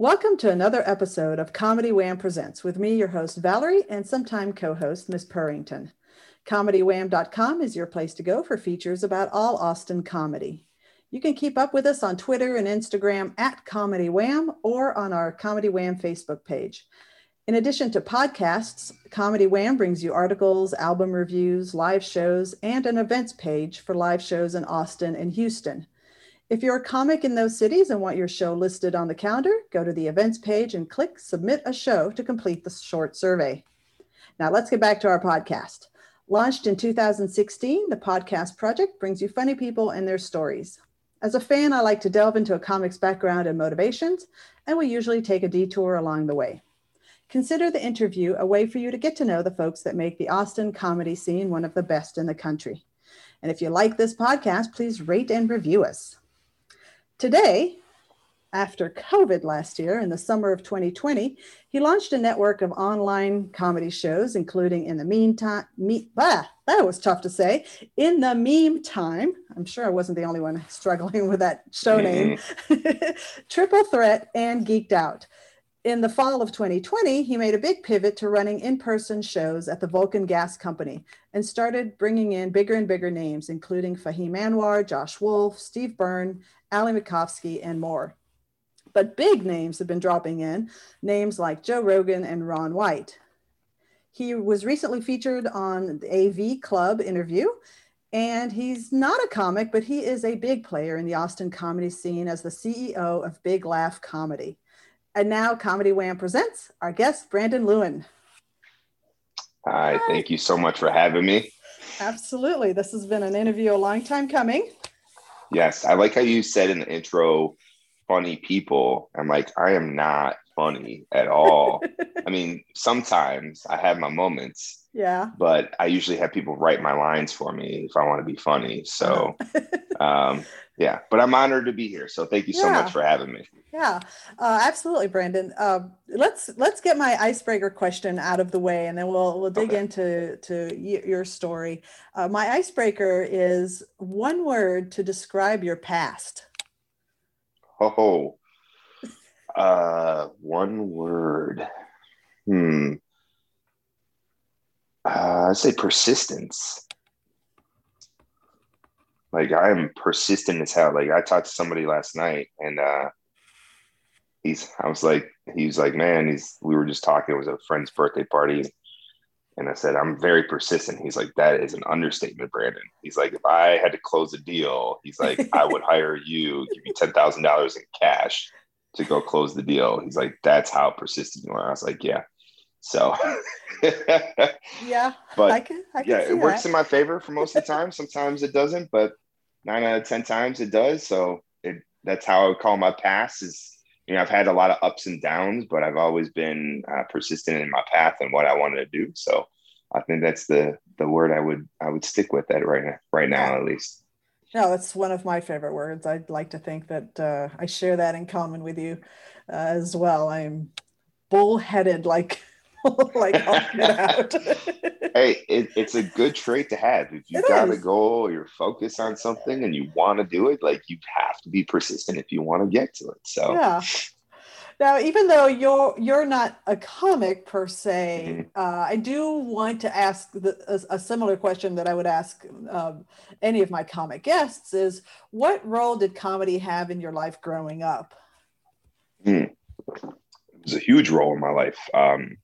Welcome to another episode of Comedy Wham Presents with me, your host Valerie, and sometime co host Miss Purrington. ComedyWham.com is your place to go for features about all Austin comedy. You can keep up with us on Twitter and Instagram at Comedy Wham or on our Comedy Wham Facebook page. In addition to podcasts, Comedy Wham brings you articles, album reviews, live shows, and an events page for live shows in Austin and Houston. If you're a comic in those cities and want your show listed on the calendar, go to the events page and click Submit a Show to complete the short survey. Now let's get back to our podcast. Launched in 2016, the Podcast Project brings you funny people and their stories. As a fan, I like to delve into a comic's background and motivations, and we usually take a detour along the way. Consider the interview a way for you to get to know the folks that make the Austin comedy scene one of the best in the country. And if you like this podcast, please rate and review us. Today, after COVID last year in the summer of 2020, he launched a network of online comedy shows, including In the Meantime, me, ah, that was tough to say. In the Meantime, I'm sure I wasn't the only one struggling with that show name, Triple Threat and Geeked Out. In the fall of 2020, he made a big pivot to running in person shows at the Vulcan Gas Company and started bringing in bigger and bigger names, including Fahim Anwar, Josh Wolf, Steve Byrne, Ali Macofsky, and more. But big names have been dropping in, names like Joe Rogan and Ron White. He was recently featured on the AV Club interview, and he's not a comic, but he is a big player in the Austin comedy scene as the CEO of Big Laugh Comedy. And now Comedy Wham presents our guest, Brandon Lewin. Hi, Hi, thank you so much for having me. Absolutely. This has been an interview a long time coming. Yes, I like how you said in the intro, funny people. I'm like, I am not funny at all. I mean, sometimes I have my moments. Yeah. But I usually have people write my lines for me if I want to be funny. So, um, yeah. But I'm honored to be here. So thank you yeah. so much for having me. Yeah, uh, absolutely, Brandon. Uh, let's let's get my icebreaker question out of the way, and then we'll we'll dig okay. into to y- your story. Uh, my icebreaker is one word to describe your past. Oh, uh, one word. Hmm. Uh, I'd say persistence. Like I am persistent as hell. Like I talked to somebody last night, and uh, he's I was like he was like man he's we were just talking. It was a friend's birthday party. And I said I'm very persistent. He's like that is an understatement Brandon. He's like if I had to close a deal he's like I would hire you give you ten thousand dollars in cash to go close the deal. He's like that's how persistent you are. I was like yeah so yeah but I can, I can yeah it works in my favor for most of the time sometimes it doesn't but nine out of ten times it does so it that's how I would call my past is you know, I've had a lot of ups and downs, but I've always been uh, persistent in my path and what I wanted to do. So I think that's the the word I would I would stick with that right now, right now at least. No, it's one of my favorite words. I'd like to think that uh, I share that in common with you uh, as well. I'm bullheaded like like out. hey, it, it's a good trait to have. If you it got is. a goal, you're focused on something, and you want to do it, like you have to be persistent if you want to get to it. So yeah. Now, even though you're you're not a comic per se, mm-hmm. uh, I do want to ask the, a, a, similar question that I would ask um, any of my comic guests: is what role did comedy have in your life growing up? Mm. It was a huge role in my life. Um,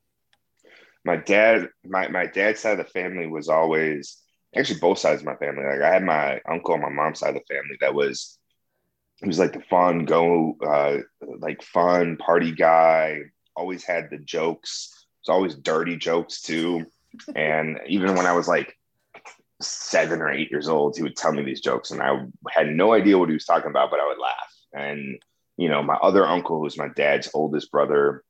my dad, my my dad's side of the family was always actually both sides of my family. Like I had my uncle on my mom's side of the family that was he was like the fun go uh like fun party guy, always had the jokes. It's always dirty jokes too. And even when I was like seven or eight years old, he would tell me these jokes and I had no idea what he was talking about, but I would laugh. And you know, my other uncle, who's my dad's oldest brother,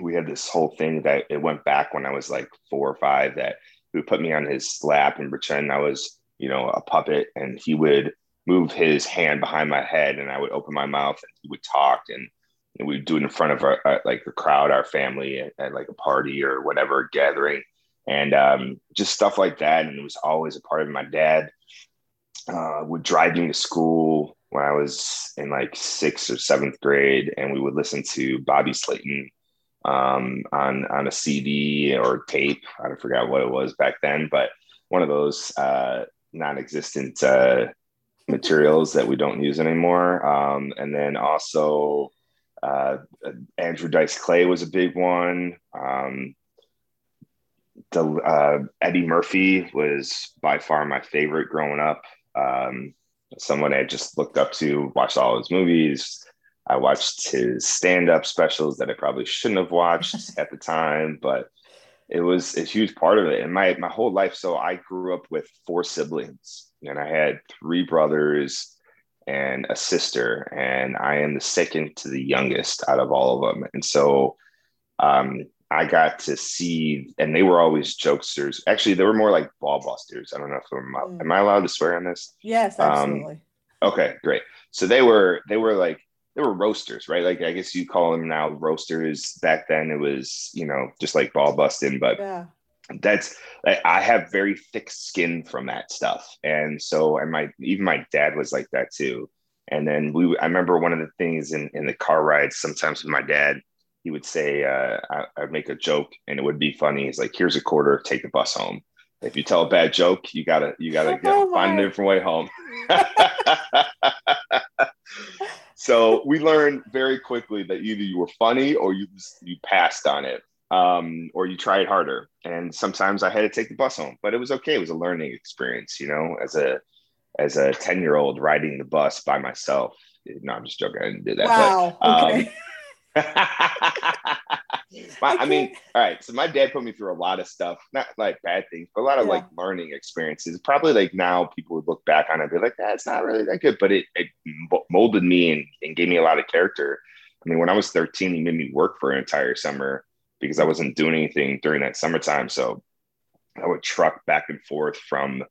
we had this whole thing that it went back when I was like four or five that he would put me on his lap and pretend I was, you know, a puppet and he would move his hand behind my head and I would open my mouth and he would talk and, and we'd do it in front of our, uh, like a crowd, our family at, at, like a party or whatever gathering and um, just stuff like that. And it was always a part of my dad uh, would drive me to school when I was in like sixth or seventh grade, and we would listen to Bobby Slayton um, on on a CD or tape. I don't forget what it was back then, but one of those uh, non-existent uh, materials that we don't use anymore. Um, and then also uh, Andrew Dice Clay was a big one. Um, the uh, Eddie Murphy was by far my favorite growing up. Um, someone I just looked up to, watched all his movies. I watched his stand-up specials that I probably shouldn't have watched at the time, but it was a huge part of it. And my my whole life, so I grew up with four siblings, and I had three brothers and a sister, and I am the second to the youngest out of all of them. And so um, I got to see, and they were always jokesters. Actually, they were more like ball busters. I don't know if I'm, mm. am I allowed to swear on this? Yes, um, absolutely. Um, okay, great. So they were they were like they were roasters, right? Like I guess you call them now roasters. Back then it was you know just like ball busting, but yeah. that's I have very thick skin from that stuff, and so and my even my dad was like that too. And then we, I remember one of the things in in the car rides sometimes with my dad he would say, uh, I, would make a joke and it would be funny. He's like, here's a quarter, take the bus home. If you tell a bad joke, you gotta, you gotta oh, find a different way home. so we learned very quickly that either you were funny or you, you passed on it. Um, or you tried harder. And sometimes I had to take the bus home, but it was okay. It was a learning experience, you know, as a, as a 10 year old riding the bus by myself. No, I'm just joking. I didn't do that. Wow. But, um, okay. my, I, mean, all right. So my dad put me through a lot of stuff, not like bad things, but a lot of yeah. like learning experiences. Probably like now people would look back on it and be like, that's not really that good, but it, it molded me and, and gave me a lot of character. I mean, when I was 13, he made me work for an entire summer because I wasn't doing anything during that summertime. So I would truck back and forth from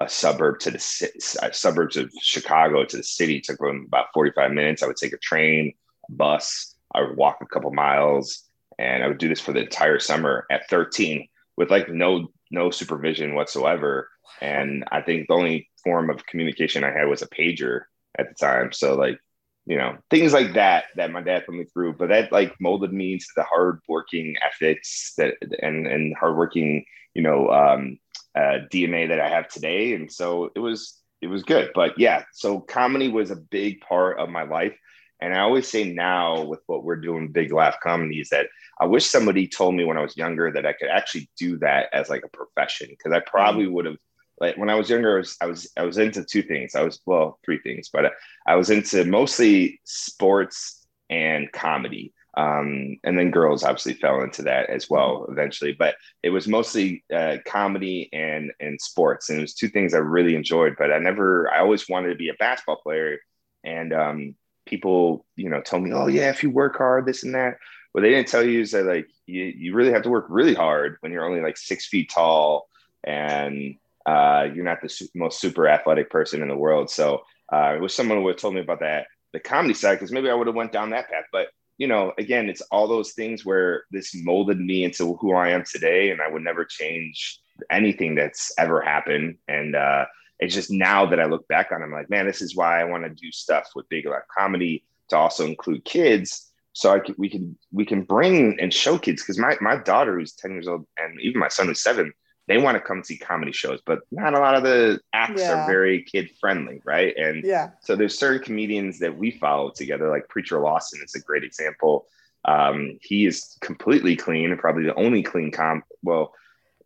a suburb to the uh, suburbs of Chicago to the city. It took about 45 minutes. I would take a train, bus, I would walk a couple miles and I would do this for the entire summer at 13 with like no no supervision whatsoever. And I think the only form of communication I had was a pager at the time. So like, you know, things like that that my dad put me through, but that like molded me into the hardworking ethics that and and hardworking, you know, um, uh, DNA that I have today. And so it was it was good. But yeah, so comedy was a big part of my life. And I always say now with what we're doing, Big Laugh Comedy, is that I wish somebody told me when I was younger that I could actually do that as like a profession because I probably mm. would have. Like when I was younger, I was, I was I was into two things. I was well, three things, but I was into mostly sports and comedy. Um, and then girls obviously fell into that as well mm. eventually. But it was mostly uh, comedy and and sports, and it was two things I really enjoyed. But I never, I always wanted to be a basketball player, and um, people, you know, tell me, oh yeah, if you work hard, this and that. What they didn't tell you is that like you, you really have to work really hard when you're only like six feet tall and uh, you're not the su- most super athletic person in the world. So uh, it was someone who had told me about that, the comedy side, because maybe I would have went down that path. But you know, again, it's all those things where this molded me into who I am today, and I would never change anything that's ever happened. And uh, it's just now that I look back on, it, I'm like, man, this is why I want to do stuff with Big Laugh Comedy to also include kids, so I we can we can bring and show kids because my my daughter who's ten years old and even my son who's seven, they want to come see comedy shows, but not a lot of the acts yeah. are very kid friendly, right? And yeah, so there's certain comedians that we follow together, like Preacher Lawson is a great example. Um, he is completely clean and probably the only clean comp. Well,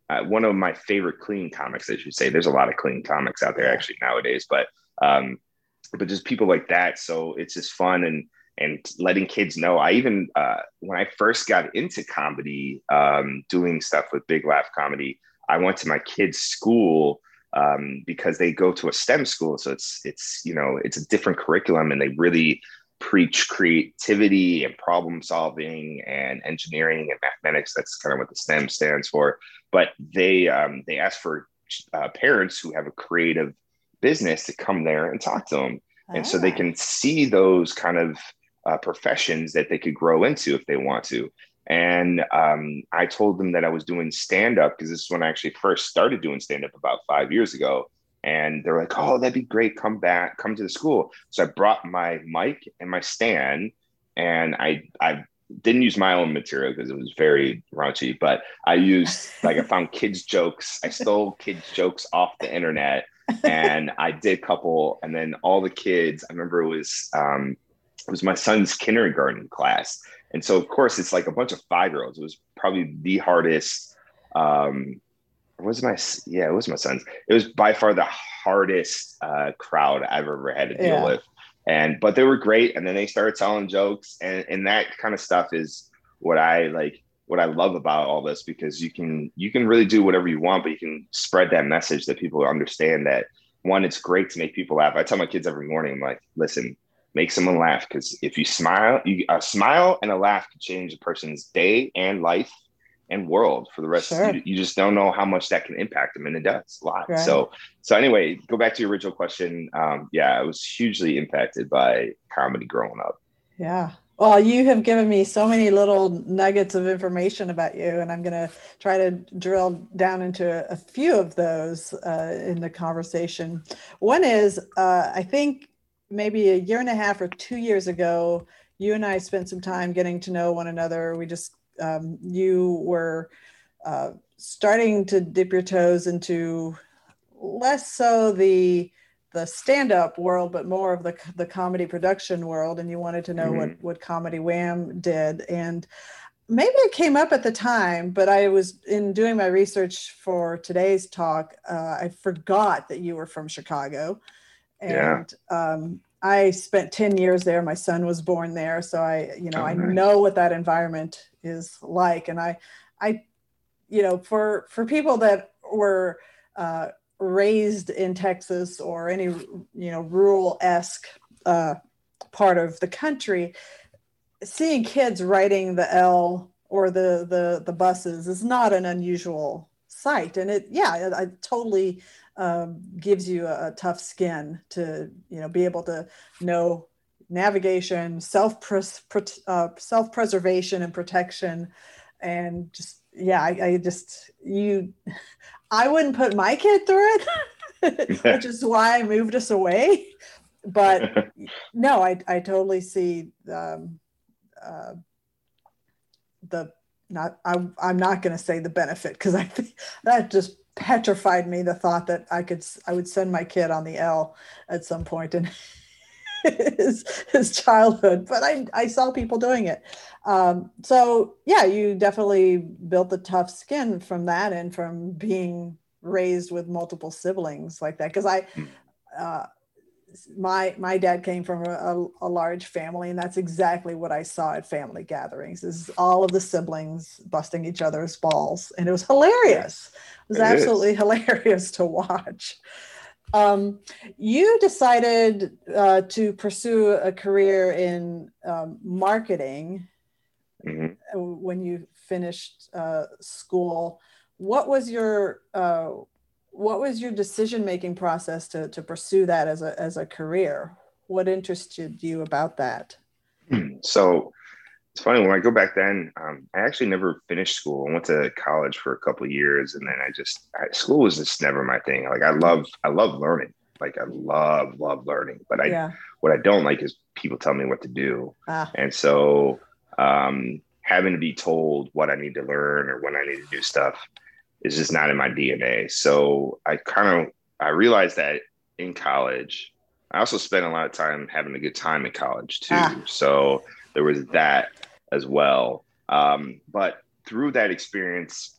uh, one of my favorite clean comics, I should say. There's a lot of clean comics out there actually nowadays, but um, but just people like that. So it's just fun and and letting kids know. I even uh, when I first got into comedy, um, doing stuff with Big Laugh Comedy, I went to my kids' school um, because they go to a STEM school, so it's it's you know it's a different curriculum, and they really preach creativity and problem solving and engineering and mathematics. That's kind of what the STEM stands for. But they um, they ask for uh, parents who have a creative business to come there and talk to them, and ah. so they ah. can see those kind of uh, professions that they could grow into if they want to. And um, I told them that I was doing stand up because this is when I actually first started doing stand up about five years ago. And they're like, "Oh, that'd be great. Come back, come to the school." So I brought my mic and my stand, and I I didn't use my own material because it was very raunchy, but I used like I found kids jokes. I stole kids jokes off the internet, and I did a couple, and then all the kids. I remember it was um, it was my son's kindergarten class, and so of course it's like a bunch of five year olds. It was probably the hardest. Um, was my yeah, it was my son's. It was by far the hardest uh, crowd I've ever had to deal yeah. with, and but they were great. And then they started telling jokes, and and that kind of stuff is what I like. What I love about all this because you can you can really do whatever you want, but you can spread that message that people understand that one, it's great to make people laugh. I tell my kids every morning, I'm like, listen, make someone laugh because if you smile, you, a smile and a laugh can change a person's day and life and world for the rest. Sure. You, you, just don't know how much that can impact them, and it does a lot. Right. So, so anyway, go back to your original question. Um, yeah, I was hugely impacted by comedy growing up. Yeah. Well, you have given me so many little nuggets of information about you, and I'm going to try to drill down into a few of those uh, in the conversation. One is, uh, I think maybe a year and a half or two years ago, you and I spent some time getting to know one another. We just um, you were uh, starting to dip your toes into less so the the stand-up world, but more of the the comedy production world, and you wanted to know mm-hmm. what what Comedy Wham did, and maybe it came up at the time, but I was in doing my research for today's talk. Uh, I forgot that you were from Chicago, and yeah. um, I spent 10 years there. My son was born there. So I, you know, oh, I know what that environment is like. And I, I, you know, for, for people that were uh, raised in Texas or any, you know, rural esque uh, part of the country, seeing kids riding the L or the, the, the buses is not an unusual sight. And it, yeah, I, totally um, gives you a, a, tough skin to you know be able to know navigation self uh, self preservation and protection. And just yeah I, I, just you i wouldn't put my kid through it which is why i moved us away. But no i, I totally see um, uh, the not I, i'm not going to say the benefit because i think that just petrified me the thought that I could I would send my kid on the L at some point in his, his childhood, but I, I saw people doing it. Um, so yeah, you definitely built the tough skin from that and from being raised with multiple siblings like that. Cause I, hmm. uh, my my dad came from a, a, large family and that's exactly what i saw at family gatherings is all of the siblings busting each other's balls and it was hilarious it was it absolutely is. hilarious to watch um, you decided uh, to pursue a career in um, marketing mm-hmm. when you finished uh, school what was your uh, what was your decision making process to, to pursue that as a, as a career? What interested you about that? Hmm. So it's funny when I go back then, um, I actually never finished school. I went to college for a couple years and then I just, I, school was just never my thing. Like I love, I love learning. Like I love, love learning, but I, yeah. what I don't like is people tell me what to do. Ah. And so, um, having to be told what I need to learn or when I need to do stuff, is just not in my DNA. So I kind of I realized that in college. I also spent a lot of time having a good time in college too. Ah. So there was that as well. Um, but through that experience,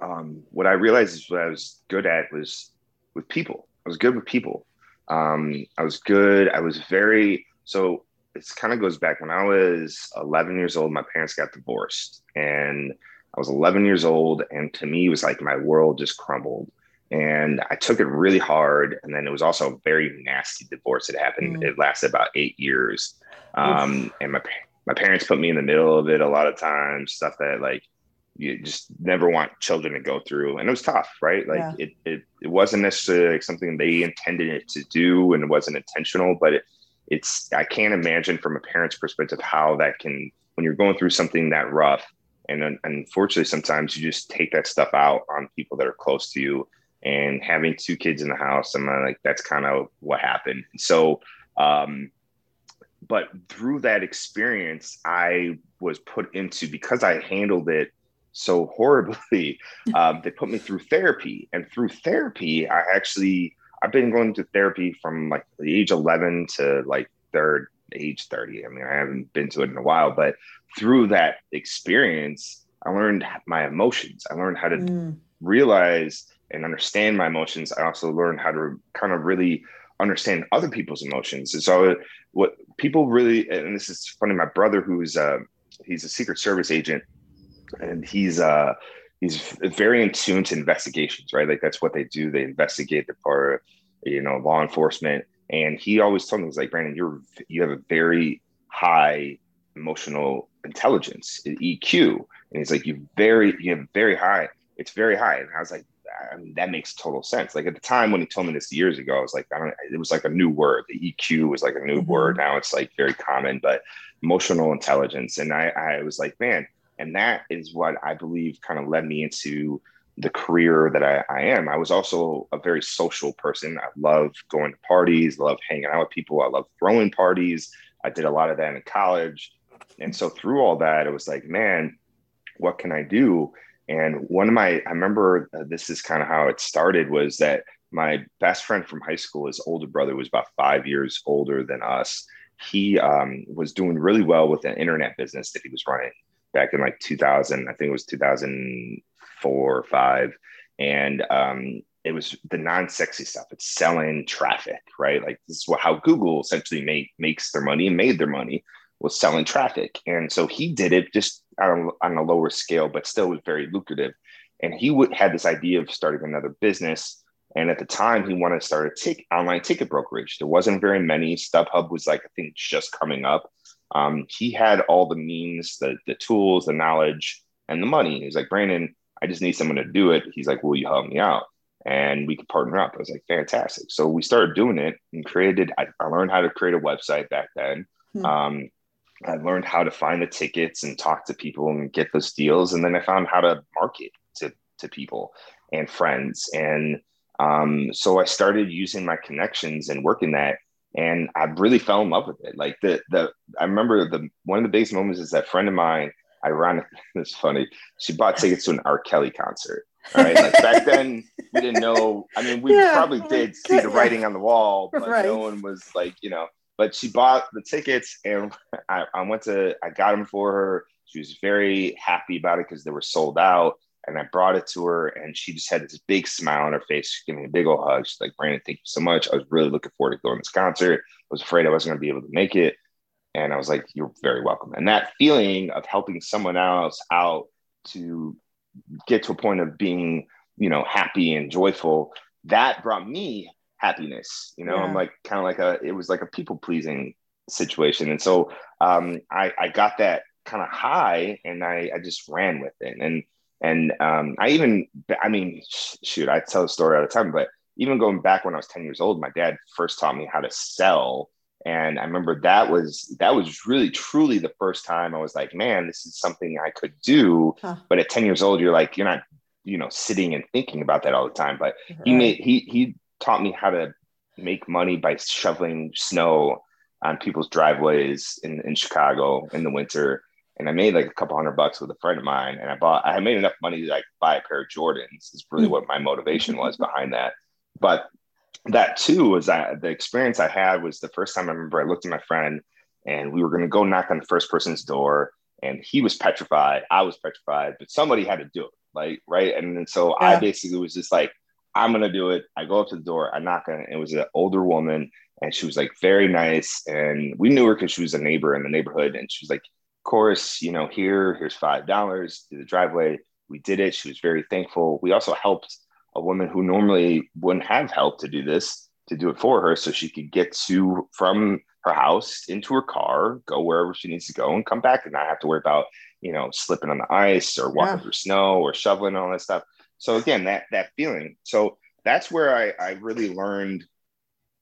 um, what I realized is what I was good at was with people. I was good with people. Um, I was good. I was very so. It kind of goes back when I was 11 years old. My parents got divorced, and I was 11 years old, and to me, it was like my world just crumbled. And I took it really hard. And then it was also a very nasty divorce that happened. Mm. It lasted about eight years. Um, and my my parents put me in the middle of it a lot of times, stuff that like you just never want children to go through. And it was tough, right? Like yeah. it, it it wasn't necessarily like something they intended it to do and it wasn't intentional, but it, it's I can't imagine from a parent's perspective how that can when you're going through something that rough and unfortunately sometimes you just take that stuff out on people that are close to you and having two kids in the house. I'm like, that's kind of what happened. So, um, but through that experience, I was put into because I handled it so horribly. Um, they put me through therapy, and through therapy, I actually I've been going to therapy from like the age 11 to like third age 30. I mean, I haven't been to it in a while, but through that experience, I learned my emotions. I learned how to mm. realize and understand my emotions. I also learned how to kind of really understand other people's emotions. And so, what people really, and this is funny, my brother, who's uh, he's a Secret Service agent, and he's uh, he's very in tune to investigations, right? Like that's what they do. They investigate. the part of, you know, law enforcement. And he always told me, he's like, Brandon, you're you have a very high emotional intelligence, EQ. And he's like, you very you have very high. It's very high. And I was like, I mean, that makes total sense. Like at the time when he told me this years ago, I was like, I don't. It was like a new word. The EQ was like a new mm-hmm. word. Now it's like very common, but emotional intelligence. And I, I was like, man, and that is what I believe kind of led me into the career that I, I, am. I was also a very social person. I love going to parties, love hanging out with people. I love throwing parties. I did a lot of that in college. And so through all that, it was like, man, what can I do? And one of my, I remember uh, this is kind of how it started was that my best friend from high school, his older brother was about five years older than us. He um, was doing really well with an internet business that he was running back in like 2000. I think it was 2004 or five. And um, it was the non-sexy stuff. It's selling traffic, right? Like this is how Google essentially make, makes their money and made their money was selling traffic. And so he did it just on, on a lower scale, but still was very lucrative. And he would had this idea of starting another business. And at the time, he wanted to start a tick, online ticket brokerage. There wasn't very many. StubHub was like I think just coming up. Um, he had all the means, the the tools, the knowledge, and the money. He's like, Brandon, I just need someone to do it. He's like, Will you help me out? And we could partner up. I was like, fantastic. So we started doing it and created. I, I learned how to create a website back then. Hmm. Um, I learned how to find the tickets and talk to people and get those deals. And then I found how to market to, to people and friends. And um, so I started using my connections and working that. And I really fell in love with it. Like the the I remember the one of the biggest moments is that friend of mine, ironically, it's funny, she bought tickets to an R. Kelly concert. All right. Like back then we didn't know. I mean, we yeah, probably did see the writing on the wall, but right. no one was like, you know, but she bought the tickets and I, I went to, I got them for her. She was very happy about it because they were sold out. And I brought it to her and she just had this big smile on her face. She gave me a big old hug. She's like, Brandon, thank you so much. I was really looking forward to going to this concert. I was afraid I wasn't going to be able to make it. And I was like, you're very welcome. And that feeling of helping someone else out to get to a point of being, you know, happy and joyful, that brought me happiness. You know, yeah. I'm like kind of like a it was like a people pleasing situation, and so um, I I got that kind of high, and I I just ran with it, and and um, I even I mean shoot I tell the story all the time, but even going back when I was 10 years old, my dad first taught me how to sell. And I remember that was that was really truly the first time I was like, man, this is something I could do. Huh. But at 10 years old, you're like, you're not, you know, sitting and thinking about that all the time. But right. he made he he taught me how to make money by shoveling snow on people's driveways in, in Chicago in the winter. And I made like a couple hundred bucks with a friend of mine. And I bought, I made enough money to like buy a pair of Jordans is really hmm. what my motivation was behind that. But that too was that the experience I had was the first time I remember I looked at my friend and we were going to go knock on the first person's door and he was petrified. I was petrified, but somebody had to do it. Like, right. And, and so yeah. I basically was just like, I'm gonna do it. I go up to the door, I knock on it. It was an older woman, and she was like very nice. And we knew her because she was a neighbor in the neighborhood. And she was like, of course, you know, here, here's five dollars to the driveway. We did it. She was very thankful. We also helped a woman who normally wouldn't have help to do this to do it for her so she could get to from her house into her car, go wherever she needs to go, and come back and not have to worry about, you know, slipping on the ice or walking yeah. through snow or shoveling all that stuff. So again, that that feeling. So that's where I, I really learned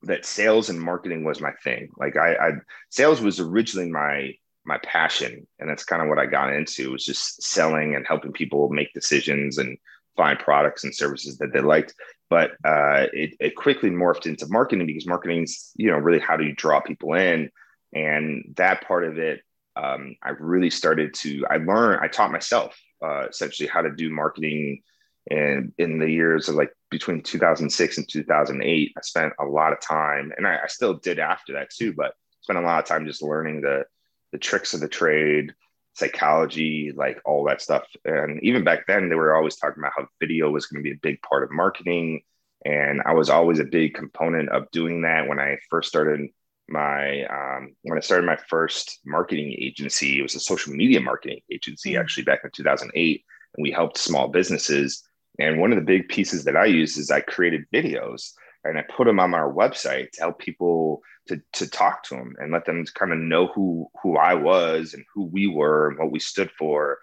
that sales and marketing was my thing. Like I, I sales was originally my my passion, and that's kind of what I got into was just selling and helping people make decisions and find products and services that they liked. but uh, it, it quickly morphed into marketing because marketing's you know really how do you draw people in and that part of it um, i really started to i learned i taught myself uh, essentially how to do marketing and in the years of like between 2006 and 2008 i spent a lot of time and I, I still did after that too but spent a lot of time just learning the the tricks of the trade psychology, like all that stuff. And even back then, they were always talking about how video was going to be a big part of marketing. And I was always a big component of doing that when I first started my um, when I started my first marketing agency. It was a social media marketing agency mm-hmm. actually back in 2008, and we helped small businesses. And one of the big pieces that I used is I created videos and I put them on our website to help people to to talk to them and let them kind of know who who I was and who we were and what we stood for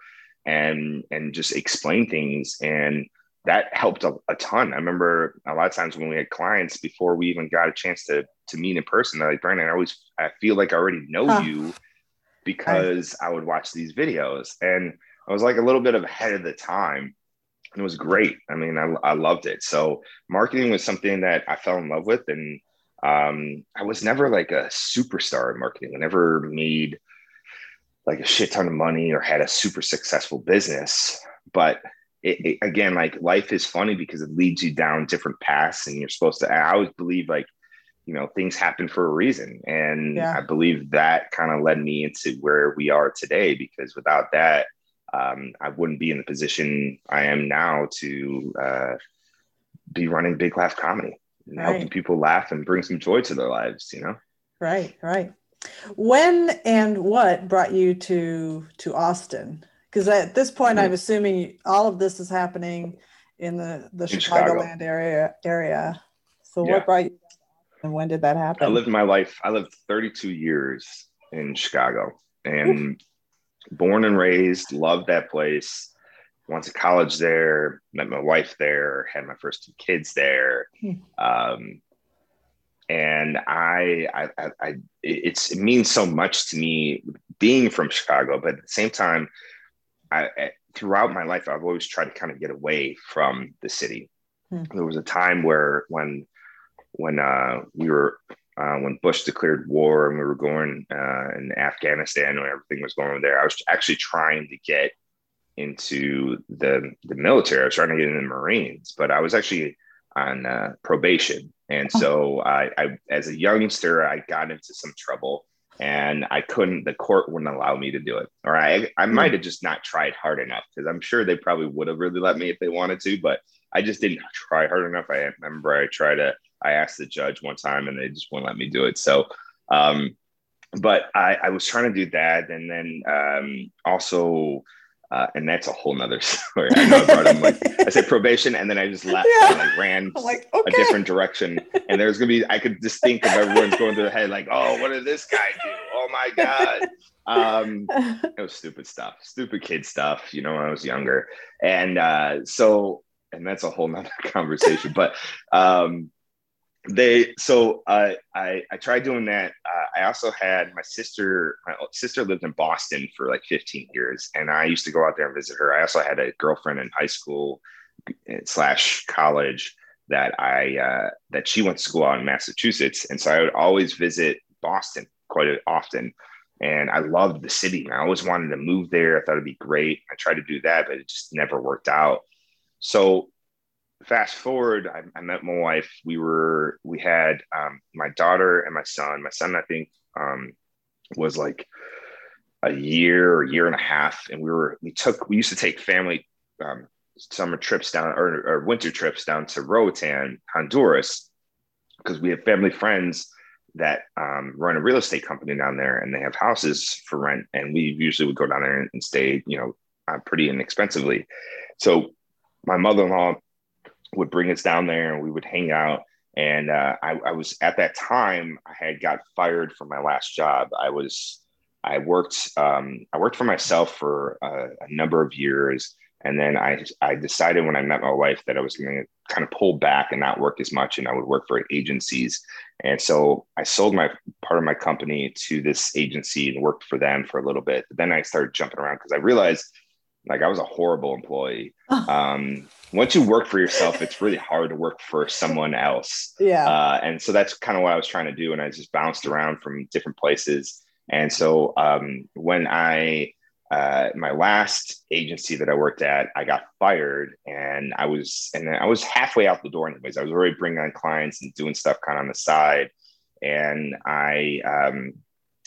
and and just explain things and that helped a, a, ton. I remember a lot of times when we had clients before we even got a chance to to meet in person, they're like, Brandon, I always I feel like I already know huh. you because I would watch these videos. And I was like a little bit of ahead of the time. It was great. I mean, I, I loved it. So marketing was something that I fell in love with and um, I was never like a superstar in marketing. I never made like a shit ton of money or had a super successful business. But it, it, again, like life is funny because it leads you down different paths, and you're supposed to. I always believe like you know things happen for a reason, and yeah. I believe that kind of led me into where we are today. Because without that, um, I wouldn't be in the position I am now to uh, be running Big Laugh Comedy and right. helping people laugh and bring some joy to their lives you know right right when and what brought you to to austin because at this point mm-hmm. i'm assuming all of this is happening in the the in chicagoland Chicago. area area so yeah. what brought you and when did that happen i lived my life i lived 32 years in chicago and born and raised loved that place went to college there, met my wife there, had my first two kids there. Hmm. Um, and I, I, I, I, it's, it means so much to me being from Chicago, but at the same time, I, throughout my life, I've always tried to kind of get away from the city. Hmm. There was a time where when, when uh, we were, uh, when Bush declared war and we were going uh, in Afghanistan and everything was going there, I was actually trying to get into the the military. I was trying to get in the Marines, but I was actually on uh, probation, and oh. so I, I, as a youngster, I got into some trouble, and I couldn't. The court wouldn't allow me to do it, or I I hmm. might have just not tried hard enough because I'm sure they probably would have really let me if they wanted to, but I just didn't try hard enough. I remember I tried to. I asked the judge one time, and they just wouldn't let me do it. So. Um, but I, I was trying to do that, and then um, also uh, and that's a whole nother story. I know I brought him like I said probation, and then I just left yeah. and like ran like, okay. a different direction. And there's gonna be I could just think of everyone's going through their head like, oh, what did this guy do? Oh my god. Um, it was stupid stuff, stupid kid stuff. You know, when I was younger, and uh, so and that's a whole nother conversation. But um, they so uh, I I tried doing that. Uh, I also had my sister. My sister lived in Boston for like 15 years, and I used to go out there and visit her. I also had a girlfriend in high school slash college that I uh, that she went to school out in Massachusetts, and so I would always visit Boston quite often. And I loved the city. I always wanted to move there. I thought it'd be great. I tried to do that, but it just never worked out. So fast forward, I, I, met my wife. We were, we had um, my daughter and my son. My son, I think, um, was like a year or year and a half. And we were, we took, we used to take family um, summer trips down or, or, winter trips down to Roatan, Honduras, because we have family friends that um, run a real estate company down there and they have houses for rent. And we usually would go down there and, stay, you know, uh, pretty inexpensively. So my mother-in-law would bring us down there and we would hang out. And uh, I, I, was at that time I had got fired from my last job. I was I worked um, I worked for myself for a, a, number of years, and then I I decided when I met my wife that I was going to kind of pull back and not work as much, and I would work for agencies. And so I sold my part of my company to this agency and worked for them for a little bit. But then I started jumping around because I realized Like I was a horrible employee. Um, once you work for yourself, it's really hard to work for someone else. Yeah. Uh, and so that's kind of what I was trying to do. And I just bounced around from different places. And so um, when I, uh, my last agency that I worked at, I got fired and I was, and I was halfway out the door anyways. I was already bringing on clients and doing stuff kind of on the side. And I, um,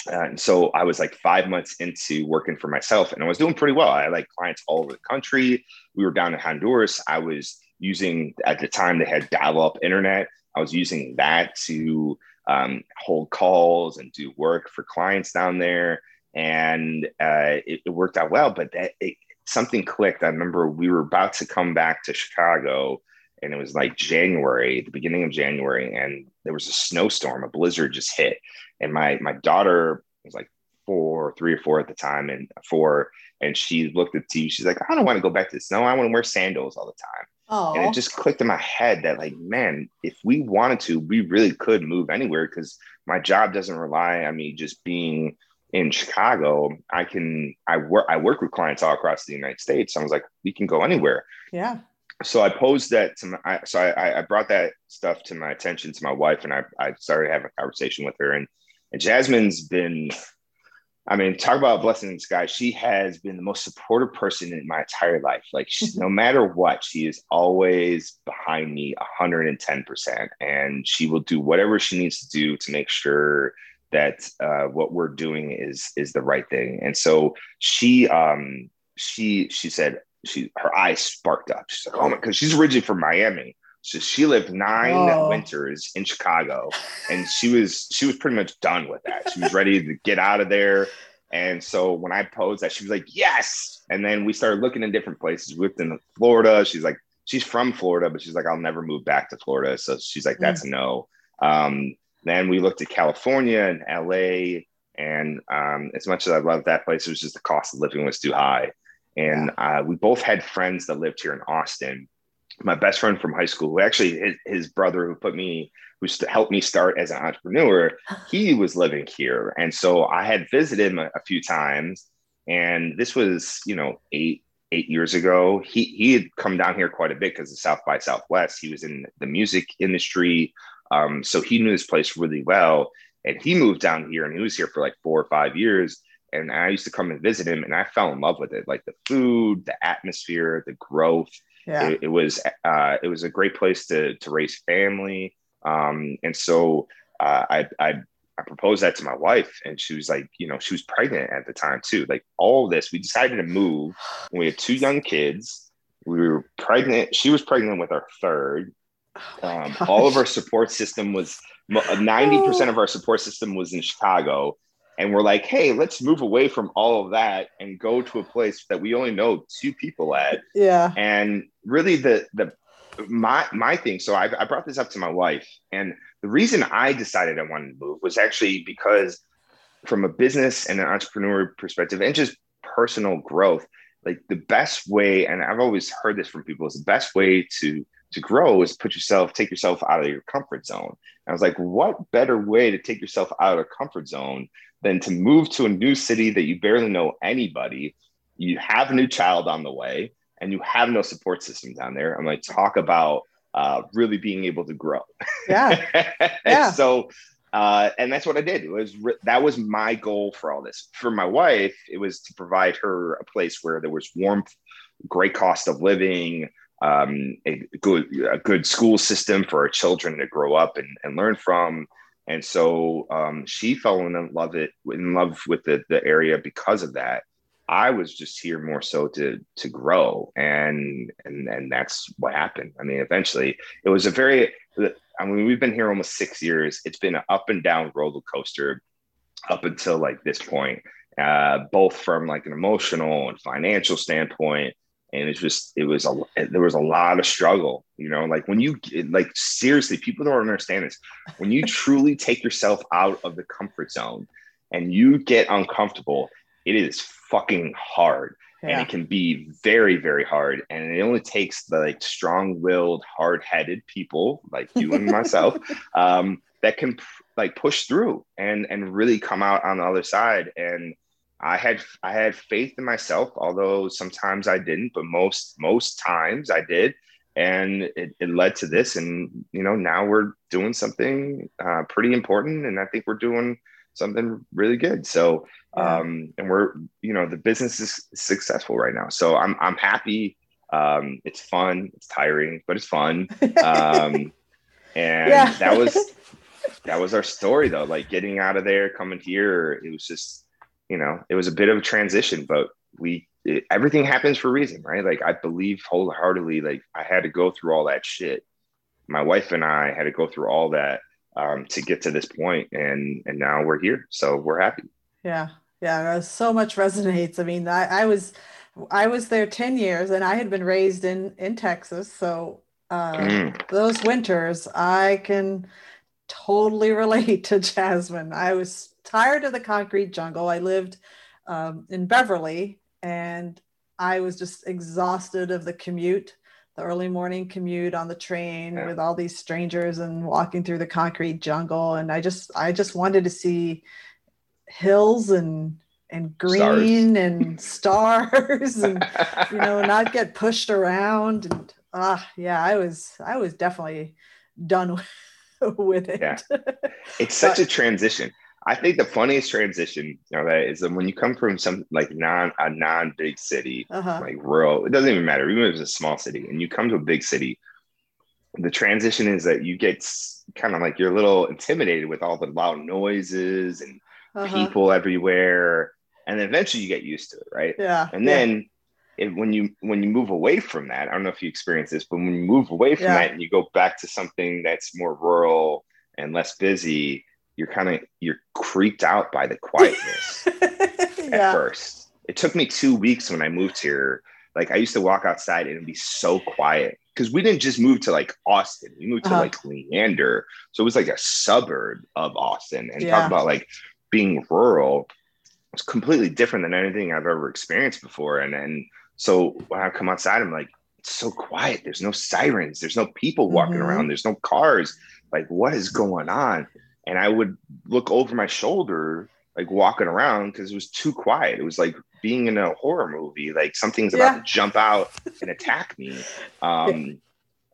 and so I was like five months into working for myself and I was doing pretty well. I had like clients all over the country. We were down in Honduras. I was using, at the time, they had dial up internet. I was using that to um, hold calls and do work for clients down there. And uh, it, it, worked out well, but that it, something clicked. I remember we were about to come back to Chicago and it was like January, the beginning of January, and there was a snowstorm, a blizzard just hit, and my my daughter was like four, three or four at the time, and four, and she looked at TV. She's like, I don't want to go back to the snow. I want to wear sandals all the time. Aww. And it just clicked in my head that like, man, if we wanted to, we really could move anywhere because my job doesn't rely on me just being in Chicago. I can I work I work with clients all across the United States. So I was like, we can go anywhere. Yeah so I posed that to my, I, so I, I brought that stuff to my attention to my wife and I, I started having a conversation with her and, and Jasmine's been, I mean, talk about a blessing in. She has been the most supportive person in my entire life. Like she, no matter what, she is always behind me 110%. And she will do whatever she needs to do to make sure that uh, what we're doing is, is the right thing. And so she, um, she, she said, she her eyes sparked up. She's like, oh my, because she's originally from Miami. So she lived nine oh. winters in Chicago, and she was she was pretty much done with that. She was ready to get out of there. And so when I posed that, she was like, "Yes!" And then we started looking in different places. We looked in Florida. She's like, she's from Florida, but she's like, "I'll never move back to Florida." So she's like, "That's mm. no." Um, then we looked at California and LA, and um, as much as I love that place, it was just the cost of living was too high. And uh, we both had friends that lived here in Austin. My best friend from high school, who actually his, his brother who put me, who st- helped me start as an entrepreneur, he was living here. And so I had visited him a, a few times. And this was, you know, eight, eight years ago. He, he had come down here quite a bit because of South by Southwest. He was in the music industry. Um, so he knew this place really well. And he moved down here and he was here for like four or five years and I used to come and visit him, and I fell in love with it. Like the food, the atmosphere, the growth. Yeah. It, it was uh, it was a great place to to raise family. Um, and so uh, I, I I proposed that to my wife, and she was like, you know, she was pregnant at the time too. Like all this, we decided to move. we had two young kids. We were pregnant. She was pregnant with our third. Oh um, all of our support system was ninety percent of our support system was in Chicago and we're like, hey, let's move away from all of that and go to a place that we only know two people at. Yeah. And really, the the my my thing. So I, I brought this up to my wife, and the reason I decided I wanted to move was actually because, from a business and an entrepreneur perspective, and just personal growth, like the best way, and I've always heard this from people, is the best way to to grow is put yourself, take yourself out of your comfort zone. And I was like, what better way to take yourself out of a comfort zone than to move to a new city that you barely know anybody. You have a new child on the way and you have no support system down there. I'm like, talk about uh, really being able to grow. Yeah. yeah. so, uh, and that's what I did. It was re- that was my goal for all this. For my wife, it was to provide her a place where there was warmth, great cost of living, um, a good a good school system for our children to grow up and, and learn from, and so um, she fell in love it in love with the, the area because of that. I was just here more so to to grow and and and that's what happened. I mean eventually it was a very i mean we've been here almost six years. It's been an up and down roller coaster up until like this point uh, both from like an emotional and financial standpoint and it's just it was a there was a lot of struggle you know like when you like seriously people don't understand this. When you truly take yourself out of the comfort zone and you get uncomfortable it is fucking hard. Yeah. and it can be very very hard. And it only takes the like strong-willed hard-headed people like you and myself um, that can like push through and and really come out on the other side. And I had I had faith in myself, although sometimes I didn't, but most most times I did, and it, it led to this. And you know, now we're doing something uh, pretty important, and I think we're doing something really good. So, um, and we're you know the business is successful right now. So I'm I'm happy. Um, it's fun. It's tiring, but it's fun. Um, and yeah. that was that was our story though. Like getting out of there, coming here, it was just you know, it was a bit of a transition, but we it, everything happens for a reason, right? Like I believe wholeheartedly, like I had to go through all that shit. My wife and I had to go through all that um, to get to this point, and and now we're here, so we're happy. Yeah, yeah, so much resonates. I mean, I, I was I was there ten years, and I had been raised in in Texas, so uh, mm. those winters I can totally relate to Jasmine. I was tired of the concrete jungle. I lived um, in Beverly and I was just exhausted of the commute, the early morning commute on the train yeah. with all these strangers and walking through the concrete jungle. And I just, I just wanted to see hills and and green stars. and stars and you know not get pushed around and ah yeah i was i was definitely done with, with it yeah it's such but, a transition I think the funniest transition, you know, that is when you come from some like non a non big city, uh-huh. like rural. It doesn't even matter, even if it's a small city, and you come to a big city. The transition is that you get kind of like you're a little intimidated with all the loud noises and uh-huh. people everywhere, and then eventually you get used to it, right? Yeah. And then yeah. when you when you move away from that, I don't know if you experience this, but when you move away from yeah. that and you go back to something that's more rural and less busy, you're kind of you're creeped out by the quietness yeah. at first. It took me two weeks when I moved here. Like I used to walk outside and it'd be so quiet because we didn't just move to like Austin. We moved to uh-huh. like Leander, so it was like a suburb of Austin. And yeah. talk about like being rural. It's completely different than anything I've ever experienced before. And then so when I come outside, I'm like, it's so quiet. There's no sirens. There's no people walking mm-hmm. around. There's no cars. Like, what is going on? And I would look over my shoulder, like walking around, because it was too quiet. It was like being in a horror movie, like something's about yeah. to jump out and attack me. Um,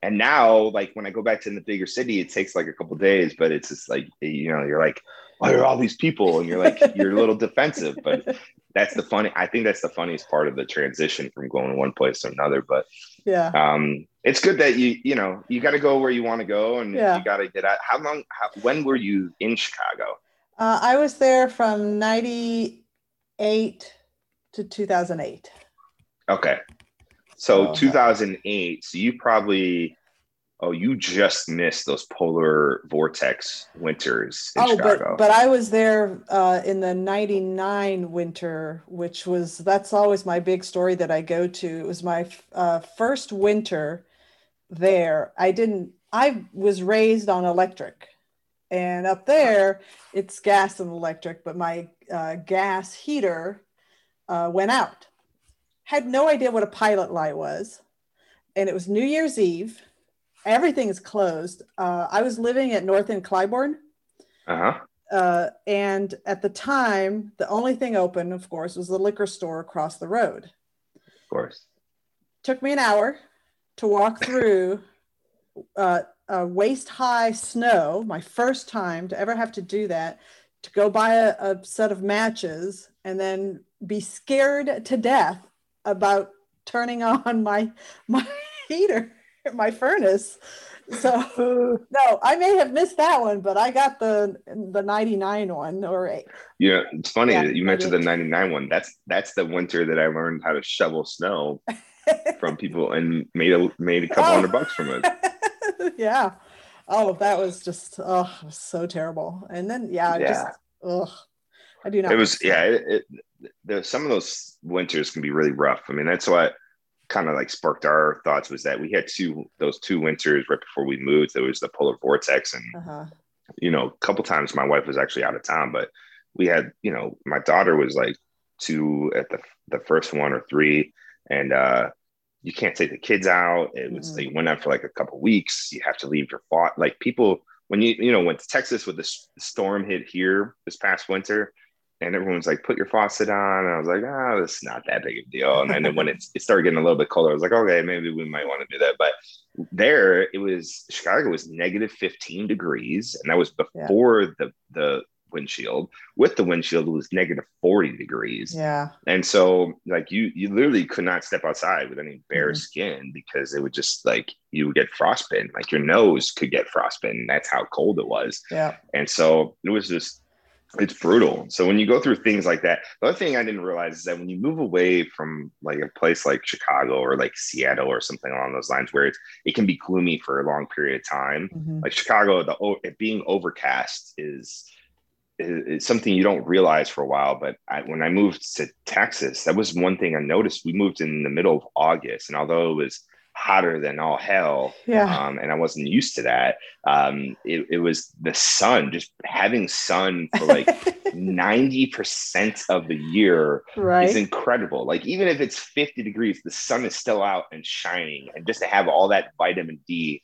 and now, like when I go back to the bigger city, it takes like a couple days, but it's just like you know, you're like, why are all these people? And you're like, you're a little defensive, but that's the funny. I think that's the funniest part of the transition from going one place to another. But yeah, um, it's good that you you know you got to go where you want to go and yeah. you got to get out how long how, when were you in chicago uh, i was there from 98 to 2008 okay so oh, 2008 so you probably oh you just missed those polar vortex winters oh Chicago. but but i was there uh, in the 99 winter which was that's always my big story that i go to it was my uh, first winter there. I didn't, I was raised on electric. And up there, it's gas and electric, but my uh, gas heater uh, went out. Had no idea what a pilot light was. And it was New Year's Eve. Everything is closed. Uh, I was living at North and Clybourn. Uh-huh. Uh, and at the time, the only thing open, of course, was the liquor store across the road. Of course. Took me an hour to walk through uh, a waist high snow, my first time to ever have to do that, to go buy a, a set of matches and then be scared to death about turning on my my heater, my furnace. So no, I may have missed that one, but I got the the 99 one or eight. Yeah, it's funny yeah, that you mentioned the 99 one. That's that's the winter that I learned how to shovel snow from people and made a made a couple oh. hundred bucks from it. yeah. Oh, that was just oh, so terrible. And then yeah, yeah. just oh, I do not. It was yeah. It, it, the, some of those winters can be really rough. I mean, that's what kind of like sparked our thoughts was that we had two those two winters right before we moved. There was the polar vortex, and uh-huh. you know, a couple times my wife was actually out of town, but we had you know my daughter was like two at the the first one or three and uh, you can't take the kids out. It was mm-hmm. they went out for like a couple weeks. You have to leave your thought. Like people, when you you know went to Texas with the storm hit here this past winter, and everyone's like, put your faucet on. And I was like, ah, oh, it's not that big of a deal. And then when it, it started getting a little bit colder, I was like, okay, maybe we might want to do that. But there it was Chicago was negative 15 degrees. And that was before yeah. the the wind chill. With the wind chill, it was negative 40 degrees. Yeah. And so like you you literally could not step outside with any bare mm-hmm. skin because it would just like you would get frostbitten. Like your nose could get frostbitten. That's how cold it was. Yeah. And so it was just it's brutal. So when you go through things like that, the other thing I didn't realize is that when you move away from like a place like Chicago or like Seattle or something along those lines, where it's it can be gloomy for a long period of time, mm-hmm. like Chicago, the it being overcast is, is, is something you don't realize for a while. But I, when I moved to Texas, that was one thing I noticed. We moved in the middle of August, and although it was hotter than all hell. Yeah. Um, and I wasn't used to that. Um, it, it was the sun, just having sun for like 90% of the year right. is incredible. Like, even if it's 50 degrees, the sun is still out and shining. And just to have all that vitamin D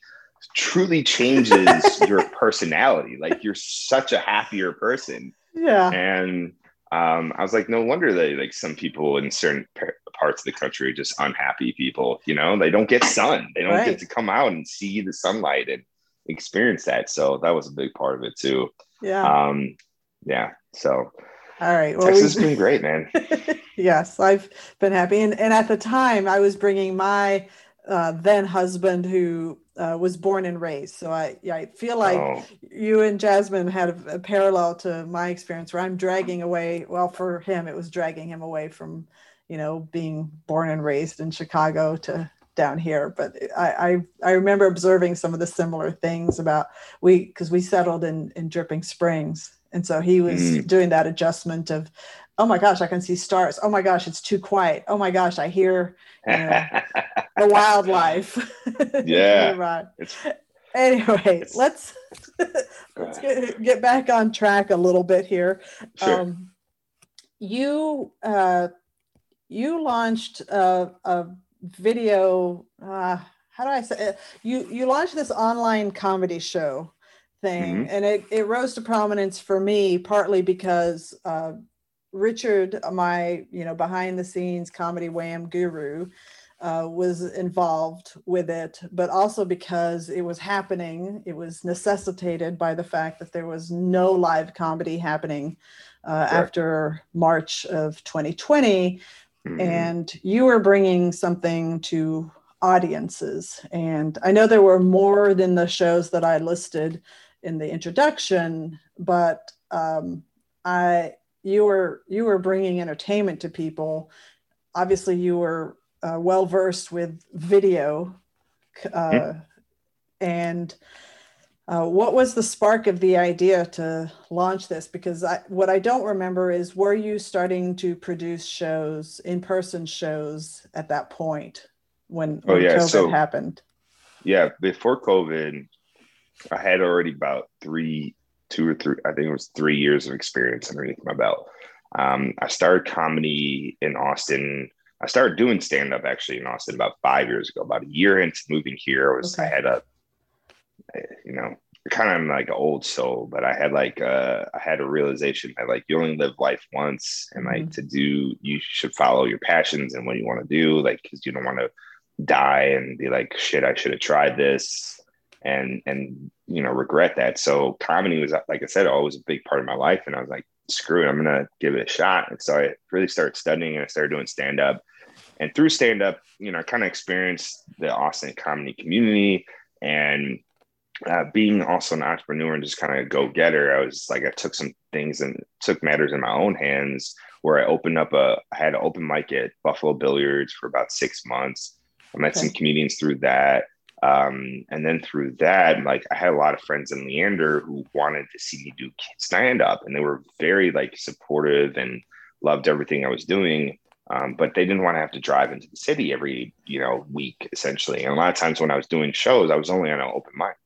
truly changes your personality. Like, you're such a happier person. Yeah. And um, I was like, no wonder that like some people in certain parts of the country are just unhappy people. You know, they don't get sun. They don't right. get to come out and see the sunlight and experience that. So that was a big part of it too. Yeah. Um, yeah. So. All right. Well, Texas has been great, man. yes, I've been happy, and and at the time, I was bringing my uh, then husband who uh, was born and raised. So I, yeah, I feel like oh. you and Jasmine had a, a, parallel to my experience where I'm dragging away. Well, for him, it was dragging him away from, you know, being born and raised in Chicago to down here. But I, I, I remember observing some of the similar things about we, because we settled in in Dripping Springs, and so he was mm. doing that adjustment of, oh my gosh, I can see stars. Oh my gosh, it's too quiet. Oh my gosh, I hear you know, the wildlife. Yeah. anyway, it's, let's let's get, get back on track a little bit here. Sure. Um, you uh, you launched a, a video. Uh, how do I say it? You you launched this online comedy show thing, mm-hmm. and it it rose to prominence for me partly because uh, Richard, my you know behind the scenes comedy wham guru, uh, was involved with it, but also because it was happening, it was necessitated by the fact that there was no live comedy happening uh, sure. after March of 2020, mm-hmm. and you were bringing something to audiences. And I know there were more than the shows that I listed in the introduction, but um, I you were you were bringing entertainment to people obviously you were uh, well versed with video uh, mm-hmm. and uh, what was the spark of the idea to launch this because I, what i don't remember is were you starting to produce shows in-person shows at that point when, oh, when yeah. covid so, happened yeah before covid i had already about three two or three, I think it was three years of experience underneath my belt. Um, I started comedy in Austin. I started doing stand up actually in Austin about five years ago. About a year into moving here, I was okay. I had a, you know, kind of like an old soul, but I had like uh, I had a realization that like you only live life once, and like mm-hmm. to do you should follow your passions and what you want to do, like because you don't want to die and be like shit, I should have tried this, and and you know regret that. So comedy was like I said, always a big part of my life, and I was like, screw it, I'm gonna give it a shot. And so I really started studying and I started doing stand up. And through stand up, you know, I kind of experienced the Austin comedy community and uh, being also an entrepreneur and just kind of go getter. I was like, I took some things and took matters in my own hands where I opened up a, I had an open mic at Buffalo Billiards for about six months. I met okay. some comedians through that. Um, and then through that, like I had a lot of friends in Leander who wanted to see me do stand up, and they were very like supportive and loved everything I was doing. Um, but they didn't want to have to drive into the city every you know week essentially. And a lot of times when I was doing shows, I was only on an open mic,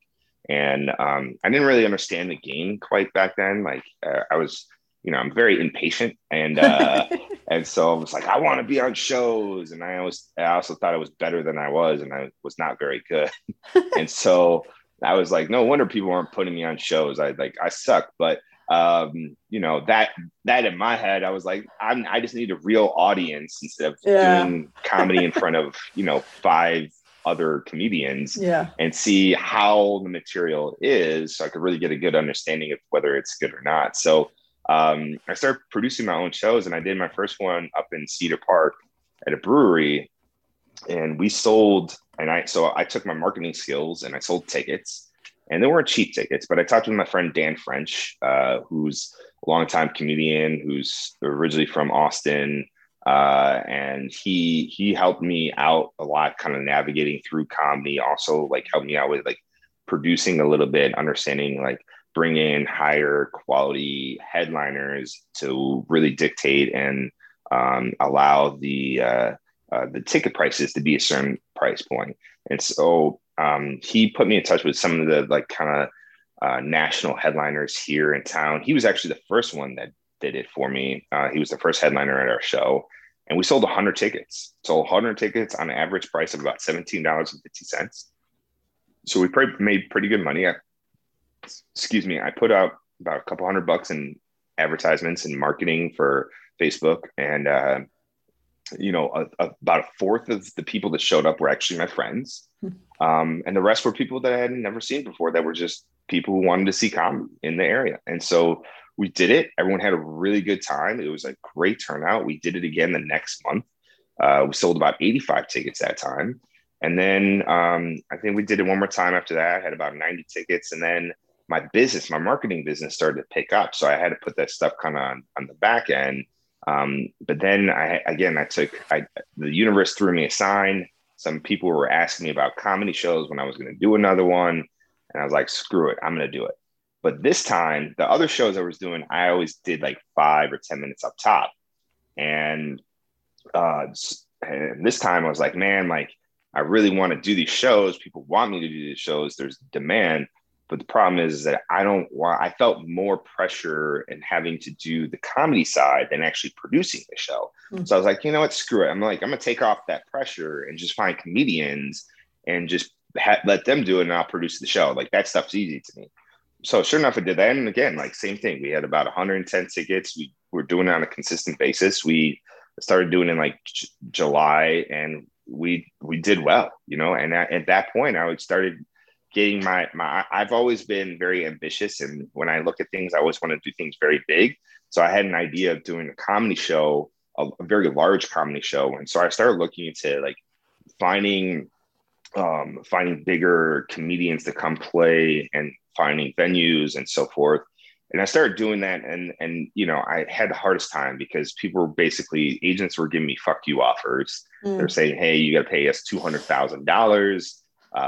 and um, I didn't really understand the game quite back then. Like uh, I was you know, I'm very impatient and uh and so I was like, I want to be on shows. And I always I also thought I was better than I was and I was not very good. and so I was like, no wonder people aren't putting me on shows. I like I suck. But um, you know that that in my head, I was like, I'm, I just need a real audience instead of Yeah. doing comedy in front of you know five other comedians Yeah. and see how the material is so I could really get a good understanding of whether it's good or not. So um, I started producing my own shows and I did my first one up in Cedar Park at a brewery and we sold and I so I took my marketing skills and I sold tickets and they weren't cheap tickets, but I talked with my friend Dan French, uh, who's a longtime comedian who's originally from Austin. Uh, and he he helped me out a lot, kind of navigating through comedy. Also, like helped me out with like producing a little bit, understanding like bring in higher quality headliners to really dictate and um, allow the uh, uh, the ticket prices to be a certain price point. And so um, he put me in touch with some of the like kind of uh, national headliners here in town. He was actually the first one that did it for me. Uh, he was the first headliner at our show, and we sold 100 tickets. Sold 100 tickets on an average price of about $17.50. So we made pretty good money. I, excuse me. I put out about a couple hundred bucks in advertisements and marketing for Facebook, and uh, you know, a, a, about a fourth of the people that showed up were actually my friends, um, and the rest were people that I had never seen before. That were just people who wanted to see comedy in the area, and so we did it. Everyone had a really good time. It was a great turnout. We did it again the next month. Uh, we sold about 85 tickets that time. And then um, I think we did it one more time after that. I had about 90 tickets. And then my business, my marketing business started to pick up. So I had to put that stuff kind of on, on the back end. Um, but then I, again, I took, I, the universe threw me a sign. Some people were asking me about comedy shows when I was going to do another one. And I was like, screw it, I'm going to do it. But this time, the other shows I was doing, I always did like five or 10 minutes up top. And, uh, and this time I was like, man, like, I really want to do these shows. People want me to do these shows. There's demand. But the problem is that I don't want, I felt more pressure in having to do the comedy side than actually producing the show. Mm. So I was like, you know what, screw it. I'm like, I'm going to take off that pressure and just find comedians and just ha- let them do it and I'll produce the show. Like that stuff's easy to me so sure enough, I did that. And again, like same thing. We had about 110 tickets. We were doing it on a consistent basis. We started doing it in like J- July, and we we did well, you know. And at, at that point, I would started getting my my. I've always been very ambitious, and when I look at things, I always want to do things very big. So I had an idea of doing a comedy show, a, a very large comedy show, and so I started looking into like finding um, finding bigger comedians to come play and finding venues and so forth. And I started doing that, and and you know I had the hardest time because people were basically agents were giving me fuck you offers. Mm. They're saying, hey, you got to pay us two hundred thousand uh, dollars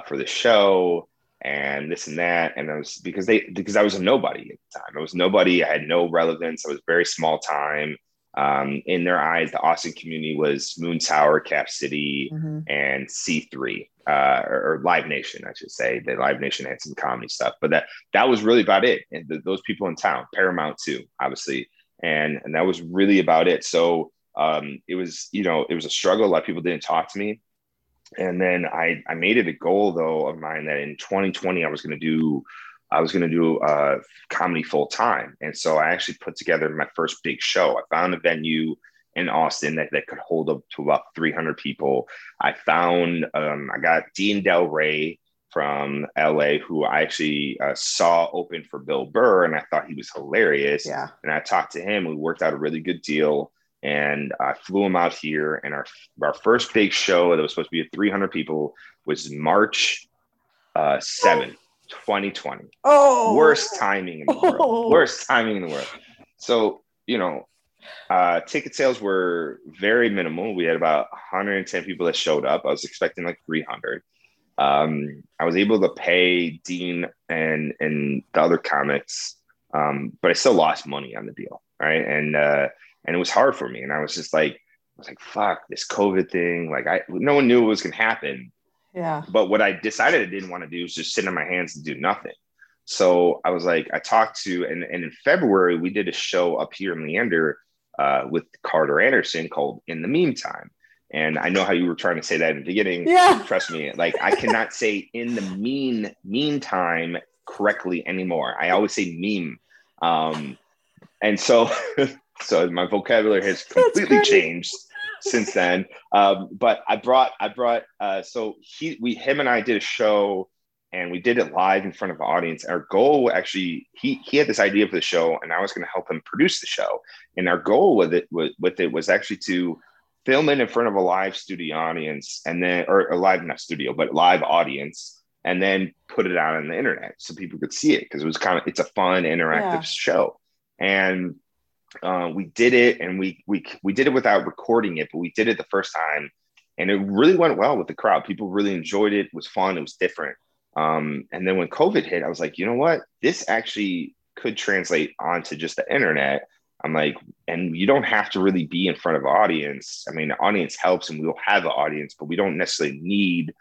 for the show and this and that. And I was because they because I was a nobody at the time. I was nobody. I had no relevance. I was very small time. Um, in their eyes, the Austin community was Moon Tower, Cap City, Mhm. and C3 uh, or, or Live Nation, I should say. The Live Nation had some comedy stuff, but that that was really about it. And th- those people in town, Paramount too, obviously, and and that was really about it. So um, it was you know it was a struggle. A lot of people didn't talk to me, and then I I made it a goal though of mine that in 2020 I was going to do. I was going to do uh, comedy full time. And so I actually put together my first big show. I found a venue in Austin that, that could hold up to about 300 people. I found, um, I got Dean Delray from LA, who I actually uh, saw open for Bill Burr, and I thought he was hilarious. Yeah. And I talked to him. We worked out a really good deal, and I flew him out here. And our our first big show that was supposed to be at 300 people was March uh, 7th, 2020 Oh, worst timing in the world. Oh. Worst timing in the world. So, you know, uh, ticket sales were very minimal. We had about 110 people that showed up. I was expecting like 300. Um, I was able to pay Dean and and the other comics, um, but I still lost money on the deal. Right, and uh, and it was hard for me. And I was just like, I was like, fuck this COVID thing. Like, I no one knew it was gonna happen. Yeah. But what I decided I didn't want to do was just sit on my hands and do nothing. So I was like, I talked to, and, and in February, we did a show up here in Leander uh, with Carter Anderson called In the Meantime. And I know how you were trying to say that in the beginning. Yeah. Trust me, like I cannot say in the mean meantime correctly anymore. I always say meme. Um, and so, so my vocabulary has completely changed since then. Um, but I brought, I brought, uh, so he, we, him and I did a show and we did it live in front of an audience. Our goal actually, he he had this idea for the show, and I was going to help him produce the show. And our goal with it with, with it was actually to film it in front of a live studio audience, and then or a live not studio, but live audience, and then put it out on the internet so people could see it because it was kind of it's a fun interactive yeah. show. And uh, we did it, and we we we did it without recording it, but we did it the first time, and it really went well with the crowd. People really enjoyed it. It was fun. It was different um, and then when COVID hit, I was like, you know what? This actually could translate onto just the internet. I'm like, and you don't have to really be in front of an audience. I mean, the audience helps and we'll have an audience, but we don't necessarily need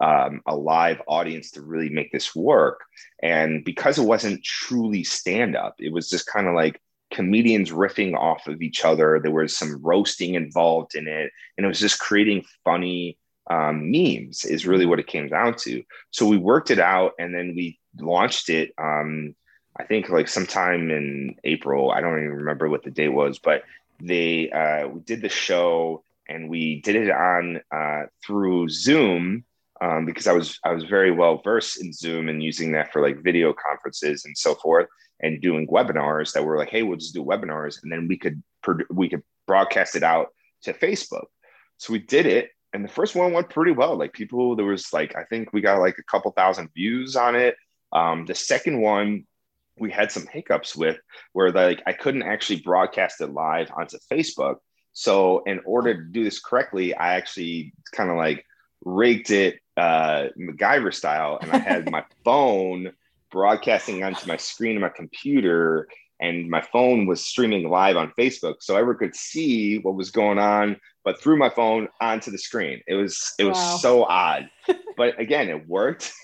um, a live audience to really make this work. And because it wasn't truly stand up, it was just kind of like comedians riffing off of each other. There was some roasting involved in it, and it was just creating funny um, memes is really what it came down to. So we worked it out and then we launched it. Um, I think like sometime in April. I don't even remember what the date was, but they uh, we did the show and we did it on uh, through Zoom um, because I was I was very well versed in Zoom and using that for like video conferences and so forth and doing webinars that were like, hey, we'll just do webinars and then we could we could broadcast it out to Facebook. So we did it and the first one went pretty well. Like people, there was like I think we got like a couple thousand views on it. Um, the second one we had some hiccups with where like I couldn't actually broadcast it live onto Facebook. So in order to do this correctly, I actually kind of like rigged it uh, MacGyver style, and I had my phone broadcasting onto my screen of my computer and my phone was streaming live on Facebook, so everyone could see what was going on, but through my phone onto the screen. It was it was wow. so odd, but again, it worked,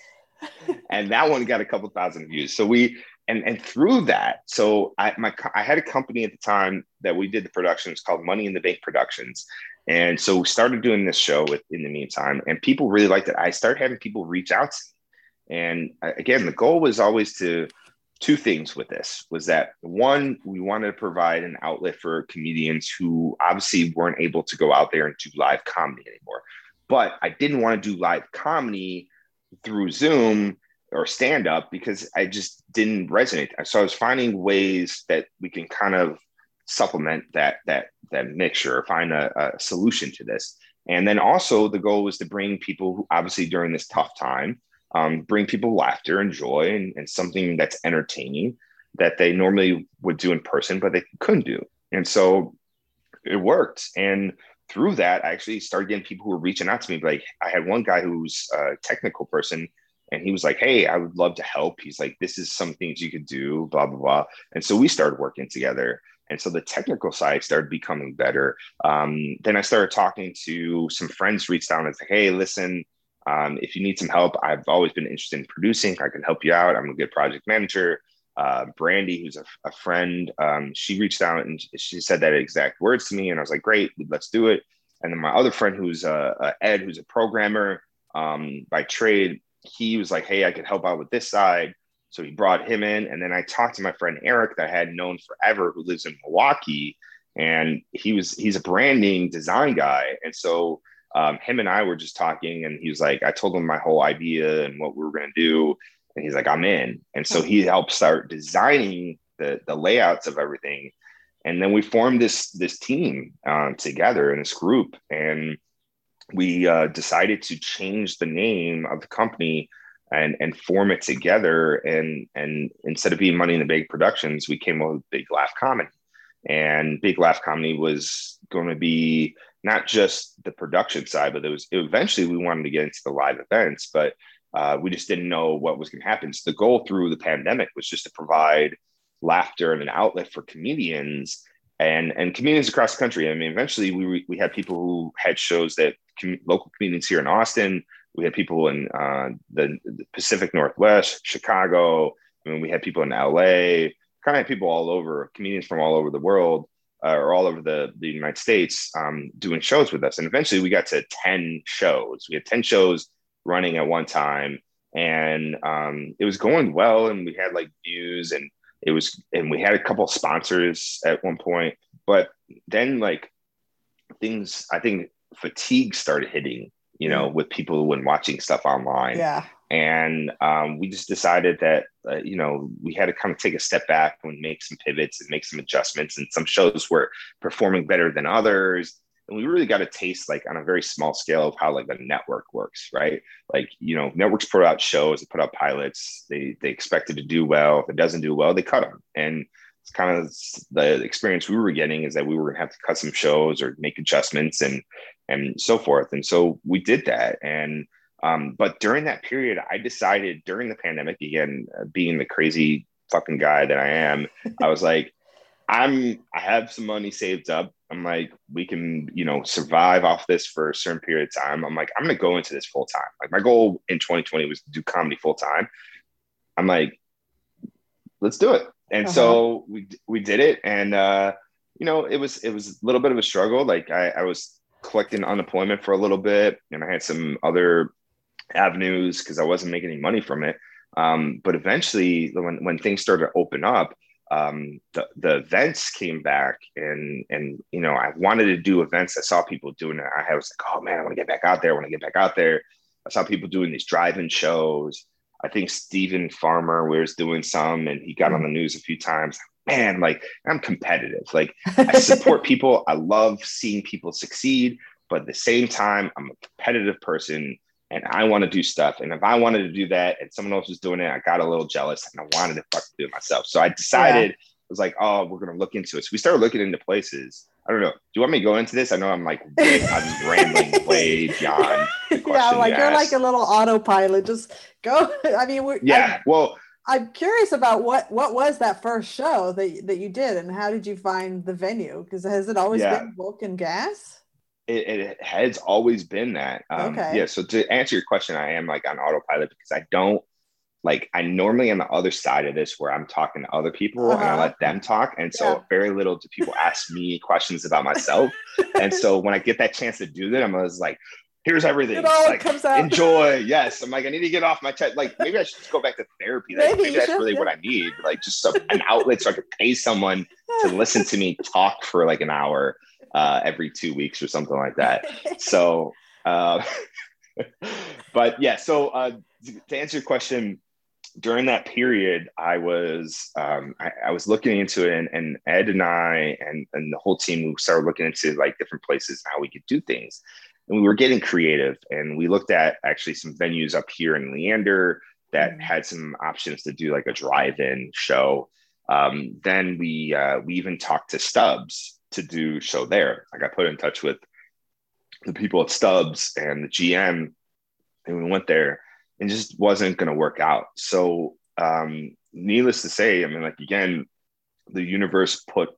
and that one got a couple thousand views. So we and and through that, so I my I had a company at the time that we did the productions called Money in the Bank Productions, and so we started doing this show with in the meantime, and people really liked it. I started having people reach out to me, and again, the goal was always to two things with this was that one we wanted to provide an outlet for comedians who obviously weren't able to go out there and do live comedy anymore. But i didn't want to do live comedy through zoom or stand up because i just didn't resonate. So i was finding ways that we can kind of supplement that that that mixture or find a, a solution to this. And then also the goal was to bring people who obviously during this tough time um, bring people laughter and joy and, and something that's entertaining that they normally would do in person, but they couldn't do. And so it worked. And through that, I actually started getting people who were reaching out to me. Like I had one guy who's a technical person and he was like, Hey, I would love to help. He's like, this is some things you could do, blah, blah, blah. And so we started working together. And so the technical side started becoming better. Um, then I started talking to some friends, reached out and said, Hey, listen, um, if you need some help, I've always been interested in producing. I can help you out. I'm a good project manager. Uh, Brandy, who's a, a friend, um, she reached out and she said that exact words to me, and I was like, "Great, let's do it." And then my other friend, who's uh, uh, Ed, who's a programmer um, by trade, he was like, "Hey, I could help out with this side." So he brought him in, and then I talked to my friend Eric that I had known forever, who lives in Milwaukee, and he was he's a branding design guy, and so um, him and I were just talking, and he was like, I told him my whole idea and what we were going to do, and he's like, I'm in. And so he helped start designing the the layouts of everything, and then we formed this this team um, together in this group, and we uh, decided to change the name of the company and and form it together. And and instead of being Money in the Bank Productions, we came up with Big Laugh Comedy, and Big Laugh Comedy was going to be not just the production side, but it was eventually we wanted to get into the live events, but uh, we just didn't know what was going to happen. So the goal through the pandemic was just to provide laughter and an outlet for comedians and and comedians across the country. I mean, eventually we we had people who had shows that com- local comedians here in Austin. We had people in uh, the, the, Pacific Northwest, Chicago. I mean, we had people in LA. Kind of people all over, comedians from all over the world uh, or all over the, the United States um, doing shows with us. And eventually we got to 10 shows. We had 10 shows running at one time. And um, it was going well. And we had like views and it was, and we had a couple sponsors at one point, but then like things, I think fatigue started hitting, you know, with people when watching stuff online. Yeah. And um, we just decided that, uh, you know, we had to kind of take a step back and make some pivots and make some adjustments. And some shows were performing better than others. And we really got a taste like on a very small scale of how like a network works right? Like you know networks put out shows they put out pilots they they expect it to do well. If it doesn't do well they cut them and it's kind of the experience we were getting is that we were going to have to cut some shows or make adjustments and and so forth. And so we did that. And um, but during that period i decided during the pandemic again uh, being the crazy fucking guy that i am i was like i'm i have some money saved up I'm like, we can, you know, survive off this for a certain period of time. I'm like, I'm gonna go into this full time. Like my goal in 2020 was to do comedy full time. I'm like, let's do it. And uh-huh. so we we did it, and uh, you know, it was it was a little bit of a struggle. Like I, I was collecting unemployment for a little bit, and I had some other avenues because I wasn't making any money from it. Um, but eventually, when when things started to open up, um, the, the events came back and and you know I wanted to do events. I saw people doing it. I was like, oh man, I want to get back out there. I want to get back out there. I saw people doing these drive-in shows. I think Stephen Farmer was doing some, and he got on the news a few times. Man, like I'm competitive. Like I support people. I love seeing people succeed, but at the same time, I'm a competitive person and I want to do stuff. And if I wanted to do that and someone else was doing it, I got a little jealous and I wanted to fucking do it myself. So I decided, yeah. I was like, oh, we're going to look into it. So we started looking into places. I don't know. Do you want me to go into this? I know I'm like, I'm rambling way beyond. yeah, like you you're like a little autopilot. Just go. I mean, we're, yeah. I, well, I'm curious about what what was that first show that that you did, and how did you find the venue? Because has it always yeah. been Vulcan Gas? It, it, has always been that. Um, okay. Yeah. So to answer your question, I am like on autopilot because I don't like I normally on the other side of this where I'm talking to other people uh-huh. and I uh-huh. let them talk. And so yeah. very little do people ask me questions about myself. and so when I get that chance to do that, I'm always like, here's everything. It all like, comes out. Enjoy. Yes. I'm like, I need to get off my chest. Like maybe I should just go back to therapy. Like, maybe, maybe that's should, really yeah. what I need. Like just some, an outlet so I could pay someone to listen to me talk for like an hour uh, every two weeks or something like that. so, uh, but yeah, so uh, to answer your question, during that period, I was um, I, I, was looking into it, and, and, Ed and I and and the whole team we started looking into like different places how we could do things, and we were getting creative. And we looked at actually some venues up here in Leander that mm-hmm. had some options to do like a drive-in show. Um, then we uh, we even talked to Stubbs, to do show there. I got put in touch with the people at Stubbs and the GM, and we went there and just wasn't going to work out. So, um, needless to say, I mean, like again, the universe put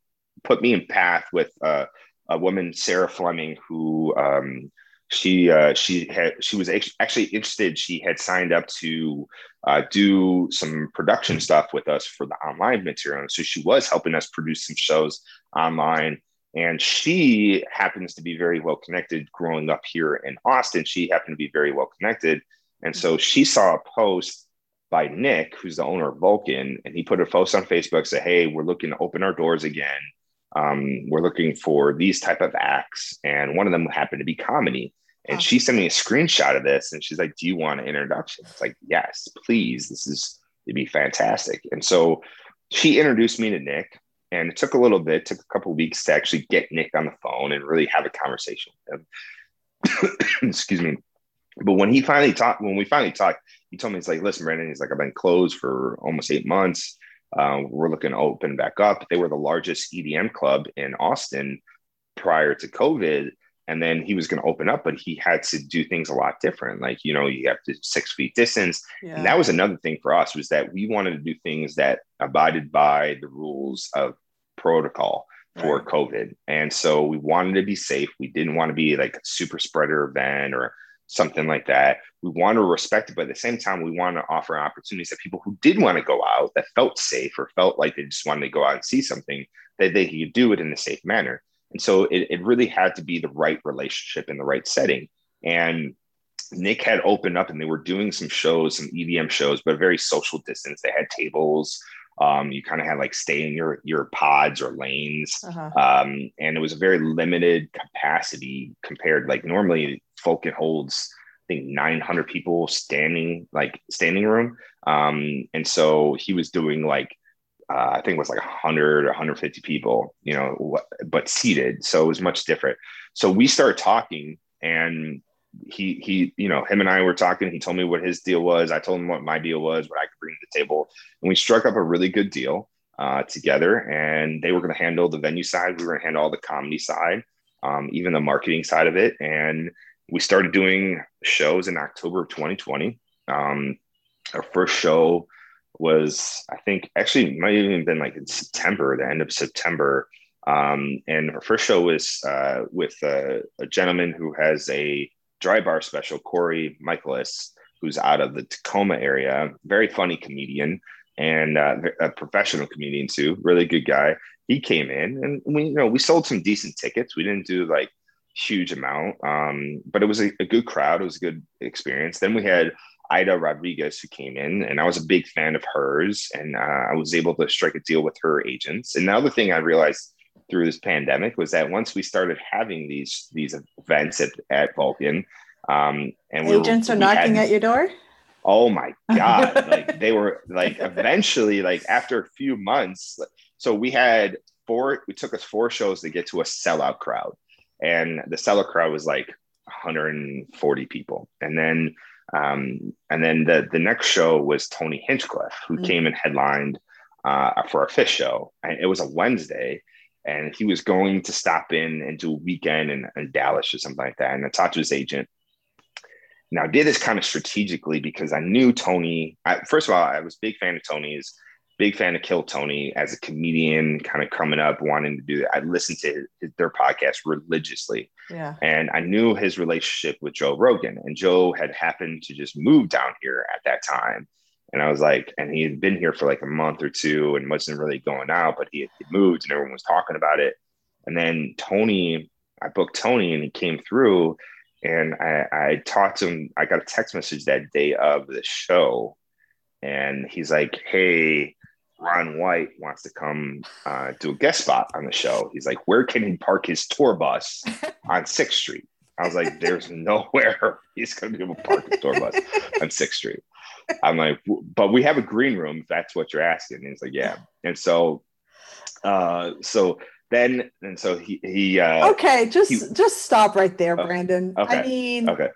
put me in path with uh, a woman, Sarah Fleming, who um, she uh, she had she was actually interested. She had signed up to uh, do some production stuff with us for the online material, so she was helping us produce some shows online. And she happens to be very well connected growing up here in Austin. She happened to be very well connected. And so she saw a post by Nick, who's the owner of Vulcan, and he put a post on Facebook, say, Hey, we're looking to open our doors again. Um, we're looking for these type of acts. And one of them happened to be comedy. And she sent me a screenshot of this and she's like, Do you want an introduction? It's like, Yes, please. This is, it'd be fantastic. And so she introduced me to Nick. And it took a little bit, took a couple weeks to actually get Nick on the phone and really have a conversation with him. Excuse me. But when he finally talked, when we finally talked, he told me, "It's like, listen, Brandon, he's like, I've been closed for almost eight months. Um, we're looking to open back up. They were the largest EDM club in Austin prior to COVID. And then he was going to open up, but he had to do things a lot different. Like, you know, you have to six feet distance. Yeah. And that was another thing for us was that we wanted to do things that abided by the rules of protocol for right. COVID. And so we wanted to be safe. We didn't want to be like a super spreader event or something like that. We want to respect it, but at the same time, we want to offer opportunities that people who did want to go out, that felt safe or felt like they just wanted to go out and see something, that they could do it in a safe manner. And so it, it really had to be the right relationship in the right setting. And Nick had opened up and they were doing some shows, some EDM shows, but very social distance. They had tables Um, you kind of had like stay in your your pods or lanes, uh-huh. um, and it was a very limited capacity compared. Like normally, Vulcan holds I think 900 people standing like standing room, um, and so he was doing like uh, I think it was like 100 or 150 people, you know, but seated. So it was much different. So we started talking, and he he you know him and I were talking. He told me what his deal was. I told him what my deal was, what I could bring to the table, and we struck up a really good deal uh, together. And they were going to handle the venue side. We were going to handle all the comedy side, um, even the marketing side of it. And we started doing shows in October of 2020. Um, our first show was, I think, actually might have even been like in September, the end of September. Um, and our first show was uh, with a, a, gentleman who has a dry bar special, Corey Michaelis, who's out of the Tacoma area, very funny comedian and uh, a professional comedian too, really good guy. He came in and we, you know, we sold some decent tickets. We didn't do like huge amount, um, but it was a, a good crowd. It was a good experience. Then we had Ida Rodriguez who came in, and I was a big fan of hers, and uh, I was able to strike a deal with her agents. And now the thing I realized through this pandemic was that once we started having these these events at, at Vulcan, um, and agents we were, are knocking had, at your door. Oh my god! like they were like eventually like after a few months. So we had four. It took us four shows to get to a sellout crowd, and the sellout crowd was like 140 people, and then um, and then the the next show was Tony Hinchcliffe, who mm-hmm. came and headlined uh, for our fifth show, and it was a Wednesday and he was going to stop in and do a weekend in, in Dallas or something like that. And I talked to his agent. Now I did this kind of strategically because I knew Tony. I, first of all, I was a big fan of Tony's, big fan of Kill Tony as a comedian, kind of coming up, wanting to do that. I listened to his, their podcast religiously. Yeah. And I knew his relationship with Joe Rogan, and Joe had happened to just move down here at that time. And I was like, and he had been here for like a month or two and wasn't really going out, but he had moved and everyone was talking about it. And then Tony, I booked Tony and he came through and I, I talked to him. I got a text message that day of the show. And he's like, Hey, Ron White wants to come uh, do a guest spot on the show. He's like, Where can he park his tour bus on Sixth Street? I was like, There's nowhere he's going to be able to park his tour bus on Sixth Street. I'm like, but we have a green room if that's what you're asking. And he's like, yeah. And so, uh, so then, and so he, he, uh, okay, just, he, just stop right there, Brandon. Okay, I mean, okay.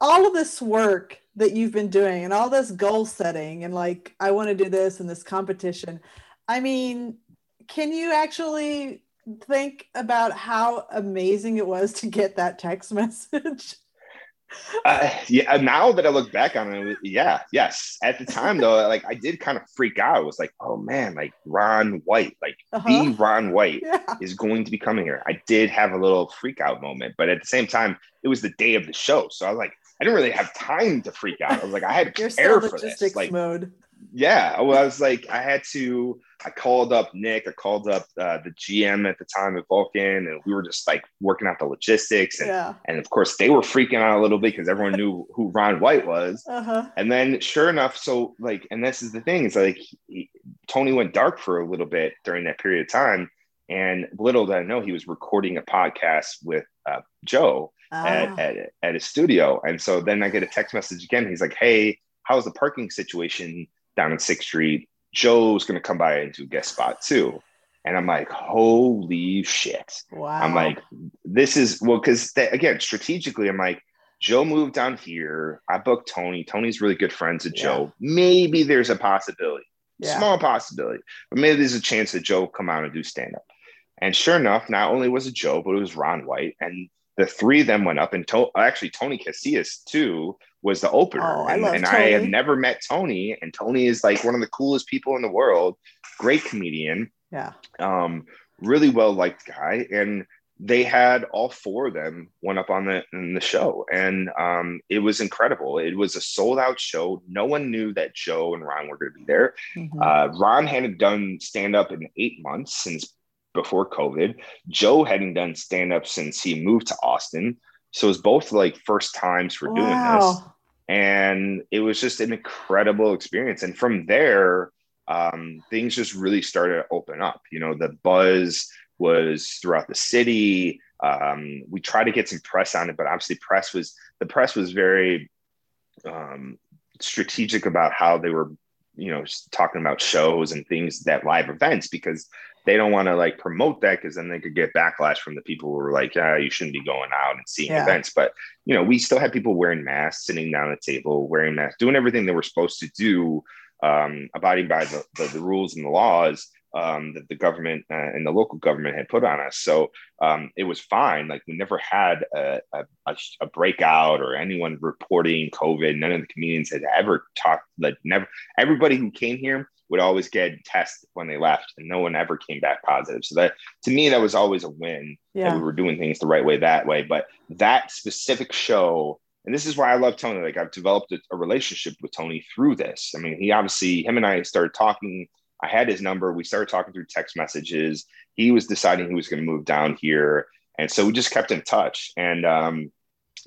All of this work that you've been doing and all this goal setting and like, I want to do this and this competition. I mean, can you actually think about how amazing it was to get that text message? Uh, yeah, now that I look back on it, yeah, yes. At the time, though, like I did kind of freak out. I was like, oh man, like Ron White, like uh-huh. the Ron White yeah. is going to be coming here. I did have a little freak out moment, but at the same time, it was the day of the show, so I was like, I didn't really have time to freak out. I was like, I had to prepare for this. Like, mode yeah, well, I was like, I had to. I called up Nick. I called up uh, the GM at the time at Vulcan, and we were just like working out the logistics. And, yeah. and of course, they were freaking out a little bit because everyone knew who Ron White was. Uh-huh. And then, sure enough, so like, and this is the thing: is like he, Tony went dark for a little bit during that period of time, and little did I know he was recording a podcast with uh, Joe at, ah. at at his studio. And so then I get a text message again. He's like, "Hey, how's the parking situation?" Down in Sixth Street. Joe's to come by and do a guest spot too. And I'm like, holy shit. Wow. I'm like, this is well, because again, strategically, I'm like, Joe moved down here. I booked Tony. Tony's really good friends with yeah. Joe. Maybe there's a possibility, yeah. small possibility, but maybe there's a chance that Joe will come out and do stand up. And sure enough, not only was it Joe, but it was Ron White. And the three of them went up and to- actually Tony Casillas too was the opener. Oh, and, love and I have never met Tony, and Tony is like one of the coolest people in the world. Great comedian. Yeah. Um, really well liked guy. And they had all four of them went up on the in the show and um, it was incredible it was a sold out show no one knew that joe and ron were going to be there mm-hmm. uh, ron hadn't done stand up in eight months since before covid joe hadn't done stand up since he moved to austin so it was both like first times for wow. doing this. And it was just an incredible experience. And from there, um, things just really started to open up. You know, the buzz was throughout the city. Um, we tried to get some press on it, but obviously, press was the press was very um, strategic about how they were, you know, talking about shows and things that live events because they don't want to like promote that because then they could get backlash from the people who were like, yeah, you shouldn't be going out and seeing yeah. events. But you know, we still had people wearing masks, sitting down at the table, wearing masks, doing everything they were supposed to do, um, abiding by the, the, the rules and the laws um, that the government uh, and the local government had put on us. So um, it was fine. Like we never had a, a, a, breakout or anyone reporting COVID. None of the comedians had ever talked. Like never. Everybody who came here would always get tested when they left, and no one ever came back positive. So that to me, that was always a win. Yeah. That we were doing things the right way that way. But that specific show and this is why I love Tony. Like I've developed a, a, relationship with Tony through this. I mean, he obviously him and I started talking I had his number. We started talking through text messages. He was deciding he was going to move down here. And so we just kept in touch. And um,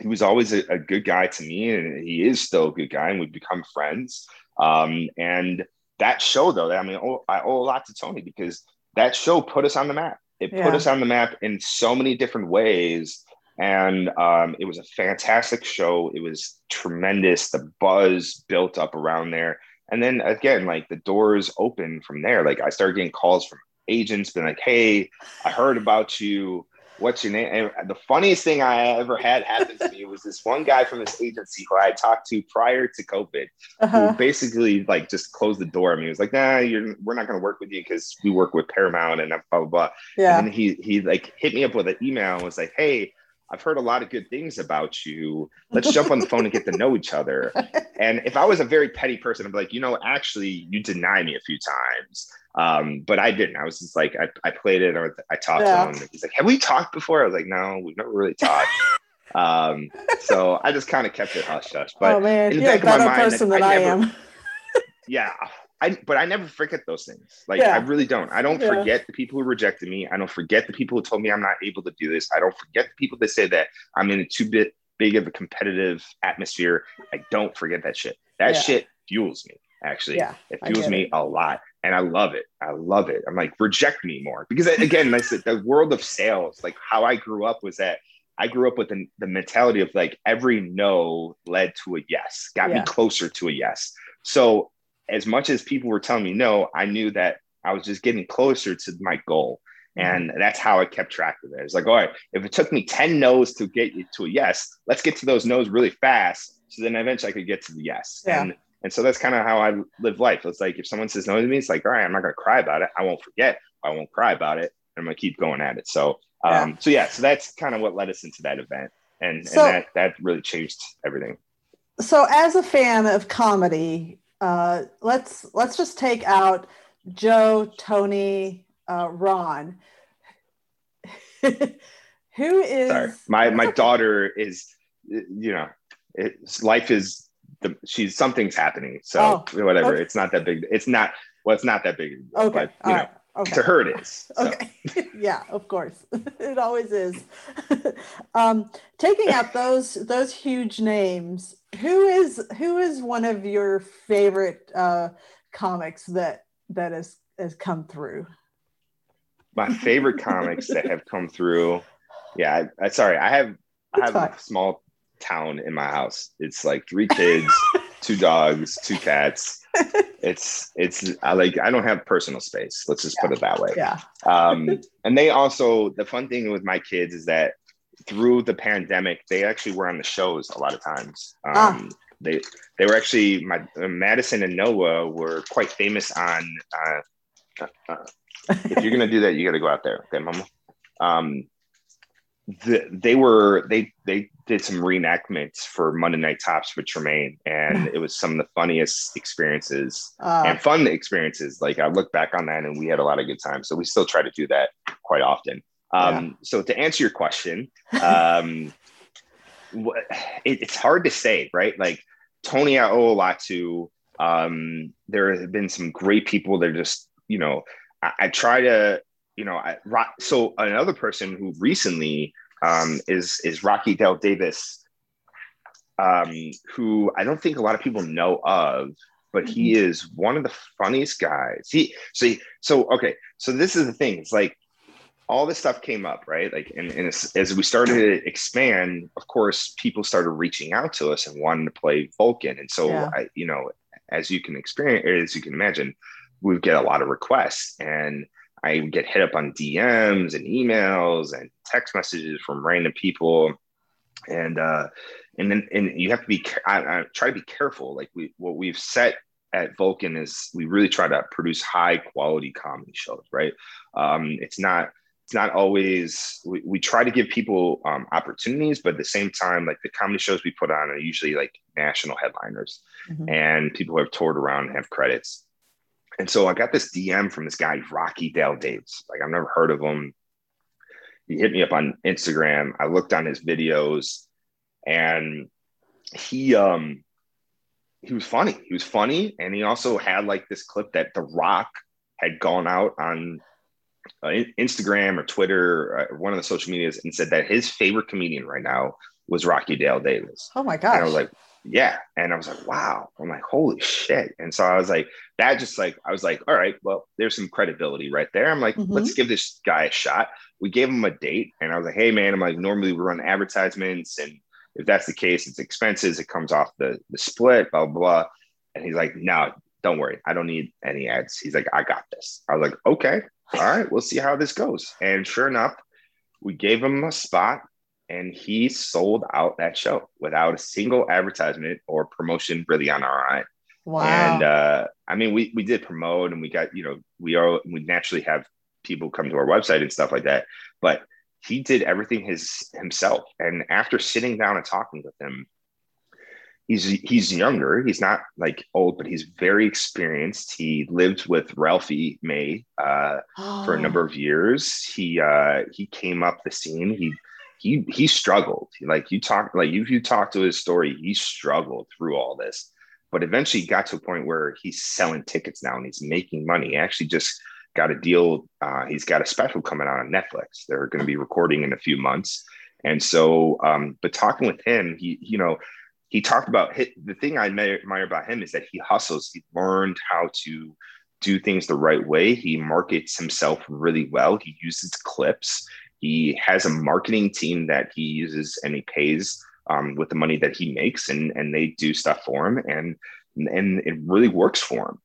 he was always a, a, good guy to me. And he is still a good guy. And we've become friends. Um, and that show, though, I mean, oh, I owe a lot to Tony because that show put us on the map. It yeah. put us on the map in so many different ways. And um, it was a fantastic show. It was tremendous. The buzz built up around there. And then again, like the doors open from there. Like I started getting calls from agents, been like, "Hey, I heard about you. What's your name?" And the funniest thing I ever had happen to me was this one guy from this agency who I talked to prior to COVID, uh-huh. who basically like just closed the door. I mean, he was like, "Nah, you're we're not going to work with you because we work with Paramount and blah blah blah." Yeah. And he he like hit me up with an email and was like, "Hey." I've heard a lot of good things about you. Let's jump on the phone and get to know each other. And if I was a very petty person, I'd be like, you know, actually, you deny me a few times. Um, but I didn't. I was just like, I, I played it or I talked yeah. to him. He's like, have we talked before? I was like, no, we've never really talked. um, so I just kind of kept it hush hush. But oh man, you're a better person than I, I never, am. yeah, I but I never forget those things. Like yeah. I really don't. I don't yeah. forget the people who rejected me. I don't forget the people who told me I'm not able to do this. I don't forget the people that say that I'm in a too bit big of a competitive atmosphere. I don't forget that shit. That yeah. shit fuels me. Actually, yeah, it fuels me it. a lot, and I love it. I love it. I'm like reject me more because again, I said the world of sales. Like how I grew up was that I grew up with the, the mentality of like every no led to a yes, got me closer to a yes. So as much as people were telling me no, I knew that I was just getting closer to my goal. Mm-hmm. And that's how I kept track of it. It's like, all right, if it took me 10 no's to get you to a yes, let's get to those no's really fast. So then eventually I could get to the yes. Yeah. And and so that's kind of how I live life. It's like if someone says no to me, it's like, all right, I'm not gonna cry about it. I won't forget. I won't cry about it. I'm gonna keep going at it. So um, yeah. so yeah, so that's kind of what led us into that event. And, so, and that that really changed everything. So as a fan of comedy, uh, let's let's just take out Joe, Tony, uh, Ron. Who is Sorry. my my daughter is you know it's life is the she's something's happening so oh, whatever okay. it's not that big it's not well it's not that big okay but, you know right. Okay. To her, it is. So. Okay. yeah, of course. it always is. um, taking out those those huge names, who is who is one of your favorite uh, comics that that has has come through? My favorite comics that have come through. Yeah, I, I sorry, I have I have a small town in my house. It's like three kids, two dogs, two cats. It's it's I like I don't have personal space. Let's just yeah. put it that way. Yeah. um, and they also the fun thing with my kids is that through the pandemic, they actually were on the shows a lot of times. Um, ah. They they were actually my uh, Madison and Noah were quite famous on. Uh, uh, if you're gonna do that, you got to go out there, okay, Mama. Um, the, they were they they did some reenactments for Monday Night Tops with Tremaine, and it was some of the funniest experiences uh, and fun experiences. Like I look back on that, and we had a lot of good times. So we still try to do that quite often. Um, yeah. So to answer your question, um, it, it's hard to say, right? Like Tony, I owe a lot to. Um, there have been some great people that are just, you know, I, I try to you know, I, so another person who recently um, is is Rocky Dale Davis, um, who I don't think a lot of people know of. but he mm-hmm. is one of the funniest guys. He so he, so okay. So this is the thing. It's like all this stuff came up, right? Like, and, and as, as, we started to expand, of course, people started reaching out to us and wanting to play Vulcan. And so, yeah. I, you know, as you can experience, as you can imagine, we get a lot of requests, and I get hit up on DMs and emails and text messages from random people, and uh, and then and you have to be. I, I try to be careful. Like we, what we've set at Vulcan is we really try to produce high quality comedy shows, right? Um, it's not it's not always we, we try to give people um, opportunities but at the same time like the comedy shows we put on are usually like national headliners. Mm-hmm. and people who have toured around and have credits. And so i got this dm from this guy rocky dale davis. Like i've never heard of him. He hit me up on instagram. I looked on his videos. And he um he was funny. He was funny. And he also had like this clip that the rock had gone out on uh, Instagram or Twitter or one of the social medias and said that his favorite comedian right now was Rocky Dale Davis. Oh my god! And I was like, yeah. And I was like, wow. I'm like, holy shit. And so I was like, that just like, I was like, all right, well, there's some credibility right there. I'm like, mm-hmm. let's give this guy a shot. We gave him a date and I was like, hey man, I'm like, normally we run advertisements and if that's the case, it's expenses. It comes off the, the split, blah, blah, blah. And he's like, no, don't worry. I don't need any ads. He's like, I got this. I was like, okay all right, we'll see how this goes. And sure enough, we gave him a spot and he sold out that show without a single advertisement or promotion really on our end. Wow. And uh, I mean, we, we did promote and we got, you know, we are, we naturally have people come to our website and stuff like that, but he did everything his himself. And after sitting down and talking with him, he's he's younger. He's not like old, but he's very experienced. He lived with Ralphie May uh, oh. for a number of years. He uh, he came up the scene. He he he struggled. Like you talk like you you talk to his story, he struggled through all this, but eventually got to a point where he's selling tickets now and he's making money. He actually just got a deal. Uh, he's got a special coming out on Netflix. They're going to be recording in a few months. And so, um, but talking with him, he, you know, he talked about the thing I admire about him is that he hustles. He learned how to do things the right way. He markets himself really well. He uses clips. He has a marketing team that he uses and he pays um, with the money that he makes, and and they do stuff for him, and and it really works for him.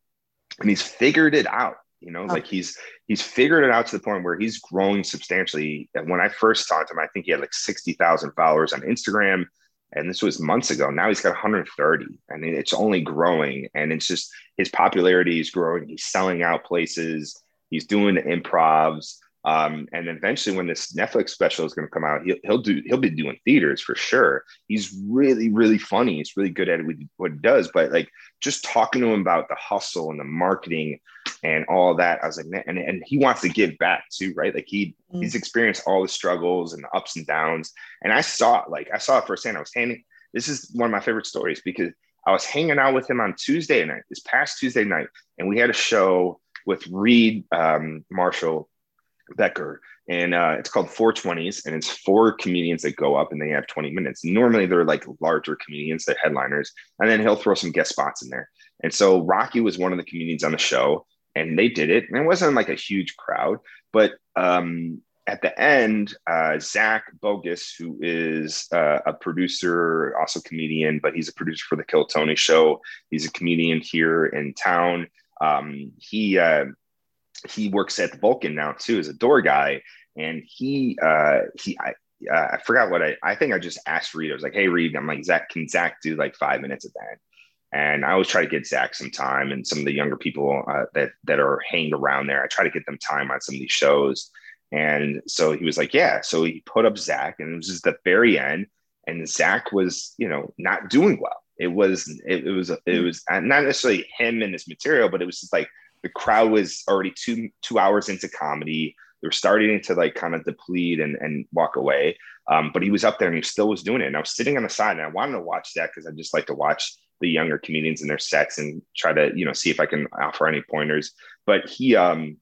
And he's figured it out. You know, like he's he's figured it out to the point where he's growing substantially. And when I first talked to him, I think he had like sixty thousand followers on Instagram and this was months ago. Now he's got 130, and it's only growing. And it's just his popularity is growing. He's selling out places. He's doing improvs. Um, and eventually, when this Netflix special is going to come out, he'll, he'll do he'll be doing theaters for sure. He's really really funny. He's really good at what he does. But like just talking to him about the hustle and the marketing and all that, I was like, man, and, and he wants to give back too, right? Like he mm. he's experienced all the struggles and the ups and downs. And I saw it, like I saw it firsthand. I was handing. This is one of my favorite stories because I was hanging out with him on Tuesday night, this past Tuesday night, and we had a show with Reed um, Marshall Becker, and uh, it's called 420s, and it's four comedians that go up and they have 20 minutes. Normally, they're like larger comedians, they're headliners, and then he'll throw some guest spots in there. And so Rocky was one of the comedians on the show, and they did it. And it wasn't like a huge crowd, but um, at the end, uh, Zach Bogus, who is uh, a producer, also comedian, but he's a producer for the Kill Tony show. He's a comedian here in town. Um, he uh, he works at the Vulcan now too as a door guy, and he uh, he I, uh, I forgot what I I think I just asked Reed. I was like, "Hey Reed, I'm like Zach, can Zach do like five minutes of that?" And I always try to get Zach some time, and some of the younger people uh, that that are hanging around there. I try to get them time on some of these shows. And so he was like, "Yeah." So he put up Zach, and it was just the very end, and Zach was, you know, not doing well. It was it, it was it was not necessarily him and his material, but it was just like the crowd was already two two hours into comedy. They were starting to like kind of deplete and, and walk away. Um, but he was up there and he still was doing it. And I was sitting on the side and I wanted to watch that because I just like to watch the younger comedians and their sets and try to, you know, see if I can offer any pointers. But he um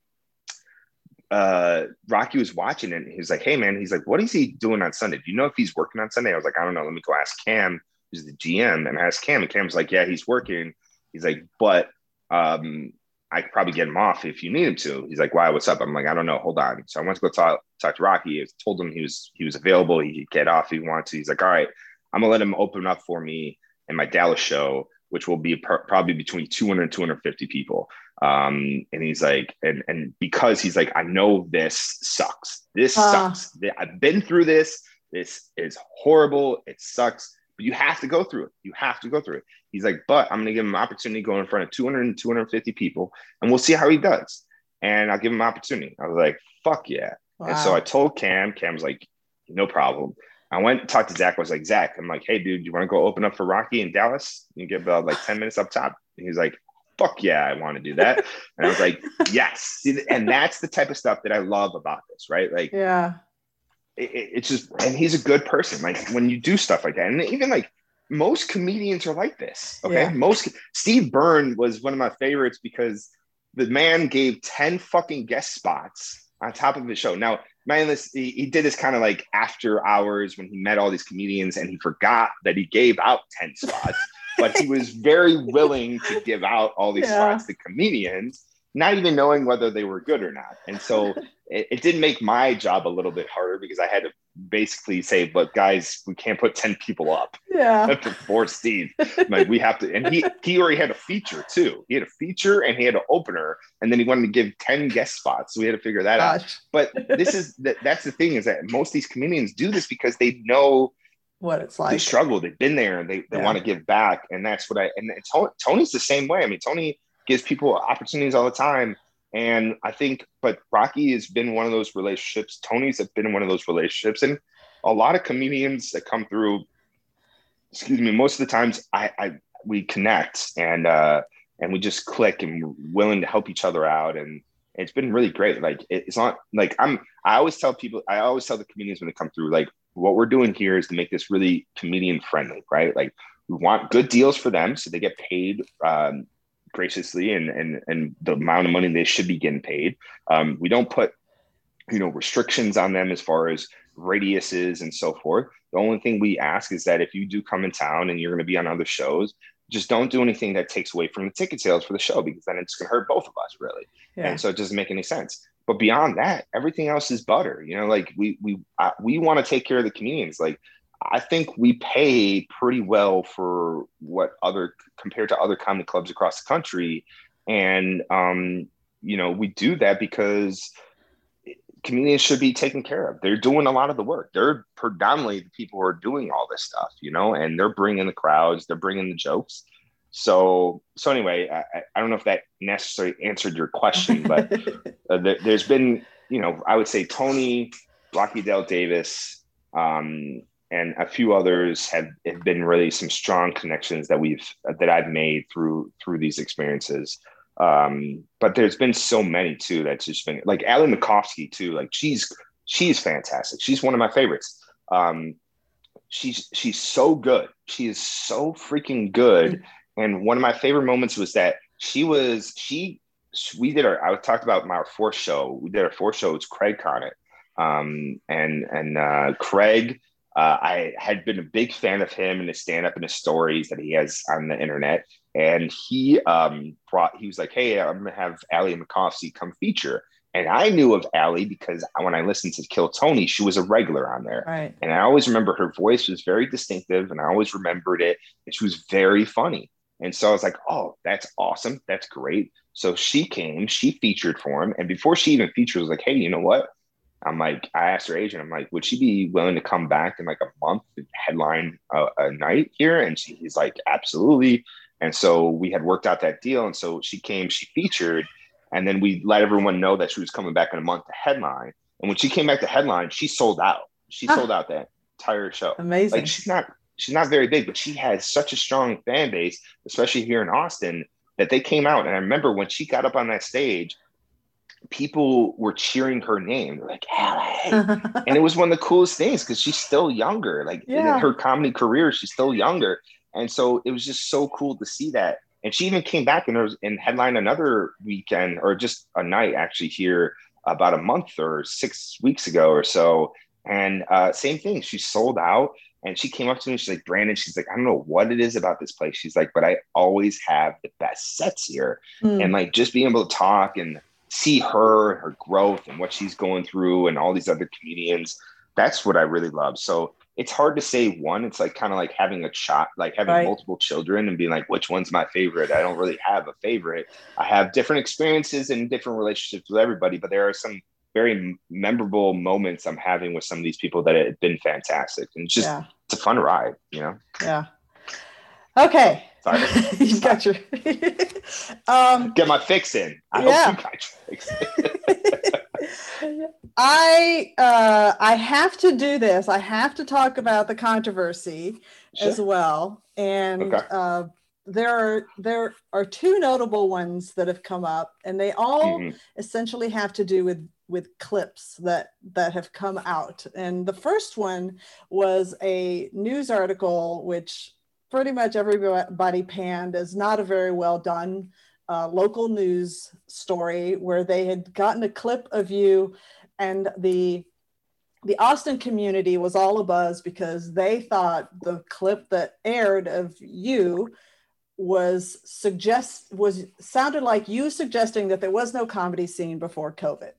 uh Rocky was watching it and he was like, Hey man, he's like, what is he doing on Sunday? Do you know if he's working on Sunday? I was like, I don't know. Let me go ask Cam, who's the GM, and ask Cam. And Cam's like, Yeah, he's working He's like, but um, I could probably get him off if you need him to. He's like, why? What's up? I'm like, I don't know. Hold on. So I went to go talk talk to Rocky. I told him he was he was available. He could get off if he wanted to. He's like, all right, I'm gonna let him open up for me in my Dallas show, which will be per- probably between 200 and 250 people. Um, and he's like, and and because he's like, I know this sucks. This uh. sucks. I've been through this. This is horrible. It sucks. But you have to go through it. You have to go through it. He's like, but I'm going to give him an opportunity to go in front of 200 and 250 people, and we'll see how he does. And I'll give him an opportunity. I was like, fuck yeah. Wow. And so I told Cam, Cam's like, no problem. I went and talked to Zach. I was like, Zach, I'm like, hey, dude, you want to go open up for Rocky in Dallas? You get about uh, like 10 minutes up top. And he's like, fuck yeah, I want to do that. and I was like, yes. And that's the type of stuff that I love about this, right? Like, yeah, it, it's just, and he's a good person. Like when you do stuff like that, and even like most comedians are like this. Okay. Yeah. Most Steve Byrne was one of my favorites because the man gave 10 fucking guest spots on top of his show. Now, man, this he, he did this kind of like after hours when he met all these comedians and he forgot that he gave out 10 spots, but he was very willing to give out all these yeah. spots to comedians, not even knowing whether they were good or not. And so it, it did make my job a little bit harder because I had to basically say, but guys, we can't put 10 people up. Yeah. for Steve. like we have to, and he he already had a feature too. He had a feature and he had an opener, and then he wanted to give 10 guest spots. So we had to figure that Gosh. out. But this is that that's the thing is that most of these comedians do this because they know what it's like. They struggle, they've been there and they, they yeah. want to give back. And that's what I and Tony's the same way. I mean, Tony gives people opportunities all the time and I think, but Rocky has been one of those relationships. Tony's have been one of those relationships. And a lot of comedians that come through, excuse me, most of the times I, I we connect and uh and we just click and we're willing to help each other out. And it's been really great. Like it's not like I'm I always tell people, I always tell the comedians when they come through, like what we're doing here is to make this really comedian friendly, right? Like we want good deals for them so they get paid um, graciously and and and the amount of money they should be getting paid. Um, we don't put you know restrictions on them as far as radiuses and so forth. The only thing we ask is that if you do come in town and you're going to be on other shows, just don't do anything that takes away from the ticket sales for the show because then it's going to hurt both of us really. Yeah. And so it doesn't make any sense. But beyond that, everything else is butter. You know, like we we uh, we want to take care of the comedians. Like I think we pay pretty well for what other compared to other comedy clubs across the country, and um, you know we do that because comedians should be taken care of. They're doing a lot of the work. They're predominantly the people who are doing all this stuff, you know, and they're bringing the crowds, they're bringing the jokes. So, so anyway, I, I don't know if that necessarily answered your question, but uh, there, has been, you know, I would say Tony, Rocky Dale Davis, um, and a few others have, have been really some strong connections that we've that I've made through through these experiences. Um, but there's been so many too that's just been like Ali Macofsky too. Like she's she's fantastic. She's one of my favorites. Um, she's she's so good. She is so freaking good. And one of my favorite moments was that she was she we did our I talked about my fourth show. We did our fourth show. It's Craig Conant. Um, and and uh, Craig uh, I had been a big fan of him and his stand up and his stories that he has on the internet. And he um, brought, he was like, Hey, I'm going to have Ali Macofsky come feature. And I knew of Ali because when I listened to Kill Tony, she was a regular on there. Right. And I always remember her voice was very distinctive and I always remembered it. And she was very funny. And so I was like, oh, that's awesome. That's great. So she came, she featured for him. And before she even featured, I was like, hey, you know what? I'm like, I asked her agent, I'm like, would she be willing to come back in like a month and headline a, a night here? And she's like, absolutely. And so we had worked out that deal. And so she came, she featured, and then we let everyone know that she was coming back in a month to headline. And when she came back to headline, she sold out. She huh. sold out that entire show. Amazing. Like she's not, she's not very big, but she has such a strong fan base, especially here in Austin, that they came out. And I remember when she got up on that stage, people were cheering her name. Like, Ali. and it was one of the coolest things because she's still younger. Like yeah. in her comedy career, she's still younger. And so it was just so cool to see that. And she even came back and was in headline another weekend or just a night actually here about a month or six weeks ago or so. And uh, same thing, she sold out. And she came up to me, she's like, Brandon, she's like, I don't know what it is about this place. She's like, but I always have the best sets here. Mm. And like just being able to talk and see her, her growth and what she's going through and all these other comedians, that's what I really love. So it's hard to say one. It's like kind of like having a child, like having right. multiple children and being like, which one's my favorite? I don't really have a favorite. I have different experiences and different relationships with everybody, but there are some very memorable moments I'm having with some of these people that have been fantastic. And just yeah. it's a fun ride, you know? Yeah. Okay. Sorry. you got your um, get my fix in. I yeah. hope you got your fix I uh, I have to do this. I have to talk about the controversy sure. as well. And okay. uh, there are there are two notable ones that have come up, and they all mm-hmm. essentially have to do with with clips that that have come out. And the first one was a news article which pretty much everybody panned as not a very well done uh, local news story where they had gotten a clip of you and the the Austin community was all a buzz because they thought the clip that aired of you was suggest was sounded like you suggesting that there was no comedy scene before COVID.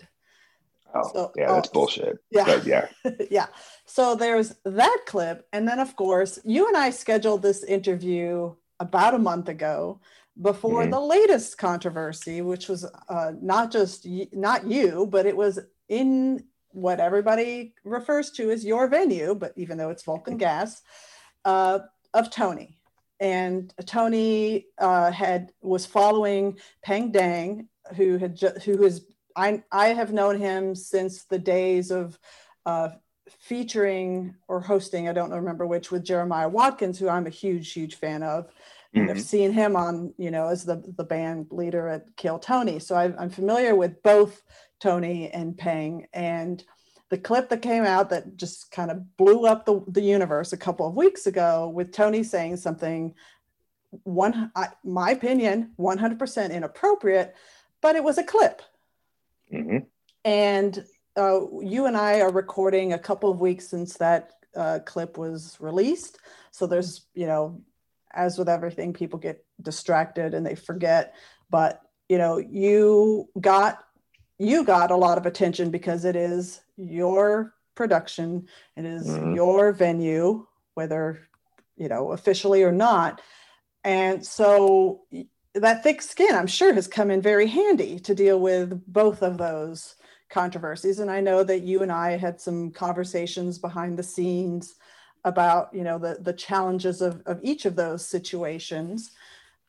Oh, so, yeah, that's oh, bullshit. Yeah. But yeah. yeah. So there's that clip. And then, of course, you and I scheduled this interview about a month ago before mm-hmm. the latest controversy, which was uh, not just y- not you, but it was in what everybody refers to as your venue, but even though it's Vulcan Gas, uh, of Tony. And Tony uh, had was following Peng Dang, who had ju- who has I, I have known him since the days of uh, featuring or hosting, I don't remember which, with Jeremiah Watkins, who I'm a huge, huge fan of. And mm-hmm. I've seen him on, you know, as the, the band leader at Kill Tony. So I, I'm familiar with both Tony and Peng. And the clip that came out that just kind of blew up the, the universe a couple of weeks ago with Tony saying something, one, I, my opinion, 100% inappropriate, but it was a clip Mm-hmm. And uh, you and I are recording a couple of weeks since that uh, clip was released. So there's, you know, as with everything, people get distracted and they forget. But you know, you got you got a lot of attention because it is your production, it is mm-hmm. your venue, whether you know officially or not. And so that thick skin, I'm sure, has come in very handy to deal with both of those controversies. And I know that you and I had some conversations behind the scenes about, you know, the, the challenges of, of each of those situations.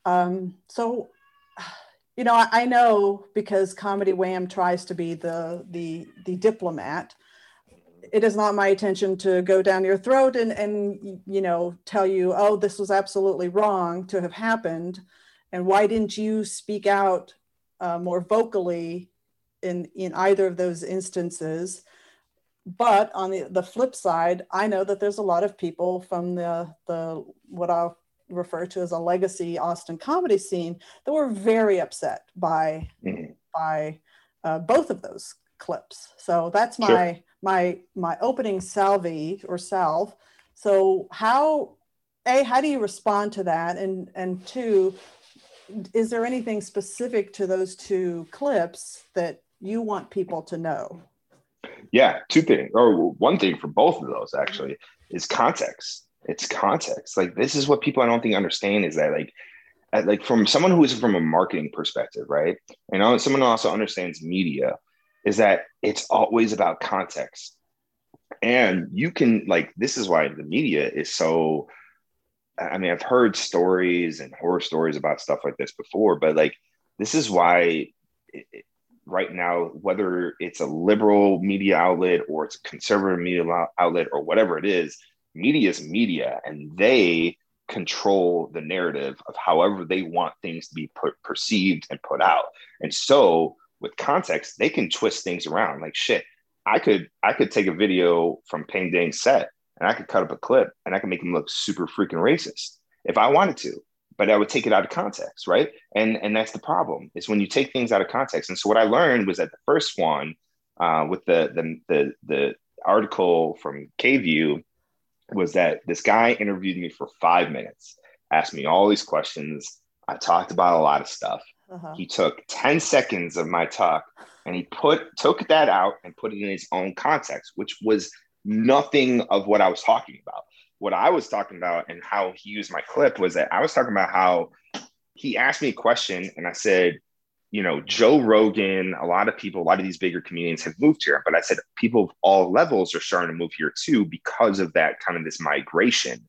Um, so, you know, I, I know because Comedy Wham tries to be the, the, the diplomat, it is not my intention to go down your throat and, and, you know, tell you, oh, this was absolutely wrong to have happened and why didn't you speak out uh, more vocally in in either of those instances but on the, the flip side i know that there's a lot of people from the the what i'll refer to as a legacy austin comedy scene that were very upset by mm-hmm. by uh, both of those clips so that's my sure. my my opening salve or salve so how a how do you respond to that and and two is there anything specific to those two clips that you want people to know? Yeah, two things, or one thing for both of those actually is context. It's context. Like this is what people I don't think understand is that like, like from someone who is from a marketing perspective, right? And someone also understands media, is that it's always about context. And you can like this is why the media is so I mean, I've heard stories and horror stories about stuff like this before, but like, this is why it, right now, whether it's a liberal media outlet or it's a conservative media outlet or whatever it is, media is media and they control the narrative of however they want things to be perceived and put out. And so, with context, they can twist things around. Like, shit, I could I could take a video from Peng Dang's set and I could cut up a clip and I could make him look super freaking racist if I wanted to, but I would take it out of context, right? And and that's the problem is when you take things out of context. And so what I learned was that the first one uh, with the, the the the article from KVUE was that this guy interviewed me for five minutes, asked me all these questions. I talked about a lot of stuff. Uh-huh. He took 10 seconds of my talk and he put took that out and put it in his own context, which was nothing of what I was talking about. What I was talking about and how he used my clip was that I was talking about how he asked me a question and I said, you know, Joe Rogan, a lot of people, a lot of these bigger comedians have moved here. But I said people of all levels are starting to move here too because of that kind of this migration.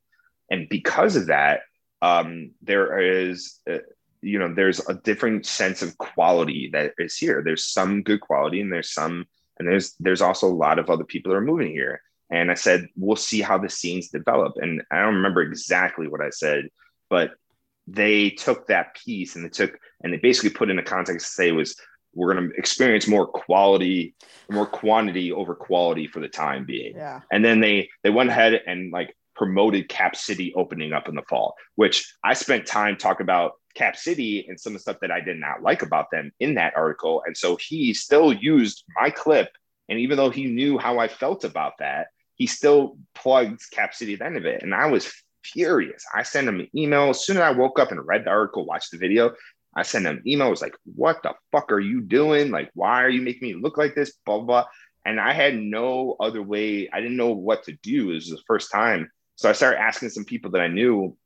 And because of that, um, there is, uh, you know, there's a different sense of quality that is here. There's some good quality and there's some, and there's, there's also a lot of other people that are moving here. And I said, we'll see how the scenes develop. And I don't remember exactly what I said, but they took that piece and they took and they basically put in a context to say was we're going to experience more quality more quantity over quality for the time being yeah and then they they went ahead and like promoted cap city opening up in the fall which i spent time talking about cap city and some of the stuff that i did not like about them in that article and so he still used my clip and even though he knew how i felt about that he still plugged cap city at the end of it and i was furious. I sent him an email as soon as I woke up and read the article, watched the video. I sent him an email. I was like, "What the fuck are you doing? Like, why are you making me look like this?" Blah blah. blah. And I had no other way. I didn't know what to do. It was the first time, so I started asking some people that I knew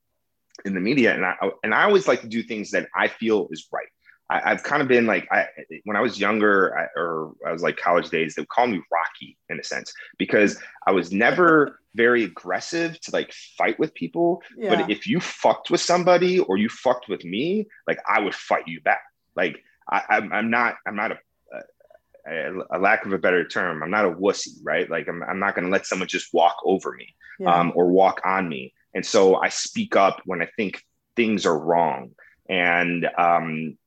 in the media, and I and I always like to do things that I feel is right. I, have kind of been like I when I was younger I, or I was like college days, they would call me Rocky in a sense because I was never very aggressive to like fight with people. Yeah. But if you fucked with somebody or you fucked with me, like I would fight you back. Like I, I'm, I'm not I'm not a a, a, lack of a better term, I'm not a wussy, right? Like I'm, I'm not going to let someone just walk over me yeah. um, or walk on me. And so I speak up when I think things are wrong. And um,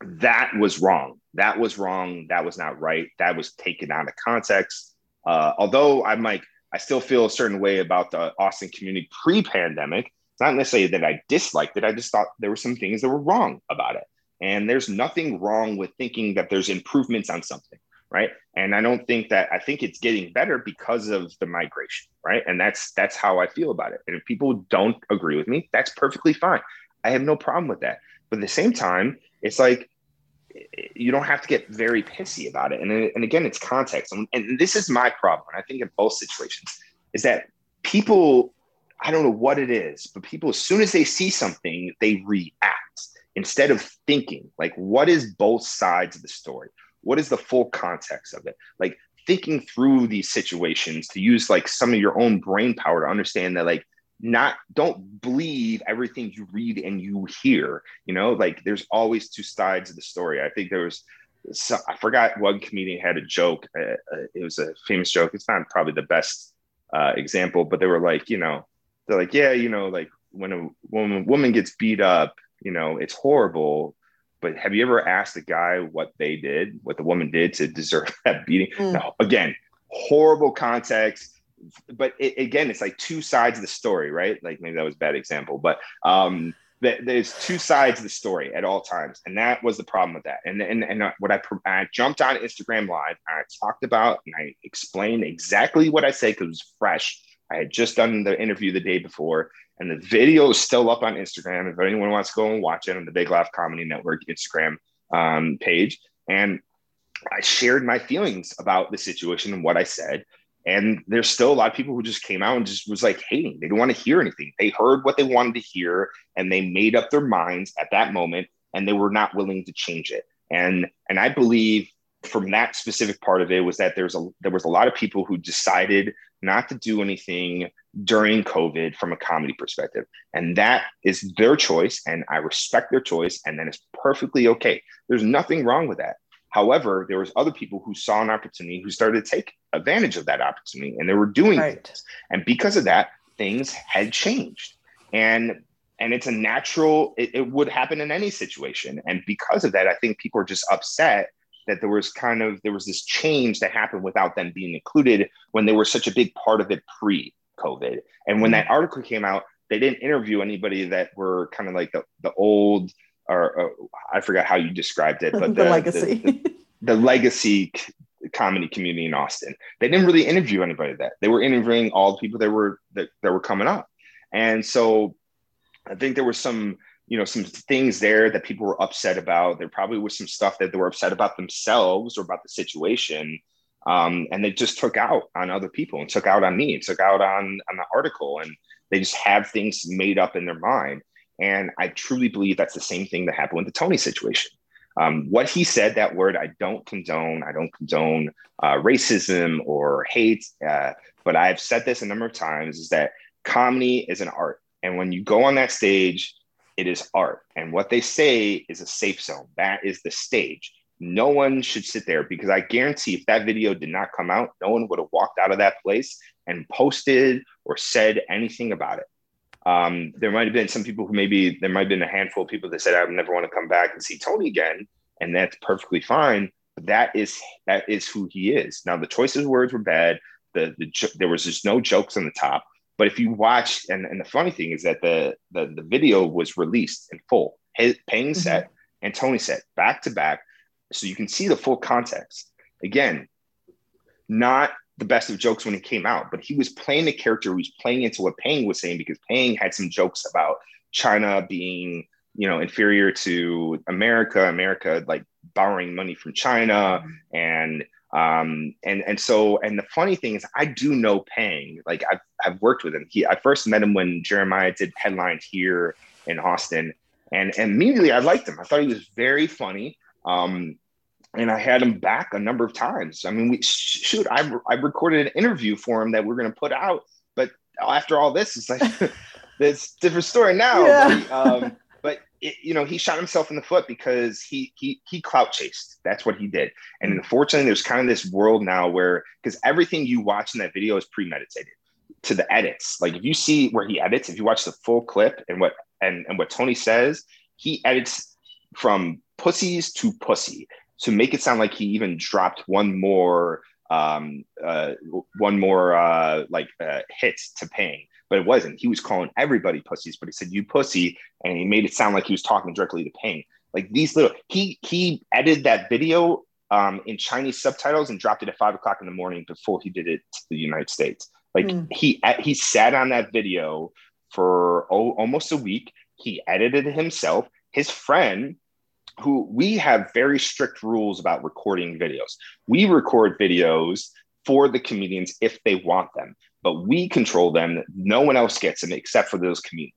that was wrong. That was wrong. That was not right. That was taken out of context. Uh, although I'm like, I still feel a certain way about the Austin community pre pandemic. It's not necessarily that I disliked it. I just thought there were some things that were wrong about it. And there's nothing wrong with thinking that there's improvements on something, right? And I don't think that I think it's getting better because of the migration, right? And that's that's how I feel about it. And if people don't agree with me, that's perfectly fine. I have no problem with that. But at the same time, it's like you don't have to get very pissy about it. And, and again, it's context. And, and this is my problem. I think in both situations is that people, I don't know what it is, but people, as soon as they see something, they react instead of thinking like, what is both sides of the story? What is the full context of it? Like thinking through these situations to use like some of your own brain power to understand that like not don't believe everything you read and you hear you know? Like there's always two sides of the story. I think there was so, i forgot one comedian had a joke uh, uh, it was a famous joke. It's not probably the best uh, example but they were like you know they're like yeah you know like when a woman woman gets beat up you know it's horrible but have you ever asked the guy what they did what the woman did to deserve that beating mm. no again horrible context but it, again, it's like two sides of the story, right? Like maybe that was a bad example, but um, there's two sides of the story at all times, and that was the problem with that. And and and what I, I jumped on Instagram Live, I talked about and I explained exactly what I said because it was fresh. I had just done the interview the day before, and the video is still up on Instagram. If anyone wants to go and watch it on the Big Laugh Comedy Network Instagram um, page, and I shared my feelings about the situation and what I said. And there's still a lot of people who just came out and just was like hating. They didn't want to hear anything. They heard what they wanted to hear and they made up their minds at that moment and they were not willing to change it. And and I believe from that specific part of it was that there's a there was a lot of people who decided not to do anything during COVID from a comedy perspective. And that is their choice. And I respect their choice. And then it's perfectly okay. There's nothing wrong with that. However, there was other people who saw an opportunity who started to take advantage of that opportunity and they were doing right. things. And because of that, things had changed. And and it's a natural it, it would happen in any situation. And because of that, I think people are just upset that there was kind of there was this change that happened without them being included when they were such a big part of it pre-COVID. And when mm-hmm. that article came out, they didn't interview anybody that were kind of like the, the old or, or, I forgot how you described it, but the, the legacy, the, the, the, legacy comedy community in Austin. They didn't really interview anybody that they were interviewing all the people that were that, that were coming up. And so I think there was some, you know, some things there that people were upset about. There probably was some stuff that they were upset about themselves or about the situation. Um, and they just took out on other people and took out on me and took out on, on the article. And they just have things made up in their mind. And I truly believe that's the same thing that happened with the Tony situation. Um, what he said, that word, I don't condone. I don't condone uh, racism or hate. Uh, but I've said this a number of times is that comedy is an art. And when you go on that stage, it is art. And what they say is a safe zone. That is the stage. No one should sit there because I guarantee if that video did not come out, no one would have walked out of that place and posted or said anything about it. Um, there might have been some people who maybe there might have been a handful of people that said I would never want to come back and see Tony again, and that's perfectly fine. But that is that is who he is. Now the choices of words were bad. The, the there was just no jokes on the top. But if you watch, and, and the funny thing is that the, the the video was released in full. His, Peng mm-hmm. set and Tony set back to back, so you can see the full context. Again, not the best of jokes when it came out, but he was playing the character. He was playing into what Peng was saying because Peng had some jokes about China being, you know, inferior to America, America like borrowing money from China, mm-hmm. and um, and and so and the funny thing is, I do know Peng. Like I've I've worked with him. He I first met him when Jeremiah did headlines here in Austin, and, and immediately I liked him. I thought he was very funny. Um, and I had him back a number of times. I mean, we shoot, I, I recorded an interview for him that we're going to put out, but after all this, it's like this different story now. Yeah. But, um, it, you know, he shot himself in the foot because he he he clout chased. That's what he did. And mm. unfortunately, there's kind of this world now where because everything you watch in that video is premeditated to the edits. Like if you see where he edits, if you watch the full clip and what and and what Tony says, he edits from pussies to pussy to make it sound like he even dropped one more um, uh, one more uh, like uh, hits to Peng, but it wasn't. He was calling everybody pussies, but he said you pussy, and he made it sound like he was talking directly to Peng. Like these little, he he edited that video um, in Chinese subtitles and dropped it at five o'clock in the morning before he did it to the United States. Like mm. he he sat on that video for oh, almost a week. He edited it himself. His friend who we have very strict rules about recording videos. We record videos for the comedians if they want them, but we control them. No one else gets them except for those comedians.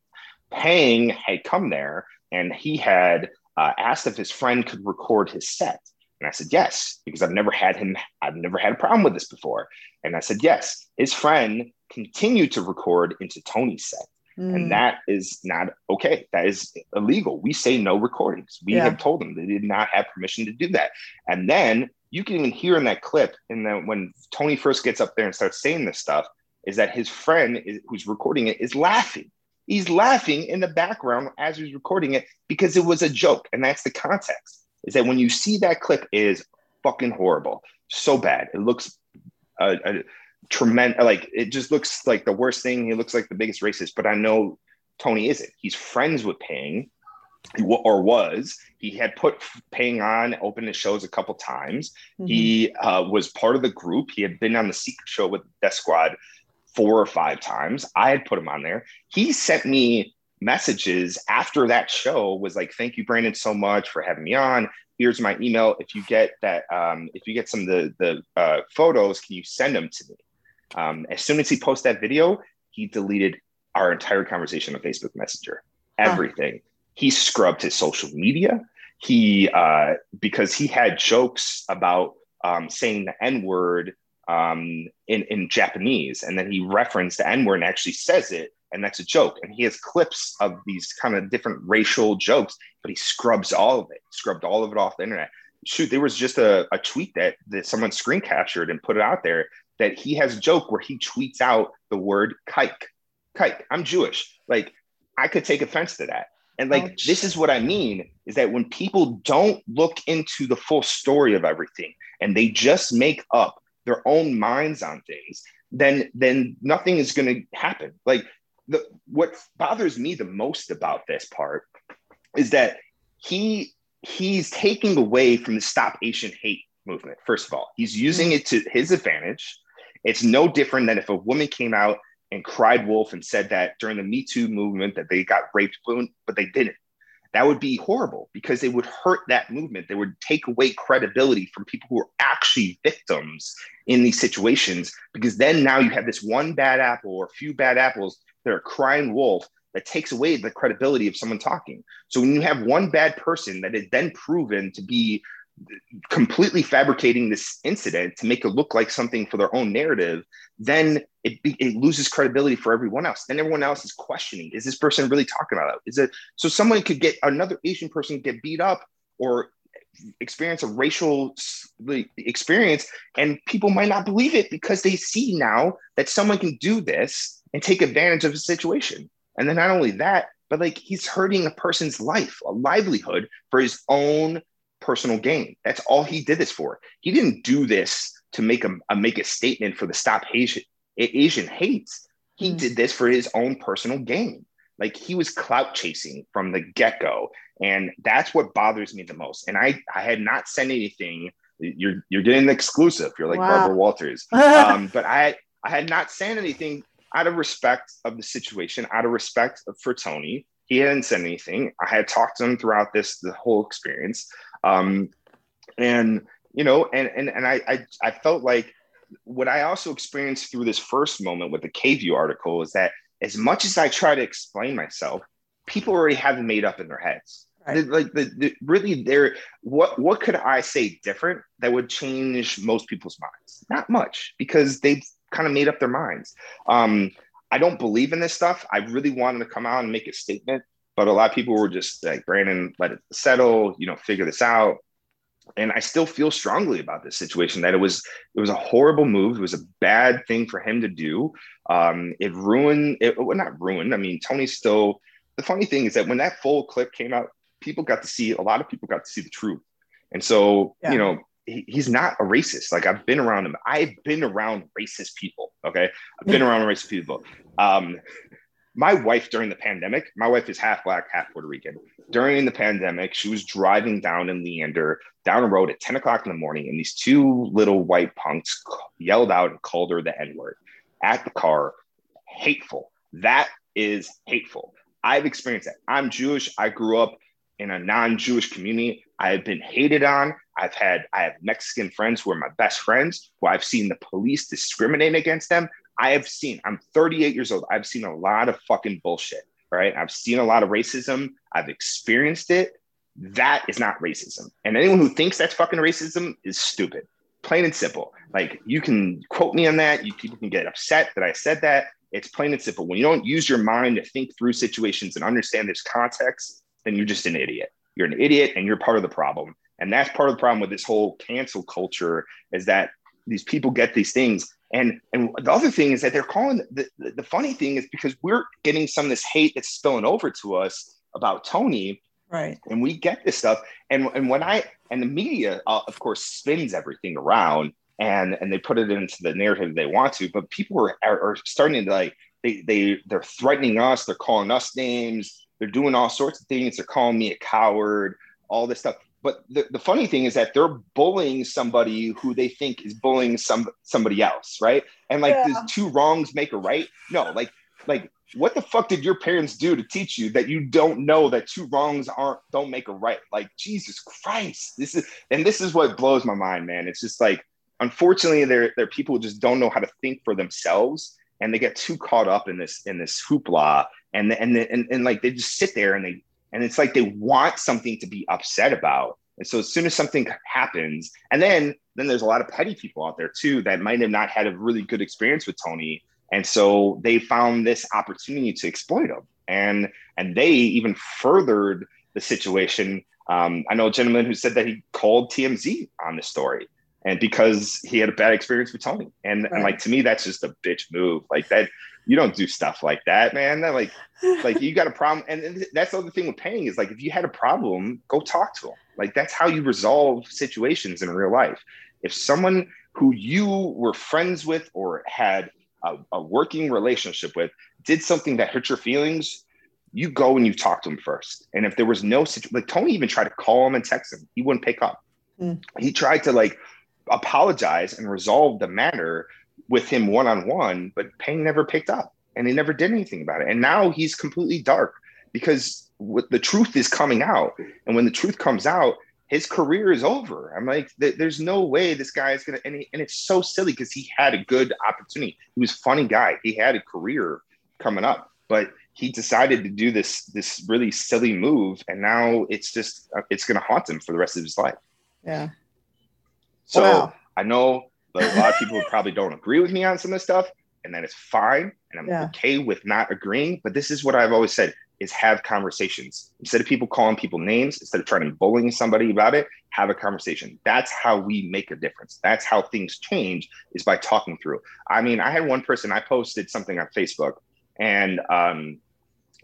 Pang had come there and he had uh, asked if his friend could record his set. And I said, yes, because I've never had him, I've never had a problem with this before. And I said, yes, his friend continued to record into Tony's set. Mm. And that is not okay. That is illegal. We say no recordings. We yeah. have told them they did not have permission to do that. And then you can even hear in that clip, and then when Tony first gets up there and starts saying this stuff, is that his friend is, who's recording it is laughing. He's laughing in the background as he's recording it because it was a joke. And that's the context. Is that when you see that clip is fucking horrible, so bad. It looks uh, uh, tremendous. Like it just looks like the worst thing. He looks like the biggest racist, but I know Tony isn't. He's friends with Ping or was. He had put Peng on, opened his shows a couple times. Mm-hmm. He uh, was part of the group. He had been on the Secret Show with Death Squad four or five times. I had put him on there. He sent me messages after that show was like thank you brandon so much for having me on here's my email if you get that um, if you get some of the the uh, photos can you send them to me um, as soon as he posted that video, he deleted our entire conversation on Facebook Messenger, everything. Huh. He scrubbed his social media. He, uh, because he had jokes about um, saying the N word um, in, in Japanese. And then he referenced the N word and actually says it. And that's a joke. And he has clips of these kind of different racial jokes, but he scrubs all of it, scrubbed all of it off the internet shoot, there was just a, a tweet that, that someone screen captured and put it out there that he has a joke where he tweets out the word kike. Kike, I'm Jewish. Like, I could take offense to that. And like, Ouch. this is what I mean is that when people don't look into the full story of everything and they just make up their own minds on things, then then nothing is going to happen. Like, the what bothers me the most about this part is that he he's taking away from the stop Asian hate movement. First of all, he's using it to his advantage. It's no different than if a woman came out and cried wolf and said that during the Me Too movement that they got raped, but they didn't. That would be horrible because it would hurt that movement. They would take away credibility from people who are actually victims in these situations because then now you have this one bad apple or a few bad apples that are crying wolf that takes away the credibility of someone talking. So when you have one bad person that is then proven to be completely fabricating this incident to make it look like something for their own narrative, then it, it loses credibility for everyone else. Then everyone else is questioning: Is this person really talking about it? Is it so? Someone could get another Asian person get beat up or experience a racial experience, and people might not believe it because they see now that someone can do this and take advantage of a situation. And then not only that, but like he's hurting a person's life, a livelihood for his own personal gain. That's all he did this for. He didn't do this to make a, a make a statement for the stop Asian Asian hates. He hmm. did this for his own personal gain. Like he was clout chasing from the get go, and that's what bothers me the most. And I I had not said anything. You're you're getting the exclusive. You're like wow. Barbara Walters, um, but I I had not said anything out of respect of the situation, out of respect for Tony. He hadn't said anything. I had talked to him throughout this the whole experience. Um, and you know, and and and I, I I felt like what I also experienced through this first moment with the KVUE article is that as much as I try to explain myself, people already have it made up in their heads. Right. like the, the really there what what could I say different that would change most people's minds? Not much because they've kind of made up their minds. Um, I don't believe in this stuff. I really wanted to come out and make a statement but a lot of people were just like, Brandon, let it settle, you know, figure this out. And I still feel strongly about this situation that it was it was a horrible move. It was a bad thing for him to do. Um, it ruined it well, not ruined. I mean, Tony still the funny thing is that when that full clip came out, people got to see a lot of people got to see the truth. And so, yeah. you know, he, he's not a racist. Like I've been around him. I've been around racist people. Okay. I've been around racist people. Um, my wife during the pandemic, my wife is half black, half Puerto Rican. During the pandemic, she was driving down in Leander, down a road at 10 o'clock in the morning, and these two little white punks yelled out and called her the N word at the car. Hateful. That is hateful. I've experienced that. I'm Jewish. I grew up in a non-Jewish community. I have been hated on. I've had I have Mexican friends who are my best friends who I've seen the police discriminate against them. I have seen, I'm 38 years old. I've seen a lot of fucking bullshit, right? I've seen a lot of racism. I've experienced it. That is not racism. And anyone who thinks that's fucking racism is stupid, plain and simple. Like you can quote me on that. You people can get upset that I said that. It's plain and simple. When you don't use your mind to think through situations and understand this context, then you're just an idiot. You're an idiot and you're part of the problem. And that's part of the problem with this whole cancel culture is that these people get these things and and the other thing is that they're calling the, the, the funny thing is because we're getting some of this hate that's spilling over to us about Tony. Right. And we get this stuff. And and when I and the media uh, of course spins everything around and and they put it into the narrative they want to, but people are, are, are starting to like they they they're threatening us, they're calling us names, they're doing all sorts of things, they're calling me a coward, all this stuff but the, the funny thing is that they're bullying somebody who they think is bullying some somebody else right? And like yeah. two wrongs make a right? No like like what the fuck did your parents do to teach you that you don't know that two wrongs aren't don't make a right? Like jesus christ this is and this is what blows my mind man. It's just like unfortunately there there are people who just don't know how to think for themselves and they get too caught up in this in this hoopla and and and, and like they just sit there and they and it's like they want something to be upset about. And so as soon as something happens and then then there's a lot of petty people out there too that might have not had a really good experience with tony. And so they found this opportunity to exploit him. And and they even furthered the situation. Um, i know a gentleman who said that he called tmz on the story and because he had a bad experience with tony. And, right. and like to me that's just a bitch move. Like that you don't do stuff like that, man. That like, like you got a problem, and that's the other thing with Peng is like if you had a problem, go talk to them. Like that's how you resolve situations in real life. If someone who you were friends with or had a, a working relationship with did something that hurt your feelings, you go and you talk to him first. And if there was no situation, like Tony even tried to call him and text him, he wouldn't pick up. Mm. He tried to like apologize and resolve the matter with him one on one, but Peng never picked up and he never did anything about it. And now he's completely dark because what the truth is coming out. And when the truth comes out, his career is over. I'm like, there's no way this guy is gonna. And, he, and it's so silly because he had a good opportunity. He was a funny guy. He had a career coming up, but he decided to do this this really silly move, and now it's just uh, it's gonna haunt him for the rest of his life. Yeah. So wow. I know a lot of people probably don't agree with me on some of this stuff, and that is fine. And I'm yeah. okay with not agreeing. But this is what I've always said is have conversations. Instead of people calling people names, instead of trying to bullying somebody about it, have a conversation. That's how we make a difference. That's how things change is by talking through. I mean, I had one person, I posted something on Facebook and um,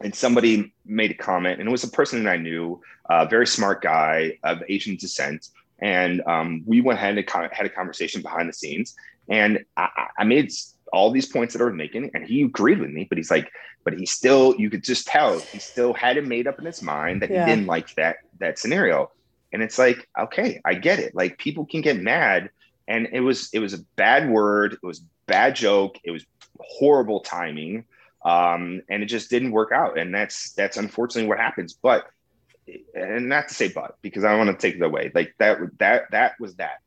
and somebody made a comment, and it was a person that I knew, a very smart guy of Asian descent. And um, we went ahead and had a conversation behind the scenes. And I, I made all these points that I was making, and he agreed with me. But he's like, but he still, you could just tell he still had it made up in his mind that yeah. he didn't like that that scenario. And it's like, okay, I get it. Like people can get mad, and it was it was a bad word, it was bad joke, it was horrible timing, um, and it just didn't work out. And that's that's unfortunately what happens. But and not to say but because I want to take it away. Like that that that was that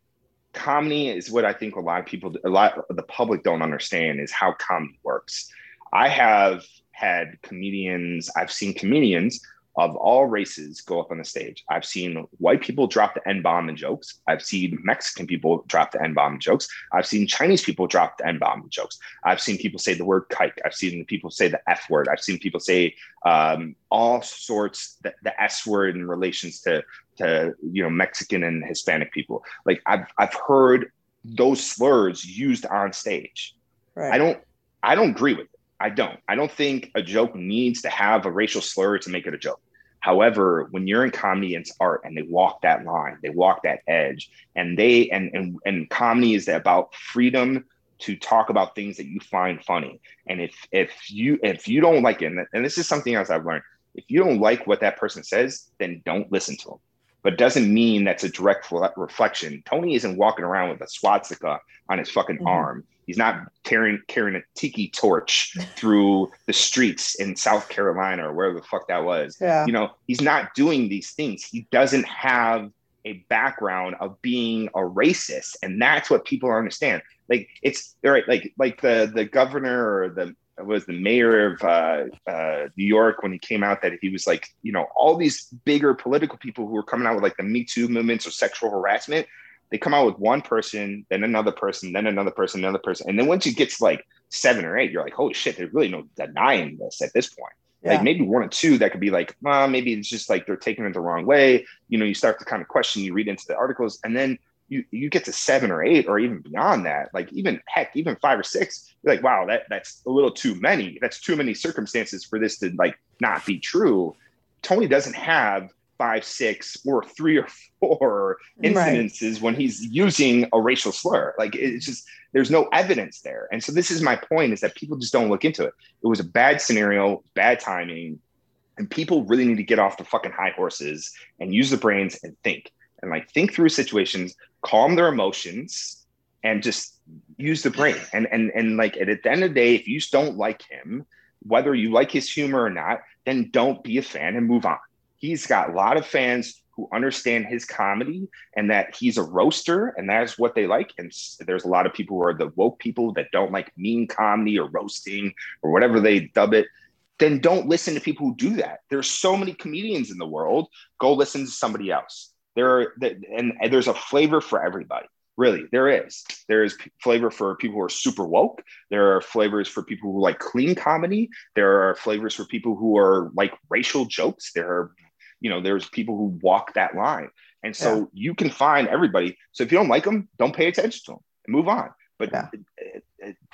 comedy is what I think a lot of people, a lot of the public don't understand is how comedy works. I have had comedians, I've seen comedians of all races go up on the stage. I've seen white people drop the N bomb in jokes. I've seen Mexican people drop the N bomb in jokes. I've seen Chinese people drop the N bomb in jokes. I've seen people say the word kike. I've seen people say the F word. I've seen people say um, all sorts the, the S word in relations to to you know Mexican and Hispanic people. Like I've I've heard those slurs used on stage. Right. I don't I don't agree with it. I don't. I don't think a joke needs to have a racial slur to make it a joke. However, when you're in comedy and it's art and they walk that line, they walk that edge, and they and and and comedy is about freedom to talk about things that you find funny. And if if you if you don't like it, and this is something else I've learned, if you don't like what that person says, then don't listen to them. But doesn't mean that's a direct reflection. Tony isn't walking around with a swastika on his fucking mm-hmm. arm. He's not carrying carrying a tiki torch through the streets in South Carolina or wherever the fuck that was. Yeah. You know, he's not doing these things. He doesn't have a background of being a racist, and that's what people understand. Like it's right, like like the the governor or the was the mayor of uh, uh, New York when he came out that he was like, you know, all these bigger political people who were coming out with like the Me Too movements or sexual harassment they come out with one person, then another person, then another person, another person. And then once you get to like seven or eight, you're like, holy shit, there's really no denying this at this point. Yeah. Like maybe one or two that could be like, well, maybe it's just like they're taking it the wrong way. You know, you start to kind of question, you read into the articles, and then you you get to seven or eight or even beyond that, like even heck, even five or six, you're like, wow, that that's a little too many. That's too many circumstances for this to like not be true. Tony doesn't have five, six, or three or four incidences right. when he's using a racial slur. Like it's just there's no evidence there. And so this is my point: is that people just don't look into it. It was a bad scenario, bad timing, and people really need to get off the fucking high horses and use the brains and think and like think through situations, calm their emotions, and just use the brain. And and and like at the end of the day, if you just don't like him, whether you like his humor or not, then don't be a fan and move on he's got a lot of fans who understand his comedy and that he's a roaster and that's what they like. And there's a lot of people who are the woke people that don't like mean comedy or roasting or whatever they dub it. Then don't listen to people who do that. There's so many comedians in the world. Go listen to somebody else. There are, and, there's a flavor for everybody. Really, there is. There is flavor for people who are super woke. There are flavors for people who like clean comedy. There are flavors for people who are like racial jokes. There are you know there's people who walk that line and so yeah. you can find everybody so if you don't like them don't pay attention to them and move on but yeah.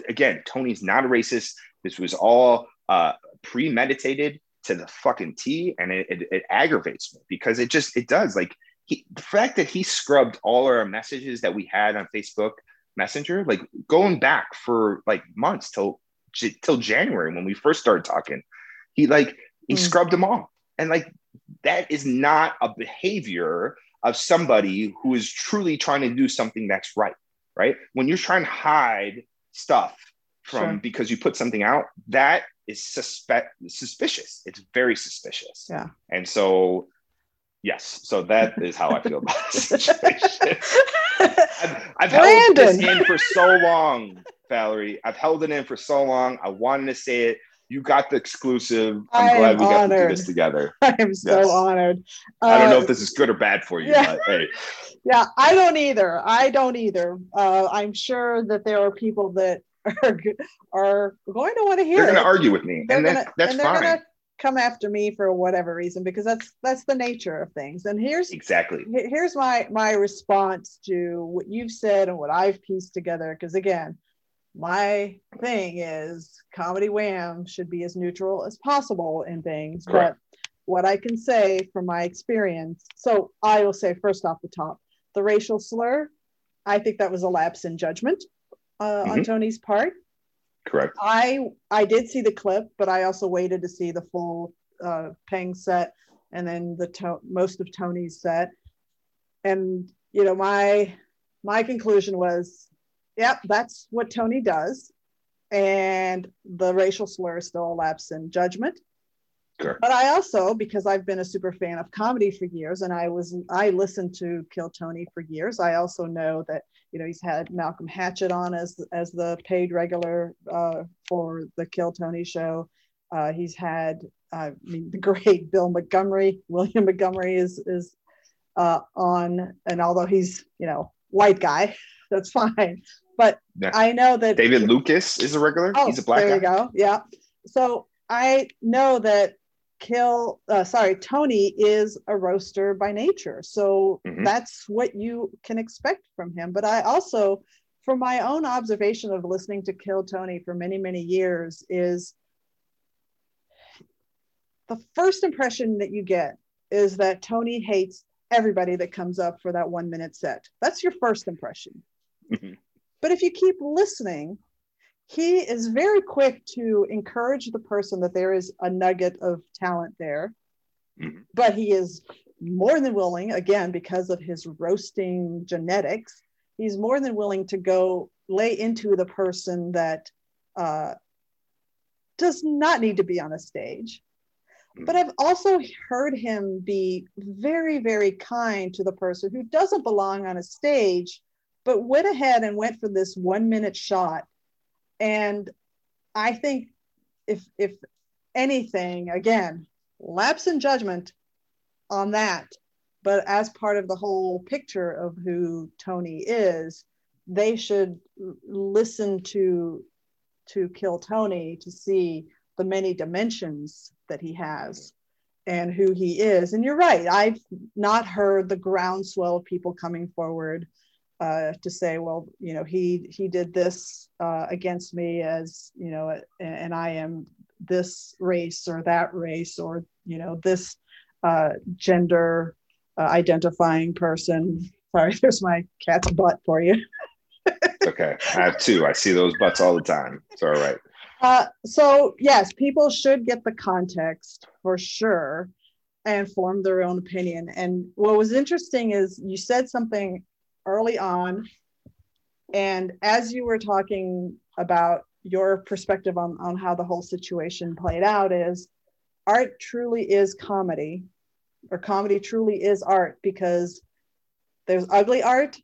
again tony's not a racist this was all uh, premeditated to the fucking t and it, it, it, aggravates me because it just it does like he, the fact that he scrubbed all our messages that we had on facebook messenger like going back for like months till till january when we first started talking he like he mm. scrubbed them all and like that is not a behavior of somebody who is truly trying to do something that's right, right? When you're trying to hide stuff from sure. because you put something out, that is suspect suspicious. It's very suspicious. Yeah. And so yes, so that is how I feel about the situation. I've, I've held this in for so long, Valerie. I've held it in for so long. I wanted to say it. You got the exclusive. I'm I glad we got to do this together. I am so yes. honored. Uh, I don't know if uh, this is good or bad for you, yeah. but hey. Yeah, I don't either. I don't either. Uh, I'm sure that there are people that are, are going to want to hear. They're going to argue with me, they're and gonna, that's and they're fine. Gonna come after me for whatever reason because that's that's the nature of things. And here's exactly here's my my response to what you've said and what I've pieced together. Because again, my thing is comedy wham should be as neutral as possible in things, Correct. but what I can say from my experience. So I will say first off the top, the racial slur. I think that was a lapse in judgment uh, mm-hmm. on Tony's part. Correct. I I did see the clip, but I also waited to see the full uh, Peng set and then the to- most of Tony's set. And you know, my my conclusion was, yep, that's what Tony does, and the racial slur still lapse in judgment. Sure. But I also, because I've been a super fan of comedy for years, and I was I listened to Kill Tony for years. I also know that you know he's had Malcolm Hatchett on as as the paid regular uh, for the Kill Tony show. Uh, he's had I mean the great Bill Montgomery. William Montgomery is is uh, on, and although he's you know white guy, that's fine. But yeah. I know that David Lucas is a regular. Oh, he's a black there guy. you go. Yeah. So I know that Kill, uh, sorry, Tony is a roaster by nature. So mm-hmm. that's what you can expect from him. But I also, from my own observation of listening to Kill Tony for many, many years, is the first impression that you get is that Tony hates everybody that comes up for that one minute set. That's your first impression. Mm-hmm. But if you keep listening, he is very quick to encourage the person that there is a nugget of talent there mm-hmm. but he is more than willing again because of his roasting genetics he's more than willing to go lay into the person that uh, does not need to be on a stage mm-hmm. but I've also heard him be very, very kind to the person who doesn't belong on a stage, but went ahead and went for this one minute shot and I think if if anything, again, lapse in judgment on that, but as part of the whole picture of who Tony is, they should listen to to kill Tony to see the many dimensions that he has and who he is. And you're right, I've not heard the groundswell of people coming forward uh, to say, well, you know, he he did this uh, against me as you know, and I am this race or that race or you know this uh, gender uh, identifying person. Sorry, there's my cat's butt for you. okay, I have two. I see those butts all the time. It's all right. Uh, so yes, people should get the context for sure and form their own opinion. And what was interesting is you said something early on. And as you were talking about your perspective on, on how the whole situation played out, is art truly is comedy, or comedy truly is art because there's ugly art,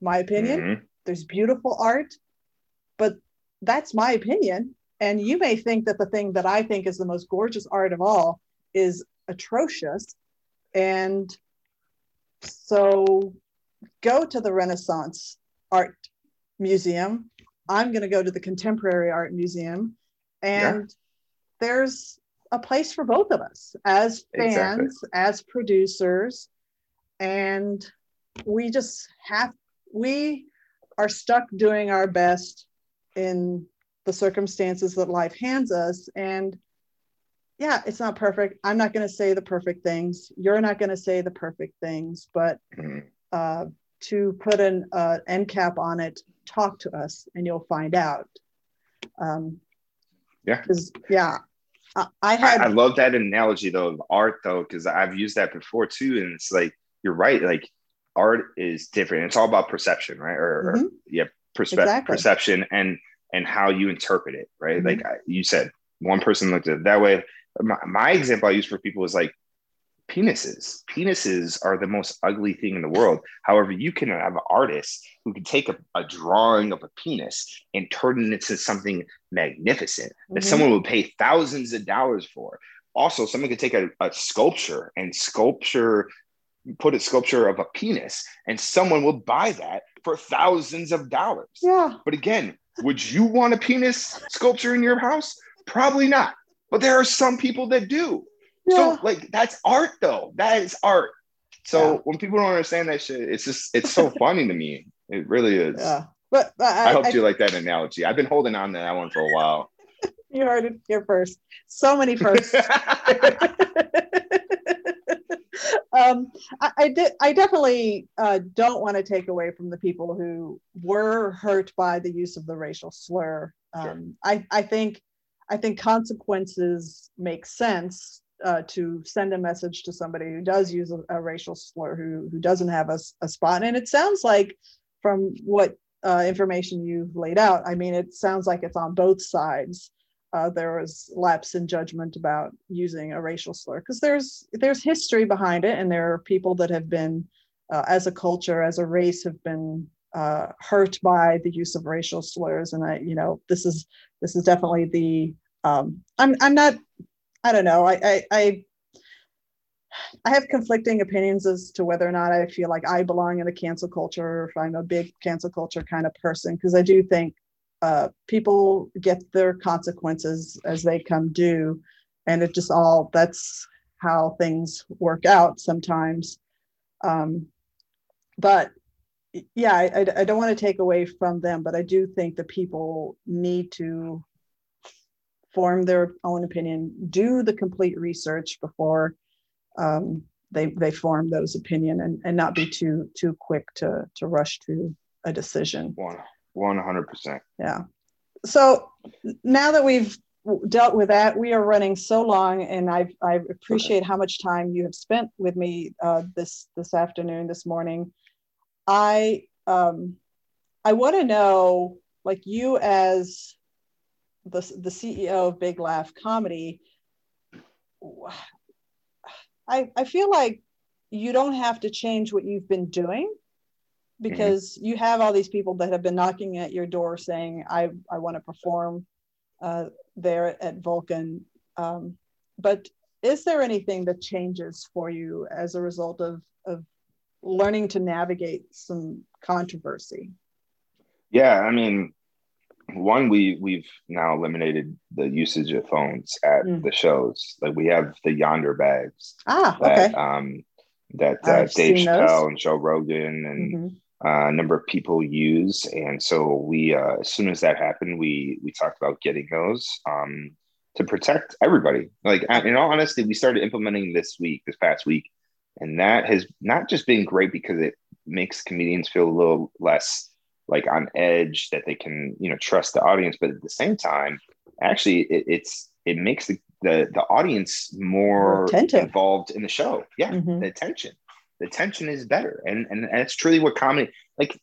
my opinion, mm-hmm. there's beautiful art, but that's my opinion. And you may think that the thing that I think is the most gorgeous art of all is atrocious. And so go to the Renaissance Art Museum. I'm going to go to the Contemporary Art Museum. And yeah. there's a place for both of us as fans, exactly. as producers. And we just have, we are stuck doing our best in the circumstances that life hands us. And yeah, it's not perfect. I'm not going to say the perfect things. You're not going to say the perfect things, but mm-hmm uh, to put an uh, end cap on it, talk to us and you'll find out. Um, yeah. Yeah, I, I had. I, I, love that analogy though of art though, because I've used that before too. And it's like, you're right. Like, art is different. It's all about perception, right? Or, mm-hmm. or yeah, perspe- exactly. perception and and how you interpret it, right? Mm-hmm. Like you said, one person looked at it that way. My, my example I use for people is like penises. Penises are the most ugly thing in the world. However, you can have an artist who can take a, a drawing of a penis and turn it into something magnificent mm-hmm. that someone would pay thousands of dollars for. Also, someone could take a, a sculpture and sculpture, put a sculpture of a penis, and someone will buy that for thousands of dollars. Yeah. But again, would you want a penis sculpture in your house? Probably not. But there are some people that do. Yeah. So like that's art though. That is art. So yeah. when people don't understand that shit, it's just it's so funny to me. It really is. Yeah. But, but I, I hope you like that analogy. I've been holding on to that one for a while. you heard it here first. So many firsts. um, I, I, did. I definitely uh, don't want to take away from the people who were hurt by the use of the racial slur. Um, sure. I, I think, I think consequences make sense uh, to send a message to somebody who does use a, a racial slur, who who doesn't have a, a, spot. And it sounds like, from what uh, information you've laid out, I mean, it sounds like it's on both sides. Uh, there was lapse in judgment about using a racial slur because there's there's history behind it, and there are people that have been, uh, as a culture, as a race, have been uh, hurt by the use of racial slurs. And I, you know, this is this is definitely the um, I'm I'm not I don't know. I, I, I I have conflicting opinions as to whether or not I feel like I belong in the cancel culture or if I'm a big cancel culture kind of person, because I do think uh, people get their consequences as they come due. And it just all that's how things work out sometimes. Um, but yeah, I, I don't want to take away from them, but I do think that people need to form their own opinion, do the complete research before um, they they form those opinion, and, and not be too too quick to to rush to a decision. One hundred percent. Yeah. So now that we've dealt with that, we are running so long, and I I appreciate how much time you have spent with me uh, this this afternoon, this morning. I um, I want to know, like you as the, the CEO of Big Laugh Comedy, I, I feel like you don't have to change what you've been doing because mm-hmm. you have all these people that have been knocking at your door saying, I, I want to perform uh, there at Vulcan. Um, but is there anything that changes for you as a result of, of learning to navigate some controversy? Yeah, I mean, one we we've now eliminated the usage of phones at mm. the shows. Like we have the Yondr bags ah that, okay. um that uh, dave chappelle and joe rogan and mm-hmm. uh, a number of people use. And so we uh, as soon as that happened we we talked about getting those um to protect everybody. Like in all honesty we started implementing this week this past week. And that has not just been great because it makes comedians feel a little less like on edge that they can you know trust the audience but at the same time actually it, it's it makes the, the the audience more Attentive. involved in the show yeah mm-hmm. the attention the tension is better and, and it's truly what comedy like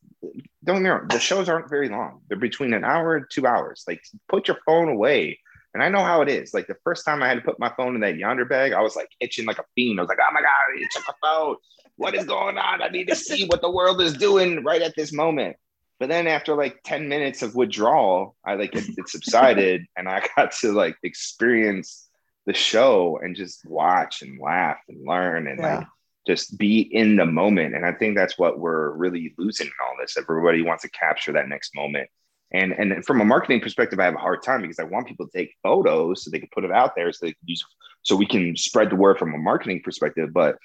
don't get me wrong the shows aren't very long they're between an hour and two hours like put your phone away and I know how it is. Like the first time I had to put my phone in that Yondr bag, I was like itching like a fiend. I was like, oh my God, check my phone. What is going on? I need to see what the world is doing right at this moment. But then after like 10 minutes of withdrawal, I like it, it subsided and I got to like experience the show and just watch and laugh and learn and yeah. like just be in the moment. And I think that's what we're really losing in all this. Everybody wants to capture that next moment. And and from a marketing perspective, I have a hard time because I want people to take photos so they can put it out there so they can use so we can spread the word from a marketing perspective. But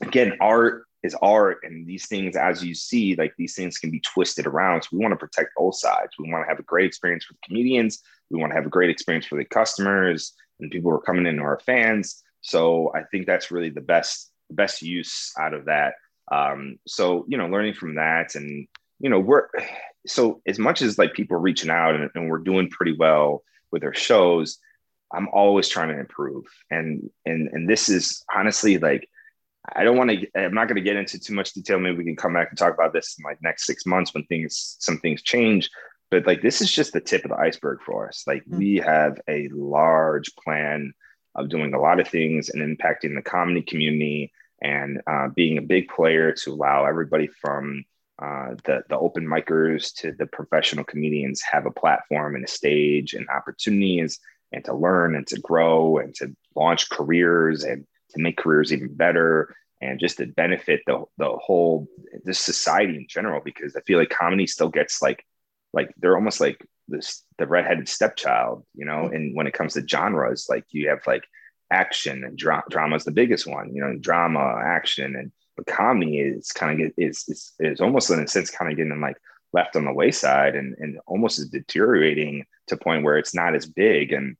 again, art is art and these things as you see like these things can be twisted around. So we want to protect both sides. We want to have a great experience the comedians. We want to have a great experience for the customers and people who are coming in who are fans. So i think that's really the best best use out of that. Um, so you know learning from that and you know we're so as much as like people reaching out and, and we're doing pretty well with our shows i'm always trying to improve. And and and this is honestly like I don't want to. I'm not going to get into too much detail. Maybe we can come back and talk about this in like next six months when things some things change. But like this is just the tip of the iceberg for us. Like mm-hmm. we have a large plan of doing a lot of things and impacting the comedy community and uh, being a big player to allow everybody from uh, the the open micers to the professional comedians have a platform and a stage and opportunities and to learn and to grow and to launch careers and to make careers even better and just to benefit the the whole this society in general because I feel like comedy still gets like like they're almost like this the redheaded stepchild, you know. Mm-hmm. And when it comes to genres, like you have like action and dra- drama is the biggest one, you know, drama, action, and but comedy is kind of is is is almost in a sense kind of getting like left on the wayside and and almost is deteriorating to a point where it's not as big and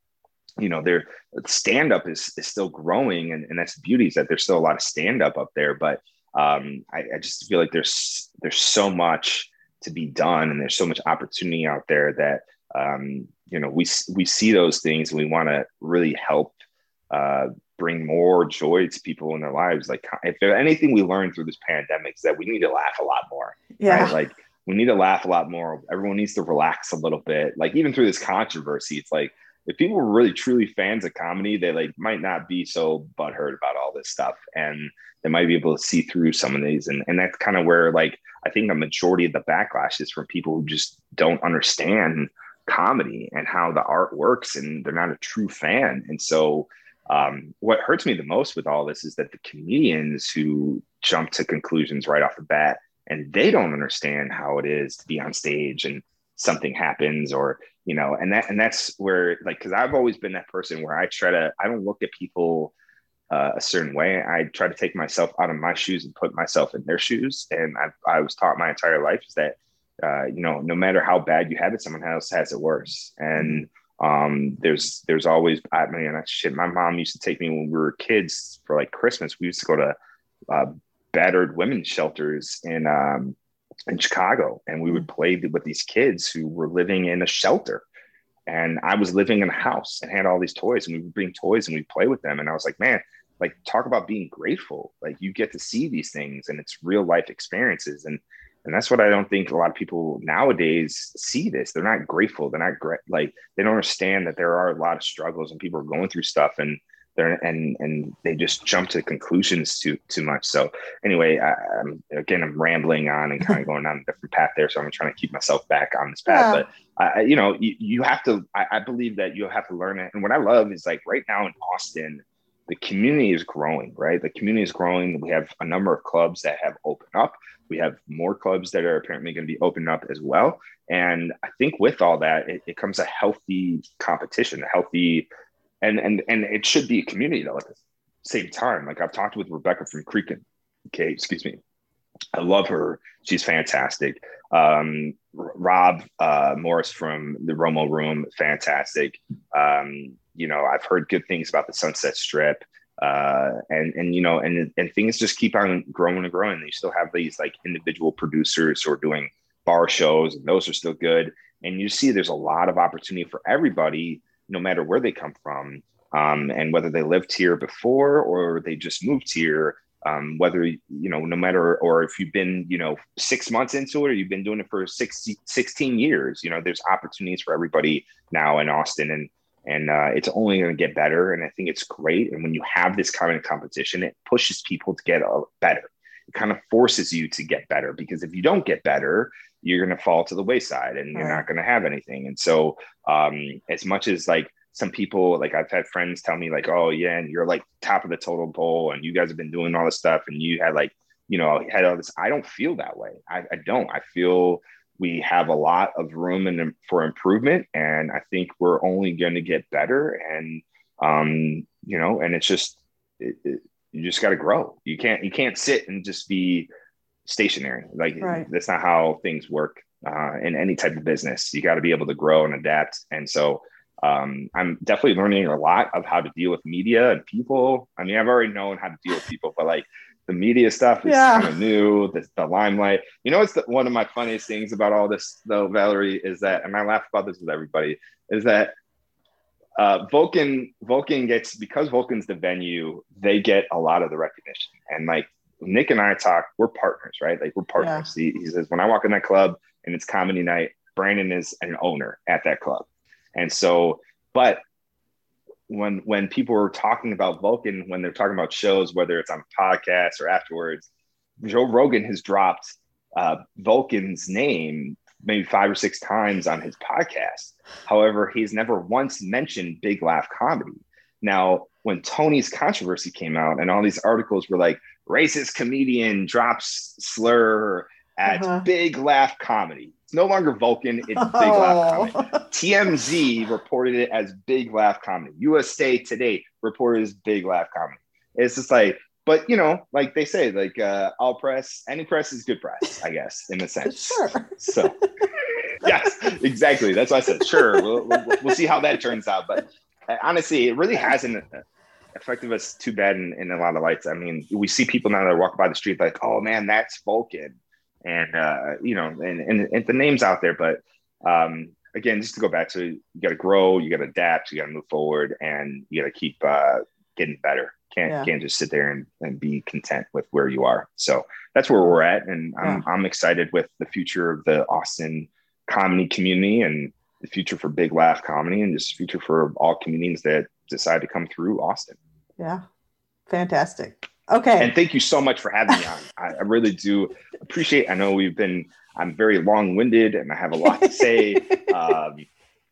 you know, their stand up is, is still growing, and, and that's the beauty is that there's still a lot of stand up up there. But um, I, I just feel like there's there's so much to be done, and there's so much opportunity out there that um, you know we we see those things, and we want to really help uh, bring more joy to people in their lives. Like if there's anything we learned through this pandemic is that we need to laugh a lot more. Yeah. Right? Like we need to laugh a lot more. Everyone needs to relax a little bit. Like even through this controversy, it's like if people were really truly fans of comedy, they like might not be so butthurt about all this stuff, and they might be able to see through some of these. And and that's kind of where like I think a majority of the backlash is from people who just don't understand comedy and how the art works, and they're not a true fan. And so, um, what hurts me the most with all this is that the comedians who jump to conclusions right off the bat and they don't understand how it is to be on stage and something happens or you know and that and that's where like because i've always been that person where i try to i don't look at people uh, a certain way. I try to take myself out of my shoes and put myself in their shoes. And i i was taught my entire life is that uh, you know no matter how bad you have it someone else has it worse. And um, there's there's always i mean shit. My mom used to take me when we were kids for like christmas. We used to go to uh, battered women's shelters in um, in Chicago, and we would hmm. play with these kids who were living in a shelter. And I was living in a house and had all these toys, and we would bring toys and we'd play with them. And I was like, man, like talk about being grateful. Like you get to see these things, and it's real life experiences. And and that's what I don't think a lot of people nowadays see this. They're not grateful. They're not great. Like they don't understand that there are a lot of struggles and people are going through stuff. And there and and they just jump to conclusions too too much. So anyway, I, am again I'm rambling on and kind of going on a different path there. So I'm trying to keep myself back on this path. Yeah. But I, you know, you, you have to. I, I believe that you'll have to learn it. And what I love is like right now in Austin, the community is growing. Right, the community is growing. We have a number of clubs that have opened up. We have more clubs that are apparently going to be opened up as well. And I think with all that, it, it comes a healthy competition, a healthy and and and it should be a community though at the same time. Like I've talked with Rebecca from Creek Okay, excuse me. I love her. She's fantastic. Um, Rob uh, Morris from the Romo Room, fantastic. Um, you know, I've heard good things about the Sunset Strip, uh, and and you know, and and things just keep on growing and growing. You still have these like individual producers who are doing bar shows, and those are still good. And you see, there's a lot of opportunity for everybody no matter where they come from um, and whether they lived here before or they just moved here um, whether you know no matter or if you've been you know six months into it or you've been doing it for 60, 16 years you know there's opportunities for everybody now in austin and and uh, it's only going to get better. And i think it's great. And when you have this kind of competition it pushes people to get better. It kind of forces you to get better because if you don't get better you're going to fall to the wayside and you're not going to have anything. And so, um, as much as like some people, like I've had friends tell me, like, oh, yeah, and you're like top of the total pole and you guys have been doing all this stuff and you had like, you know, had all this. I don't feel that way. I, I don't. I feel we have a lot of room and for improvement. And I think we're only going to get better. And, um, you know, and it's just, it, it, you just got to grow. You can't, you can't sit and just be, stationary. Like right. that's not how things work uh, in any type of business. You got to be able to grow and adapt. And so um, I'm definitely learning a lot of how to deal with media and people. I mean, I've already known how to deal with people, but like the media stuff is yeah. kind of new. The, the limelight. You know, it's the, one of my funniest things about all this, though, Valerie, is that, and I laugh about this with everybody, is that uh, Vulcan Vulcan gets because Vulcan's the venue, they get a lot of the recognition. And like Nick and I talk, we're partners, right? Like we're partners. Yeah. He, he, says when I walk in that club and it's comedy night, Brandon is an owner at that club. And so, but when when people are talking about Vulcan, when they're talking about shows, whether it's on podcasts or afterwards, Joe Rogan has dropped uh, Vulcan's name maybe five or six times on his podcast. However, he's never once mentioned Big Laugh Comedy. Now, when Tony's controversy came out and all these articles were like, racist comedian drops slur at uh-huh. Big Laugh Comedy. It's no longer Vulcan, it's Big oh. Laugh Comedy. TMZ reported it as Big Laugh Comedy. USA Today reported as Big Laugh Comedy. It's just like, but you know, like they say, like uh, all press, any press is good press, I guess, in a sense. Sure. So, yes, exactly. That's why I said, sure, we'll, we'll, we'll see how that turns out. But uh, honestly, it really hasn't affected us too bad in, in a lot of lights. I mean, we see people now that walk by the street like, oh man, that's Vulcan. And, uh, you know, and, and, and the name's out there, but um, again, just to go back to you got to grow, you got to adapt, you got to move forward, and you got to keep uh, getting better. Can't yeah. can't just sit there and, and be content with where you are. So that's where we're at, and I'm yeah. I'm excited with the future of the Austin comedy community and the future for Big Laugh comedy, and just future for all comedians that decide to come through Austin. Yeah, fantastic. Okay. And thank you so much for having me on. I, I really do appreciate. I know we've been. I'm very long-winded and I have a lot to say. um,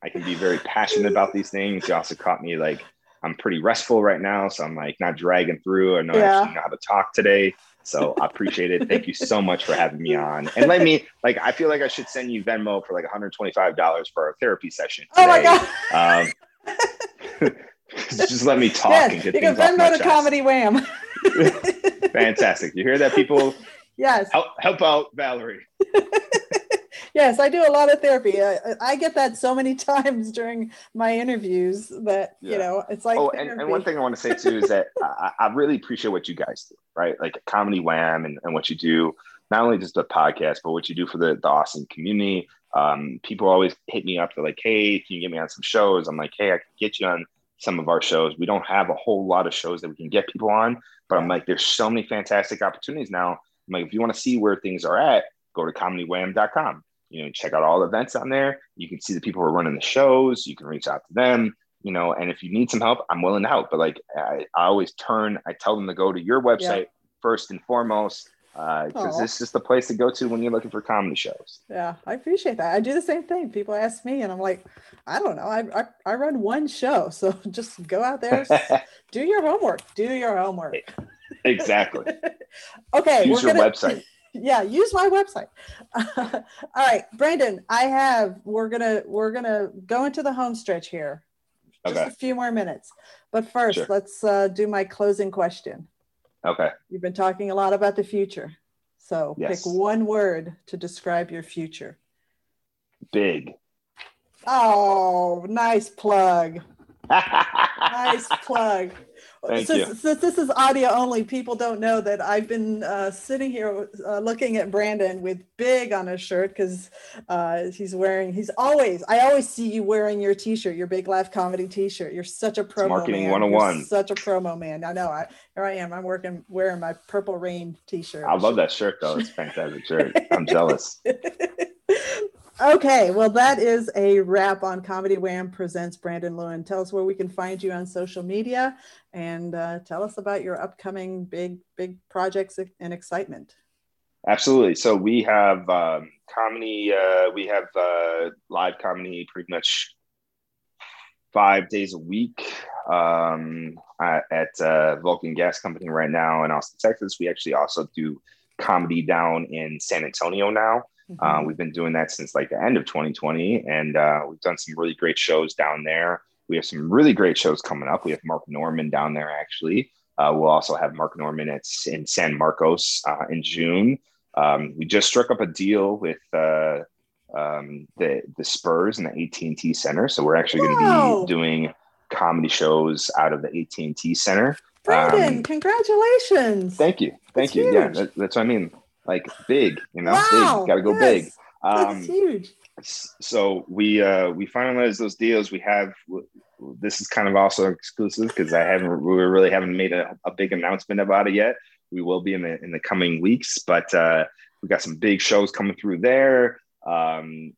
I can be very passionate about these things. You also caught me like I'm pretty restful right now, so I'm like not dragging through. I know yeah. I know how to talk today, so I appreciate it. Thank you so much for having me on. And let me like I feel like I should send you Venmo for like 125 dollars for our therapy session. Today. Oh my god. Um, just let me talk yes, and get you things can Venmo to Comedy Wham. Fantastic. You hear that, people? Yes. Help, help out Valerie. yes, I do a lot of therapy. I, I, get that so many times during my interviews that yeah. you know it's like. Oh, and, and, one thing I want to say too is that I, I, really appreciate what you guys do, right? Like Comedy Wham and, and what you do, not only just the podcast, but what you do for the, the Austin community. Um, people always hit me up. They're like, "Hey, can you get me on some shows?" I'm like, "Hey, I can get you on some of our shows. We don't have a whole lot of shows that we can get people on, but I'm like, there's so many fantastic opportunities now. I'm like, if you want to see where things are at, go to comedywham.com you know, check out all the events on there. You can see the people who are running the shows. You can reach out to them, you know, and if you need some help, I'm willing to help. But like I, I always turn, I tell them to go to your website yeah. first and foremost because uh, this is just the place to go to when you're looking for comedy shows. Yeah, I appreciate that. I do the same thing. People ask me, and I'm like, I don't know. I I, I run one show, so just go out there, do your homework. Do your homework. Exactly. okay. Use your gonna, website yeah use my website all right brandon i have we're gonna we're gonna go into the home stretch here just okay. a few more minutes but first sure. let's uh, do my closing question okay. You've been talking a lot about the future. So yes. pick one word to describe your future. Big. Oh nice plug. Nice plug Thank since, you. since this is audio only, people don't know that I've been uh, sitting here uh, looking at Brandon with big on his shirt because uh, he's wearing, he's always, I always see you wearing your t-shirt, your Big Laugh Comedy t-shirt. You're such a promo marketing man. 101. You're such a promo man. I know. I, here I am. I'm working, wearing my Purple Rain t-shirt. I love that shirt though. It's a fantastic shirt. I'm jealous. Okay, well, that is a wrap on Comedy Wham presents Brandon Lewin. Tell us where we can find you on social media and uh, tell us about your upcoming big, big projects and excitement. Absolutely. So we have um, comedy, uh, we have uh, live comedy pretty much five days a week um, at uh, Vulcan Gas Company right now in Austin, Texas. We actually also do comedy down in San Antonio now. Mm-hmm. Uh, we've been doing that since like the end of 2020, and uh, we've done some really great shows down there. We have some really great shows coming up. We have Mark Normand down there actually. Uh, we'll also have Mark Normand at, in San Marcos uh, in June. Um, we just struck up a deal with uh, um, the the Spurs and the AT and T Center, so we're actually going to be doing comedy shows out of the AT and T Center. Brandon, um, congratulations! Thank you, thank that's you. Huge. Yeah, that, that's what I mean like big, you know, wow. big. Got to go yes. big. Um, That's huge. So we uh, we finalized those deals. We have this is kind of also exclusive because I haven't we really haven't made a, a, big announcement about it yet. We will be in the in the coming weeks, but uh, we got some big shows coming through there. Um,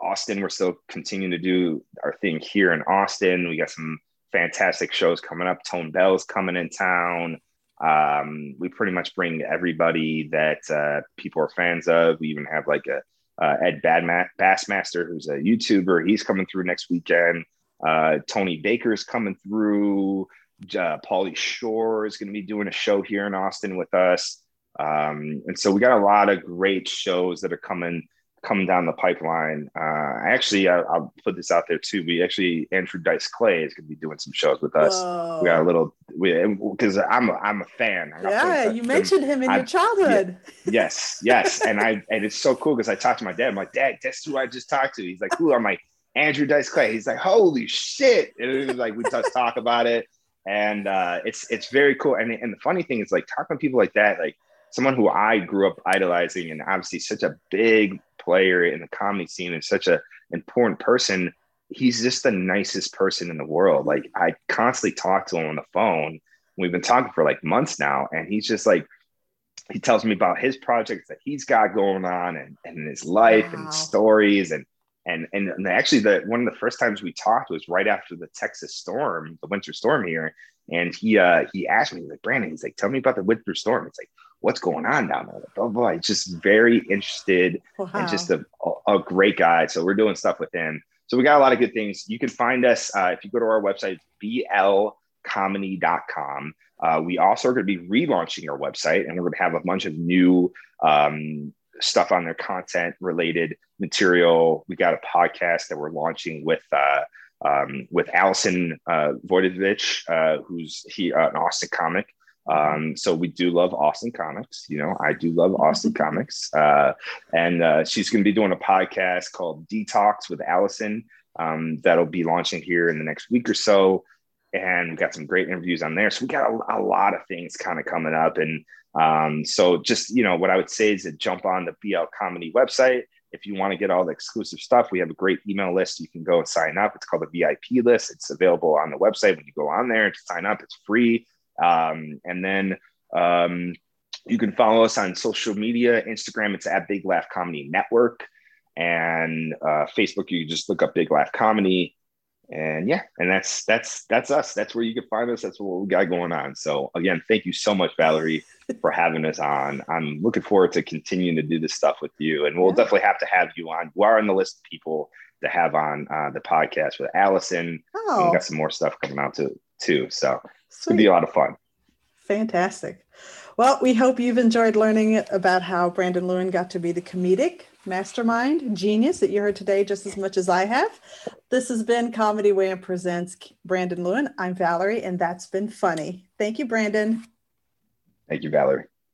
Austin, we're still continuing to do our thing here in Austin. We got some fantastic shows coming up. Tone Bell's coming in town. Um, we pretty much bring everybody that uh, people are fans of. We even have like a uh, Ed Badma- Bassmaster, who's a YouTuber. He's coming through next weekend. Uh, Tony Baker's coming through. Uh, Pauly Shore is going to be doing a show here in Austin with us. Um, and so we got a lot of great shows that are coming coming down the pipeline. Uh, actually, I, will put this out there too. We actually Andrew Dice Clay is going to be doing some shows with us. Whoa. We got a little because I'm a, I'm a fan. Yeah, you mentioned him in I, your childhood. Yeah, yes, yes, and I and it's so cool because I talked to my dad. I'm like, Dad, guess who I just talked to? He's like, Who? I'm like, Andrew Dice Clay. He's like, Holy shit! And it was like we just talk about it, and uh, it's it's very cool. And and the funny thing is like talking to people like that, like someone who I grew up idolizing and obviously such a big player in the comedy scene and such an important person. He's just the nicest person in the world. Like I constantly talk to him on the phone. We've been talking for like months now, and he's just like he tells me about his projects that he's got going on and, and his life wow. and stories and and and actually the one of the first times we talked was right after the Texas storm, the winter storm here. And he uh he asked me, like, Brandon, he's like, tell me about the winter storm. It's like, what's going on down there? Blah, blah, blah. Just very interested wow. and just a, a great guy. So we're doing stuff with him. So we got a lot of good things. You can find us uh, if you go to our website, blcomedy.com. Uh, we also are going to be relaunching our website and we're going to have a bunch of new um, stuff on there content related material. We got a podcast that we're launching with uh, um, with Allison uh, Voidovich, uh, who's he uh, an Austin comic. Um, so we do love Austin comics. You know, I do love Austin comics. Uh, and uh, she's going to be doing a podcast called Detox with Allison um, that'll be launching here in the next week or so. And we got some great interviews on there. So we got a, a lot of things kind of coming up. And um, so just, you know, what I would say is to jump on the BL Comedy website. If you want to get all the exclusive stuff, we have a great email list. You can go and sign up. It's called the VIP list. It's available on the website. When you go on there to sign up, it's free. Um, and then um, you can follow us on social media. Instagram, it's at Big Laugh Comedy Network. And uh, Facebook, you just look up Big Laugh Comedy. And yeah, and that's that's that's us. That's where you can find us. That's what we got going on. So again, thank you so much, Valerie, for having us on. I'm looking forward to continuing to do this stuff with you, and we'll yeah. definitely have to have you on. You are on the list of people to have on uh, the podcast with Allison. Oh. we got some more stuff coming out too, too. So it's going to be a lot of fun. Fantastic. Well, we hope you've enjoyed learning about how Brandon Lewin got to be the comedic mastermind genius that you heard today just as much as I have. This has been Comedy Wham Presents Brandon Lewin. I'm Valerie, and that's been funny. Thank you, Brandon. Thank you, Valerie.